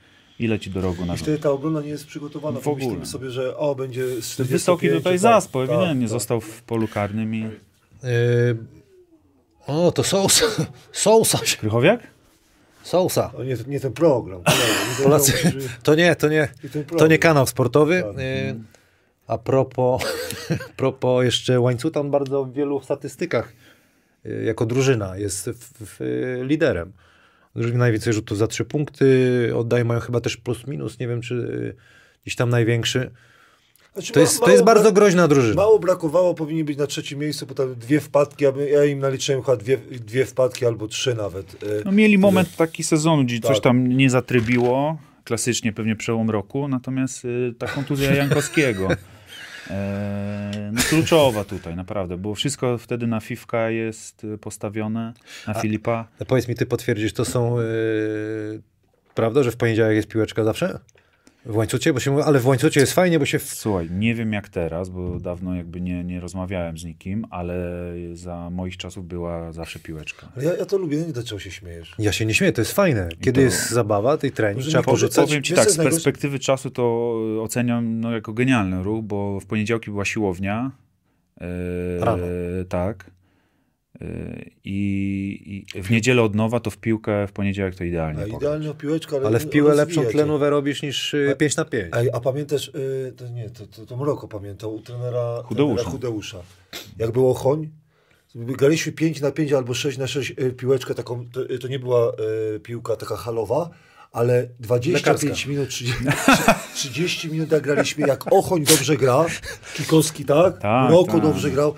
i leci do rogu na I wtedy ta obrona nie jest przygotowana. W ogóle. Sobie, że o, będzie... z Ten 45, wysoki tutaj tak, zaspo, tak, ewidentnie tak. został w polu karnym i... Yy, o, to Sousa. Sousa. się- Krychowiak? Sousa. O, nie, nie ten program. Nie, ten Polacy, program, to nie, to nie, to nie kanał sportowy. Tak. Yy, a propos, propos jeszcze łańcucha, on bardzo w wielu statystykach yy, jako drużyna jest w, w, yy, liderem. Drużyny najwięcej rzutów za trzy punkty, oddaje mają chyba też plus minus, nie wiem czy yy, gdzieś tam największy. Znaczy, To ma- jest, to jest bardzo groźna drużyna. Mało brakowało, powinni być na trzecim miejscu, bo tam dwie wpadki, ja, im naliczyłem chyba dwie, dwie wpadki albo trzy nawet. E, No mieli moment taki sezonu, gdzie coś Tak. tam nie zatrybiło, klasycznie pewnie przełom roku, natomiast y, ta kontuzja Jankowskiego, e, no kluczowa tutaj, naprawdę, bo wszystko wtedy na Fifka jest y, postawione, na Filipa. No Powiedz mi, ty potwierdzisz, to są yy, prawda, że w poniedziałek jest piłeczka zawsze? W łańcucie? Bo się mówi, ale w łańcucie jest fajnie, bo się... W... Słuchaj, nie wiem jak teraz, bo dawno jakby nie, nie rozmawiałem z nikim, ale za moich czasów była zawsze piłeczka. Ale ja, ja to lubię, nie wiem dlaczego się śmiejesz. Ja się nie śmieję, to jest fajne. Kiedy to- jest zabawa, tej trening, trzeba porzucać-. Powiem ci tak, z perspektywy czasu to oceniam no, jako genialny ruch, bo w poniedziałki była siłownia. e, Rano. Tak. E, I, I w niedzielę od nowa, to w piłkę w poniedziałek to idealnie. Idealnie o piłeczkę, ale, Ale w piłę lepszą tlenówę robisz niż y, A- 5 na 5. A, a pamiętasz, y, to nie, to, to, to Mroko pamiętał, u trenera Chudeusza. trenera Chudeusza. Jak było Choń, graliśmy 5 na 5 albo 6 na 6 y, piłeczkę taką, to, to nie była y, piłka taka halowa, ale 25 Lekarska. minut, 30, 30 minut jak graliśmy, jak Ochoń dobrze gra, Kikowski tak, Tak, Mroko tak. dobrze grał, y,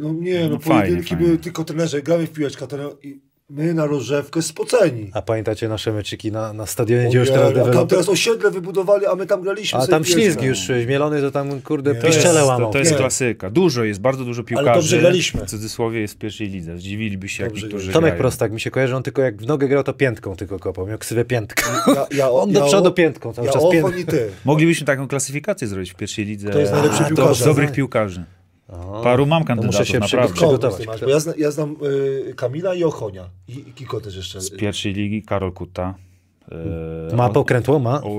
no nie, no, No fajnie, pojedynki fajnie. były tylko trenerze, gramy w piłeczkę, trener, i my na rozrzewkę spoceni. A pamiętacie nasze meczyki na, na stadionie, gdzie Ojej, już teraz a tam deweloper... teraz osiedle wybudowali, a my tam graliśmy A tam ślizgi już y, zmielony, to tam kurde. To piszczele to, łamał. to jest Nie. klasyka. Dużo jest, bardzo dużo piłkarzy. dobrze graliśmy. W cudzysłowie jest w pierwszej lidze. Zdziwiliby się, jak niektórzy. Tomek grają. Prostak mi się kojarzy, on tylko jak w nogę grał, to piętką tylko kopał. Miał ksywę piętka. Ja, ja, On do ja, przodu piętką, cały ja czas piętką. Ty. Moglibyśmy taką klasyfikację zrobić w pierwszej lidze. Kto jest najlepszy to piłkarz? z dobrych piłkarzy. Paru mam kandydatów, muszę się naprawdę. przygotować. Masz? Bo ja, zna, ja znam y, Kamila i Ochonia. I, I Kiko też jeszcze. Z pierwszej ligi Karol Kutta. E, Ma pokrętło? Ma? o,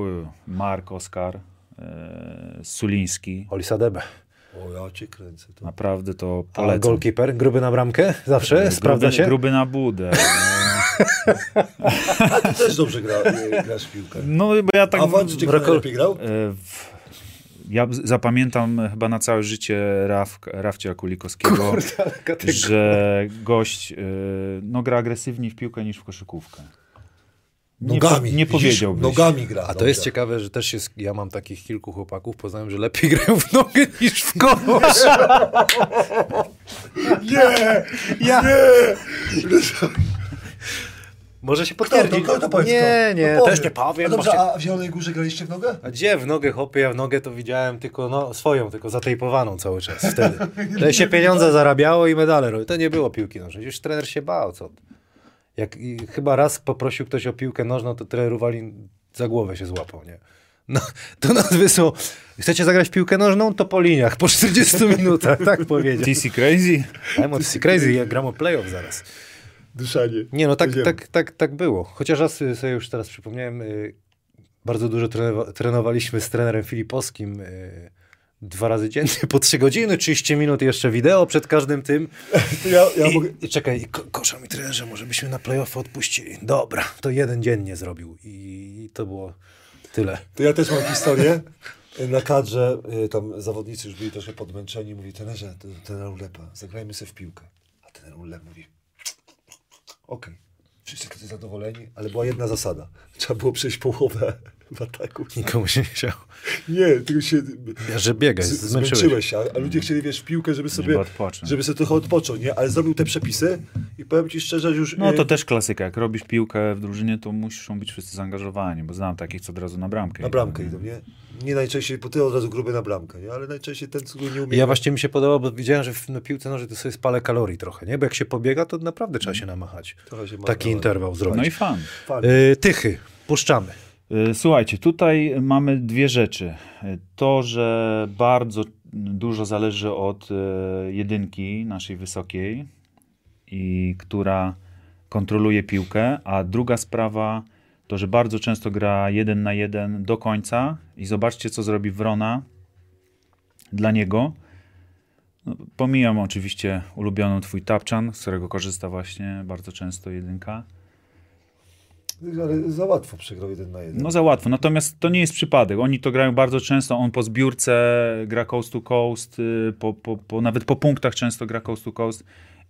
Mark Oskar. E, Suliński. Olisa Debe. O, ja cię kręcę. To. Naprawdę to A polecam. goalkeeper? Gruby na bramkę? Zawsze? Sprawdza gruby, się? Gruby na budę. A ty też dobrze gra, y, grasz w piłkę. No bo ja tak... A Wąt gdzie najlepiej grał? E, w, ja zapamiętam chyba na całe życie Raf, Rafcia Kulikowskiego, że gość e, no, gra agresywniej w piłkę niż w koszykówkę. Nie, po- Nogami. nie powiedziałbyś. Nogami gra. A to dobrze. jest ciekawe, że też jest, ja mam takich kilku chłopaków, poznałem, że lepiej grają w nogę niż w kogoś. Nie! Ja. Nie! Może się Kto, potwierdzić. to, kto, to powiedz, nie, kto? nie, No też nie powiem. A dobrze, się- a w Zielonej Górze graliście w nogę? A gdzie w nogę hopy? Ja w nogę to widziałem tylko no, swoją, tylko zatejpowaną cały czas wtedy. To się pieniądze zarabiało i medale robiły. To nie było piłki nożnej. Już trener się bał. Co? Jak i chyba raz poprosił ktoś o piłkę nożną, to trener Uwalin za głowę się złapał, nie? No, to nas wysłał. Chcecie zagrać piłkę nożną? To po liniach, po 40 minutach, tak powiedział. TC Crazy? I'm on crazy, ja gram o playoff zaraz. Dyszanie. Nie, no tak, tak, tak, tak było. Chociaż raz y, sobie już teraz przypomniałem, y, bardzo dużo trenowa- trenowaliśmy z trenerem Filipowskim y, dwa razy dziennie, po trzy godziny, 30 minut jeszcze wideo przed każdym tym. Ja, ja I, mogę... czekaj, ko- kosza mi trenerze, może byśmy na playoff odpuścili. Dobra, to jeden dzień nie zrobił i to było tyle. To ja też mam historię. Na kadrze tam zawodnicy już byli troszkę podmęczeni. Mówi, trenerze, ten- trener Ulepa, zagrajmy sobie w piłkę. A trener Ulep mówi, okej. Wszyscy tacy zadowoleni, ale była jedna zasada. Trzeba było przejść połowę w ataku. Nikomu się nie chciało. Nie, tylko się Ja, że biegaj, z- zmęczyłeś. zmęczyłeś się, a, a ludzie chcieli, wiesz, w piłkę, żeby sobie, żeby sobie trochę odpocząć, nie? Ale zrobił te przepisy i powiem ci szczerze, że już... No to e, też klasyka. Jak robisz piłkę w drużynie, to muszą być wszyscy zaangażowani, bo znam takich, co od razu na bramkę. Na bramkę nie? idą, nie? Nie najczęściej, bo ty od razu gruby na bramkę, nie? Ale najczęściej ten, co nie umie... Ja właśnie mi się podoba, bo widziałem, że w na piłce nożnej to sobie spalę kalorii trochę, nie? Bo jak się pobiega, to naprawdę trzeba się namachać. Trochę się Taki interwał zrobić. No i fan. Fajnie. Y, tychy, puszczamy. Y, Słuchajcie, tutaj mamy dwie rzeczy. To, że bardzo dużo zależy od y, jedynki naszej wysokiej i która kontroluje piłkę, a druga sprawa to, że bardzo często gra jeden na jeden do końca i zobaczcie, co zrobi Wrona dla niego. No, pomijam oczywiście ulubioną twój tapczan, z którego korzysta właśnie bardzo często jedynka. Ale za łatwo przegrał jeden na jeden. No za łatwo. Natomiast to nie jest przypadek. Oni to grają bardzo często. On po zbiórce gra coast to coast, y, po, po, po, nawet po punktach często gra coast to coast.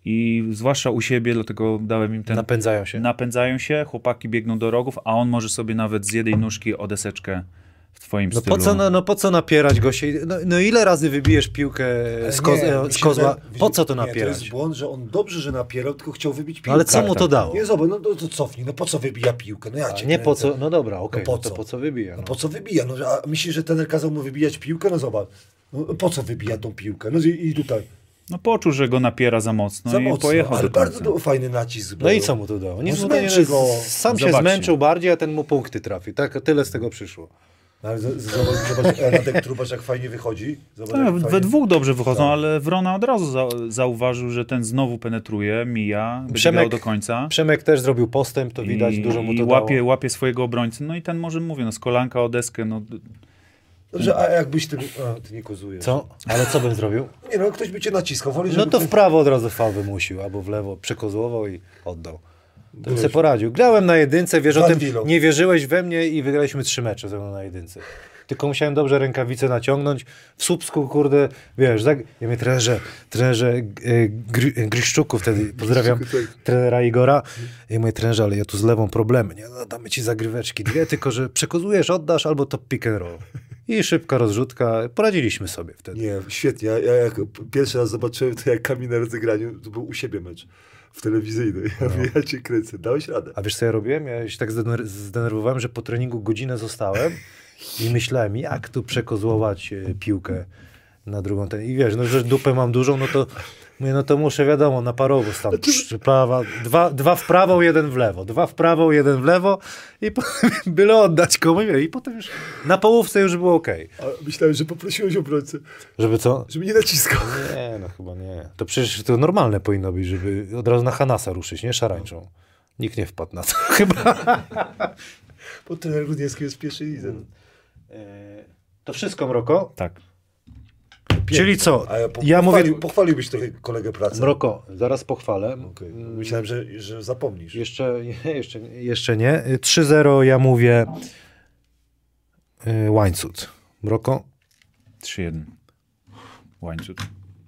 I zwłaszcza u siebie, dlatego dałem im ten. Napędzają się. Napędzają się, chłopaki biegną do rogów, a on może sobie nawet z jednej nóżki o deseczkę w twoim No stylu. po, co, no, no po co napierać go się? No, no ile razy wybijesz piłkę z, koz, Nie, e, z się kozła? Po co to nie, To napierać? jest błąd, że on dobrze, że napierał, tylko chciał wybić piłkę. Ale co mu tak, to tak. dało? Nie, zobacz, no to, to cofnij, no po co wybija piłkę? No ja cię nie po co, no dobra, okej, No po no to co? po co wybija? No No. po co wybija? No, a myślisz, że trener kazał mu wybijać piłkę? No zobacz. No, po co wybija tą piłkę? No i, i tutaj. No poczuł, że go napiera za mocno za i mocno, pojechał ale do końca. bardzo fajny nacisk No i był. co mu to dało? Nic No nie zmęczy go. Sam się Zobaczcie. zmęczył bardziej, a ten mu punkty trafi. Tak, tyle z tego przyszło. No, ale z- z- zobacz, zobacz Radek Trubasz jak fajnie wychodzi. Zobacz, Tak, jak we fajnie. dwóch dobrze wychodzą, Tak. ale Wrona od razu za, zauważył, że ten znowu penetruje, mija, Przemek- do końca. Przemek też zrobił postęp, to widać, I, dużo mu i to łapie, dało. łapie swojego obrońcę. No i ten może, mówię, no z kolanka o deskę, no Dobrze, a jakbyś ty... A, ty nie kozujesz. Co? Ale co bym zrobił? Nie no, ktoś by cię naciskał. Woli, No to ktoś- w prawo od razu fal wymusił, albo w lewo przekozłował i oddał. Bym sobie poradził. Grałem na jedynce, wiesz o tym, nie wierzyłeś we mnie i wygraliśmy trzy mecze ze mną na jedynce. Tylko musiałem dobrze rękawice naciągnąć. W Słupsku, kurde, wiesz, tak, ja mnie trenerze, trenerze e, Gry, Gryszczuku wtedy, pozdrawiam trenera Igora. I mówię, trenerze, ale ja tu z lewą problemy, nie? No, damy ci zagryweczki dwie, tylko że przekozujesz, oddasz, albo to pick and roll. I szybka rozrzutka. Poradziliśmy sobie wtedy. Nie, świetnie. Ja, ja jak pierwszy raz zobaczyłem to jak Kamil na rozegraniu, to był u siebie mecz w telewizyjnej. Ja mówię, ja cię kręcę. Dałeś radę. A wiesz co ja robiłem? Ja się tak zdener- zdenerwowałem, że po treningu godzinę zostałem i myślałem, jak tu przekozłować e, piłkę na drugą. Ten. I wiesz, no, że dupę mam dużą, no to mówię, no to muszę wiadomo, na parowóz tam psz, prawa, dwa, dwa w prawo, jeden w lewo, dwa w prawo, jeden w lewo i potem byle oddać komuś i potem już na połówce już było okej. A myślałem, że poprosiłeś obrońcę, Żeby co? żeby nie naciskał. Nie, no chyba nie. To przecież to normalne powinno być, żeby od razu na Hanasa ruszyć, nie? Szarańczą. Nikt nie wpadł na to chyba. Bo trener Rudniewski jest pierwszej lidze. E, To wszystko, Mroko? tak. Czyli co? A ja, po, Ja mówię- pochwalił, pochwaliłbyś trochę kolegę pracy. Mroko, zaraz pochwalę. Okej. Myślałem, że, że zapomnisz. Jeszcze, jeszcze, jeszcze nie. 3-0 ja mówię y, Łańcut. Mroko? 3-1. Łańcuch.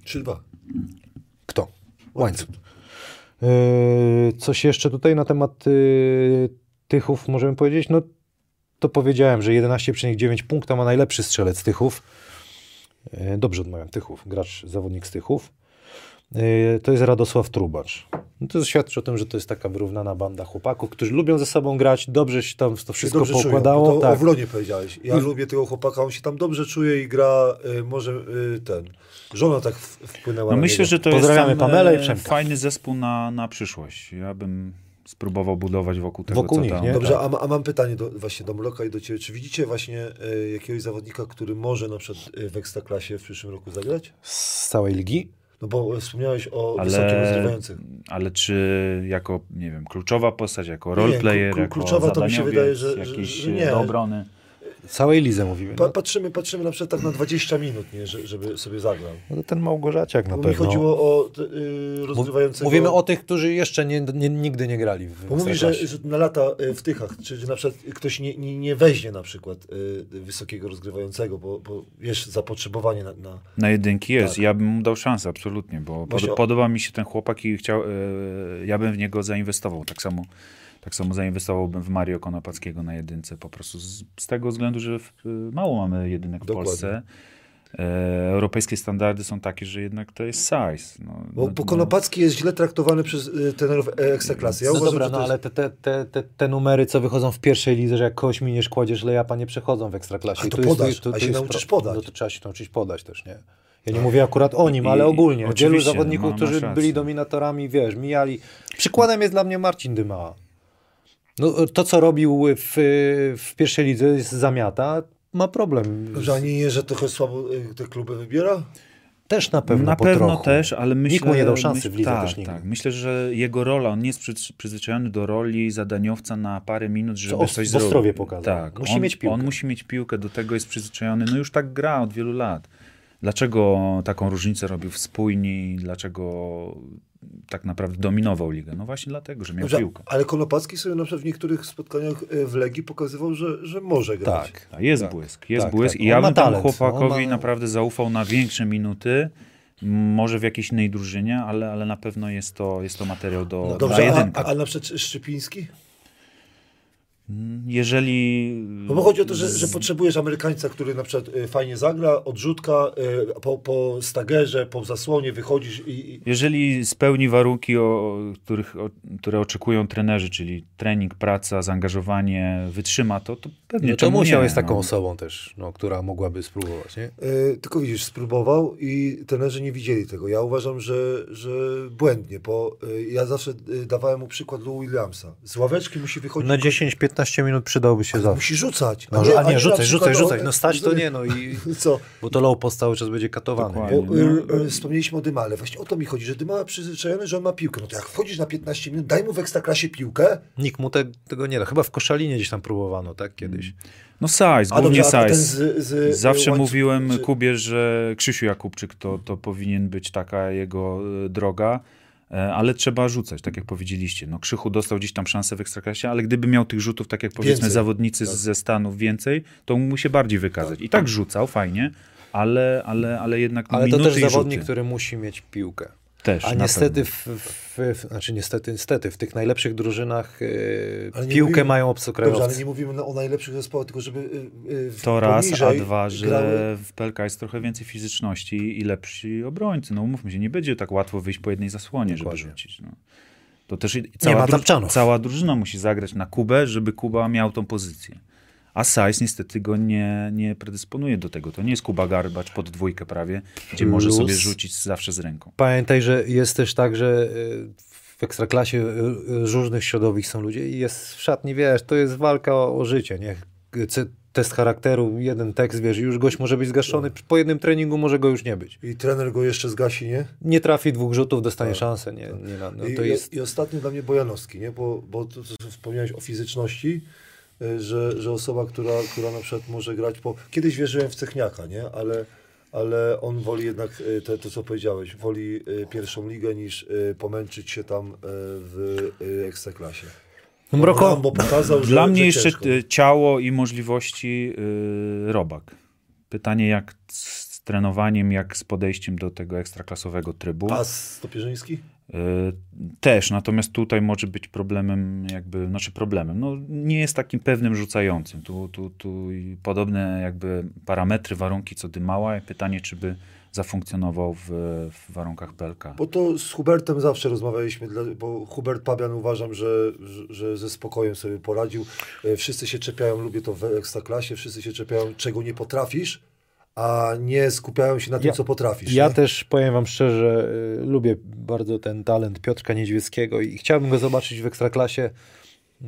3-2. Kto? Łańcut. Y, coś jeszcze tutaj na temat y, Tychów możemy powiedzieć? No to powiedziałem, że 11,9 punkta ma najlepszy strzelec Tychów. Y, dobrze odmawiam Tychów, gracz, zawodnik z Tychów. Y, to jest Radosław Trubacz. No to świadczy o tym, że to jest taka wyrównana banda chłopaków, którzy lubią ze sobą grać, dobrze się tam to wszystko dobrze poukładało. Czują, to tak. o Wronie powiedziałeś. Ja I- lubię tego chłopaka, on się tam dobrze czuje i gra, y, może y, ten, żona tak wpłynęła No na myślę, niego. że to Pozdrawiamy jest Pamelę i e, Przemka. fajny zespół na, na przyszłość. Ja bym spróbował budować wokół tego, Wokół co nich, tam. nie? Dobrze, tak. a, a mam pytanie do, właśnie do Mloka i do Ciebie. Czy widzicie właśnie y, jakiegoś zawodnika, który może na przykład y, w Ekstraklasie w przyszłym roku zagrać? Z całej ligi? No bo wspomniałeś o wysokim Ale, rozgrywających. ale czy jako, nie wiem, kluczowa postać, jako Nie, roleplayer, klu- klu- jako kluczowa to mi się wydaje, że- że- jakiś że e, nie. do obrony. Całej lidze mówimy. Pa, No, patrzymy, patrzymy na przykład tak na 20 minut, nie, że, żeby sobie zagrał. no to ten Małgorzaciak na Bo mi pewno. chodziło o y, rozgrywającego... Mówimy o tych, którzy jeszcze nie, nie, nigdy nie grali w Bo mówisz, że, że na lata y, w Tychach, czy że na przykład ktoś nie, nie, nie weźmie na przykład y, wysokiego rozgrywającego, bo, bo wiesz, zapotrzebowanie na... na... Na jedynki jest. Tak. Ja bym mu dał szansę, absolutnie, bo Właśnie pod, o- podoba mi się ten chłopak i chciał, e, ja bym w niego zainwestował. Tak samo, tak samo zainwestowałbym w Mario Konopackiego na jedynce, po prostu z, z tego względu, że w, mało mamy jedynek w Dokładnie. Polsce. e, europejskie standardy są takie, że jednak to jest size. No, Bo, no, bo no, Konopacki jest źle traktowany przez y, trenerów e, ekstraklasy. Ja no uważam, dobra, że to no jest... ale te, te, te, te, te numery, co wychodzą w pierwszej lidze, że jak kogoś miniesz, kładziesz lejapa, nie przechodzą w ekstraklasie. A I to tu jest- podasz, tu- tu a się jest nauczysz pro- podać. No to trzeba się nauczyć podać też, nie? Ja nie mówię akurat o nim, ale I- ogólnie. Wielu zawodników, no, którzy byli dominatorami, wiesz, mijali. Przykładem jest dla mnie Marcin Dyma. No, to, co robił w, w pierwszej lidze, jest zamiata, ma problem. Że ani nie, że trochę słabo y, te kluby wybiera? Też na pewno Na po pewno trochu. też, ale myślę... Nikt mu nie dał szansy myśl- w lidze tak, też nigdy. Tak. Myślę, że jego rola, on nie jest przyz- przyzwyczajony do roli zadaniowca na parę minut, żeby Os- coś w Ostrowie zrobić. pokazał. Tak, Musi on, mieć piłkę. On musi mieć piłkę, do tego jest przyzwyczajony. No już tak gra od wielu lat. Dlaczego taką różnicę robił w spójni? Dlaczego tak naprawdę dominował ligę? No właśnie dlatego, że miał Dobrze, piłkę. ale Konopacki sobie na przykład w niektórych spotkaniach y, w Legii pokazywał, że, że może grać. Tak. Jest Tak. błysk, jest Tak, błysk. tak. I ja bym temu no, chłopakowi ma- naprawdę zaufał na większe minuty. Może w jakiejś innej drużynie, ale, ale na pewno jest to, jest to materiał do, No dobrze, a, jedynkę. a, a na przykład Szczypiński? Jeżeli... No bo chodzi o to, że, że potrzebujesz Amerykańca, który na przykład y, fajnie zagra, odrzutka, y, po, po stagerze, po zasłonie wychodzisz i... Jeżeli spełni warunki, o, których, o, które oczekują trenerzy, czyli trening, praca, zaangażowanie, wytrzyma to, to pewnie No to czemu musiał nie, jest taką no. osobą też, no, która mogłaby spróbować, nie? y, tylko widzisz, spróbował i trenerzy nie widzieli tego. Ja uważam, że, że błędnie, bo y, ja zawsze dawałem mu przykład Lou Williamsa. Z ławeczki musi wychodzić... Na 10-15 minut przydałby się zawsze. Musi rzucać. No, a nie, rzucaj, przykład, rzucaj, o, rzucaj. No stać to nie, no i... Co? Bo to low post cały czas będzie katowany. Nie? Bo, y, y, wspomnieliśmy o Dymale. Właśnie o to mi chodzi, że Dymala przyzwyczajony, że on ma piłkę. No to jak wchodzisz na 15 minut, daj mu w ekstraklasie piłkę. Nikt mu te, tego nie da. Chyba w Koszalinie gdzieś tam próbowano, tak? Kiedyś. No size, A głównie dobrze, a size. z, z, Zawsze łańcuch- mówiłem czy- Kubie, że Krzysiu Jakubczyk to, to powinien być taka jego e, droga, ale trzeba rzucać, tak jak powiedzieliście. No, Krzychu dostał gdzieś tam szansę w Ekstraklasie, ale gdyby miał tych rzutów, tak jak powiedzmy Więcej. zawodnicy z, ze Stanów więcej, to mógł się bardziej wykazać. I tak rzucał, fajnie, ale, ale, ale jednak Ale to też zawodnik, rzuty. który musi mieć piłkę. Też, A niestety, w, w, w, znaczy niestety, niestety, w tych najlepszych drużynach yy, nie piłkę mówimy- mają Dobrze, ale obcokrajowcy. nie mówimy o najlepszych zespołach, tylko żeby y, y, w- To raz, a dwa, że grały- w PLK jest trochę więcej fizyczności i lepsi obrońcy. No umówmy się, nie będzie tak łatwo wyjść po jednej zasłonie, Dokładnie. żeby rzucić. No. To też i- cała, ma dru- tapczanów. cała drużyna musi zagrać na Kubę, żeby Kuba miał tą pozycję. A Sajs niestety go nie, nie predysponuje do tego. To nie jest Kuba Garbacz pod dwójkę prawie, gdzie może Plus- sobie rzucić zawsze z ręką. Pamiętaj, że jest też tak, że yy, w ekstraklasie yy, z różnych środowisk są ludzie i jest w szatni, wiesz, to jest walka o, o życie, nie? C- Test charakteru, jeden tekst, wiesz, i już gość może być zgaszony, po jednym treningu może go już nie być. I trener go jeszcze zgasi, nie? Nie trafi dwóch rzutów, dostanie szansę, nie? nie na- no I, to i- jest... I ostatnio dla mnie Bojanowski, nie? Bo, bo to, co wspomniałeś o fizyczności, że, że osoba, która, która na przykład może grać po... Kiedyś wierzyłem w Cechniaka, nie? Ale, ale on woli jednak y, te, to, co powiedziałeś, woli y, pierwszą ligę niż y, pomęczyć się tam y, w y, Ekstraklasie. No, Mroko, pokazał, że, Dla mnie jeszcze y, ciało i możliwości y, robak. Pytanie jak z trenowaniem, jak z podejściem do tego ekstraklasowego trybu. A Stopierzyński? Y, Też, natomiast tutaj może być problemem, jakby, znaczy problemem, no nie jest takim pewnym rzucającym. Tu, tu, tu podobne jakby parametry, warunki co Dymała. Pytanie, czy by zafunkcjonował w, w warunkach PLK. Bo to z Hubertem zawsze rozmawialiśmy, bo Hubert Pabian uważam, że, że, ze spokojem sobie poradził. E, Wszyscy się czepiają, lubię to w Ekstraklasie, wszyscy się czepiają, czego nie potrafisz, a nie skupiają się na tym, Ja- co potrafisz. Ja nie? też powiem wam szczerze, y, lubię bardzo ten talent Piotrka Niedźwieckiego i chciałbym go zobaczyć w Ekstraklasie y,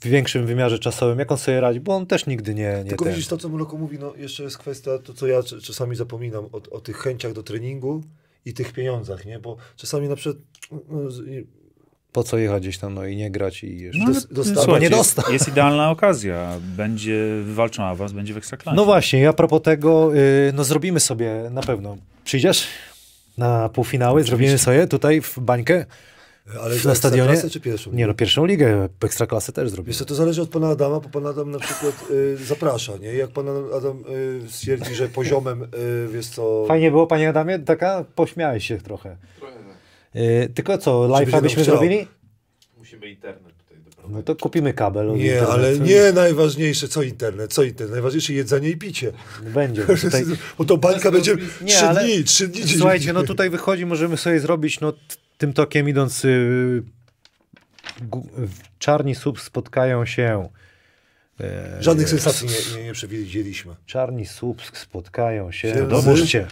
w większym wymiarze czasowym, jak on sobie radzi, bo on też nigdy nie, nie Tylko ten. widzisz, to co Mroko mówi, no jeszcze jest kwestia, to co ja cz- czasami zapominam, o, o tych chęciach do treningu i tych pieniądzach, nie? Bo czasami na przykład no, Po co jechać gdzieś tam no i nie grać i jeszcze... No, słuchajcie, nie dostał. Jest, jest idealna okazja. Będzie wywalczą awans, będzie w ekstraklasie. No właśnie, a propos tego, y, no zrobimy sobie na pewno. Przyjdziesz na półfinały, zrobimy sobie tutaj w bańkę ale na stadionie. Czy pierwszą? Nie no, pierwszą ligę, Ekstraklasę też zrobimy. Wiesz co, to zależy od pana Adama, bo pan Adam na przykład y, zaprasza, nie? Jak pan Adam y, stwierdzi, że poziomem, y, wiesz co... Fajnie było, panie Adamie, taka pośmiałeś się trochę. Trochę tak. Y, tylko co, live'a byśmy zrobili? Musimy internet tutaj doprowadzić. No to kupimy kabel. Nie, internetu ale nie najważniejsze, co internet, co internet, najważniejsze jedzenie i picie. Będzie. bo Tutaj... Bo to bańka będzie Nie, trzy ale- dni, trzy dni. Słuchajcie, no tutaj wychodzi, możemy sobie zrobić, no tym tokiem idąc, y, gu- w czarni sub spotkają się. E, Żadnych sensacji nie, nie, nie przewidzieliśmy. Czarni sub spotkają się. Się Domóżcie.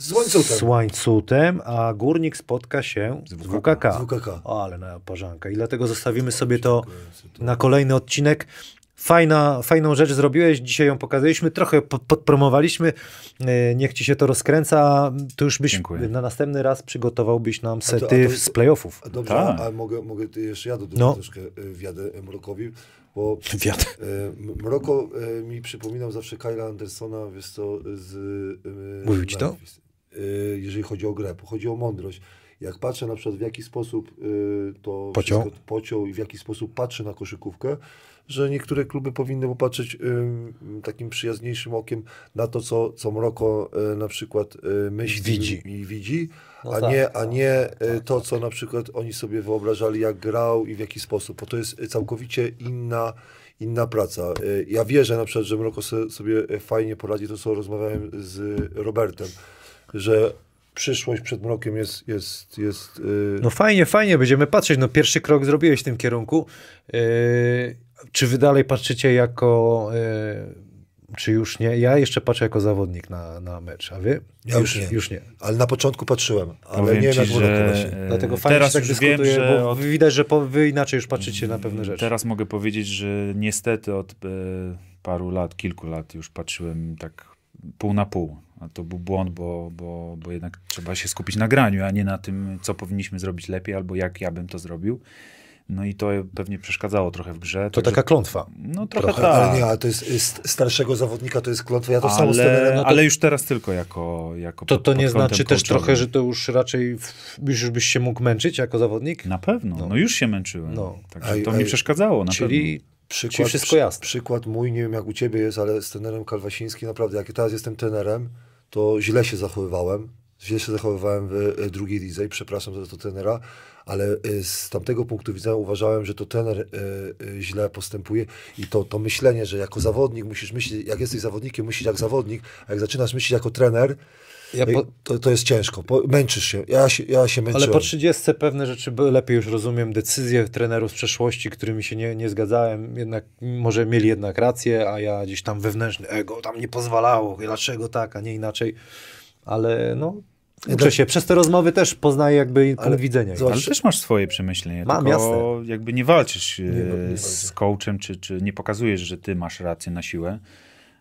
Z łańcuchem. Z łańcutem, a górnik spotka się z WKK. Z WKK. O, ale na parzanka. I dlatego zostawimy sobie to na kolejny odcinek. Fajna, fajną rzecz zrobiłeś, dzisiaj ją pokazaliśmy, trochę po- podpromowaliśmy, E, niech ci się to rozkręca, to już byś Dziękuję. na następny raz przygotowałbyś nam to- sety a to- z playoffów. A Dobrze, Tak. a, a mogę, mogę jeszcze ja dodać No. troszkę y, wjadę Mrokowi, bo Wiatr. M- Mroko mi przypominał zawsze Kyla Andersona, wiesz co, z Mówił ci to? Y, jeżeli chodzi o grę, chodzi o mądrość. Jak patrzę na przykład w jaki sposób y, to Pociął. wszystko pociął i w jaki sposób patrzy na koszykówkę, że niektóre kluby powinny popatrzeć y, takim przyjaźniejszym okiem na to, co, co Mroko y, na przykład y, myśli Widzi. i widzi, No a, tak, nie, tak, a nie y, to, co na przykład oni sobie wyobrażali, jak grał i w jaki sposób, bo to jest całkowicie inna, inna praca. Y, Ja wierzę na przykład, że Mroko se- sobie fajnie poradzi, to co rozmawiałem z Robertem, że przyszłość przed Mrokiem jest, jest, jest y, No fajnie, fajnie, będziemy patrzeć. No pierwszy krok zrobiłeś w tym kierunku. E, czy wy dalej patrzycie jako, e, czy już nie? Ja jeszcze patrzę jako zawodnik na, na mecz, a wy? Ja już nie. Już nie. ale na początku patrzyłem, ale Powiem nie ci, na Mroko że, e, Dlatego fajnie teraz się tak już wiem, dyskutuje, że bo od widać, że po, wy inaczej już patrzycie na pewne rzeczy. Teraz mogę powiedzieć, że niestety od e, paru lat, kilku lat już patrzyłem tak pół na pół. A to był błąd, bo, bo, bo jednak trzeba się skupić na graniu, a nie na tym, co powinniśmy zrobić lepiej, albo jak ja bym to zrobił. No i to pewnie przeszkadzało trochę w grze. To także- taka klątwa. No trochę, trochę, tak. Ale nie, ale to jest y, starszego zawodnika, to jest klątwa. Ja to samo ale, no to- ale już teraz tylko jako, jako To, pod- to nie znaczy też trochę, że to już raczej już byś się mógł męczyć jako zawodnik? Na pewno, No. no, już się męczyłem. No. Także Ej, to mi ej, przeszkadzało na Czyli Przykład, Czyli wszystko przy- jasne. Przykład mój, nie wiem jak u ciebie jest, ale z trenerem Kalwasińskim naprawdę, jak ja teraz jestem trenerem, to źle się zachowywałem. Źle się zachowywałem w e, drugiej lidze i przepraszam za to trenera, ale e, z tamtego punktu widzenia uważałem, że to trener e, źle postępuje i to, to myślenie, że jako zawodnik musisz myśleć, jak jesteś zawodnikiem, myślisz jak zawodnik, a jak zaczynasz myśleć jako trener, ja po, to, to jest ciężko. Po, męczysz się. Ja się, ja się męczyłem. ale po 30 pewne rzeczy lepiej już rozumiem. Decyzje trenerów z przeszłości, którymi się nie, nie zgadzałem, jednak może mieli jednak rację, a ja gdzieś tam wewnętrzny ego tam nie pozwalało. Dlaczego tak, a nie inaczej. Ale no, uczę się. Przez te rozmowy też poznaję jakby Ale punkt widzenia. zobacz, Ale też masz swoje przemyślenia, Mam, tylko jasne. jakby nie walczysz e, Nie, no, nie z coachem, czy, czy nie pokazujesz, że ty masz rację na siłę,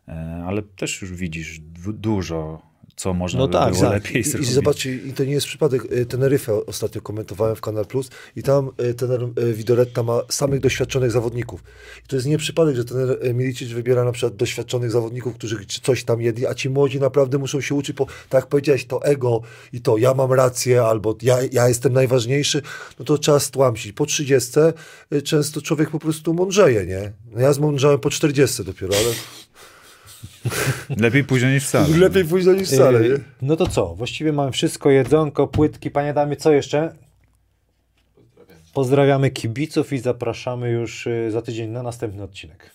e, ale też już widzisz du- dużo, co można No by tak, było tak. lepiej I, I zrobić. zobaczcie, i to nie jest przypadek. y, Teneryfę ostatnio komentowałem w Kanal Plus i tam y, tener y, Widoretta ma samych doświadczonych zawodników. I to jest nie przypadek, że tener Milicic wybiera na przykład doświadczonych zawodników, którzy coś tam jedli, a ci młodzi naprawdę muszą się uczyć, bo tak jak powiedziałeś, to ego i to ja mam rację, albo ja, ja jestem najważniejszy, no to trzeba stłamsić. Po 30 y, często człowiek po prostu mądrzeje, nie? No ja zmądrzałem po 40 dopiero, ale Lepiej późno niż wcale. lepiej późno niż wcale, nie? Yy, No to co? Właściwie mamy wszystko, jedzonko, płytki. Panie Damie, co jeszcze? Pozdrawiamy kibiców i zapraszamy już y, za tydzień na następny odcinek.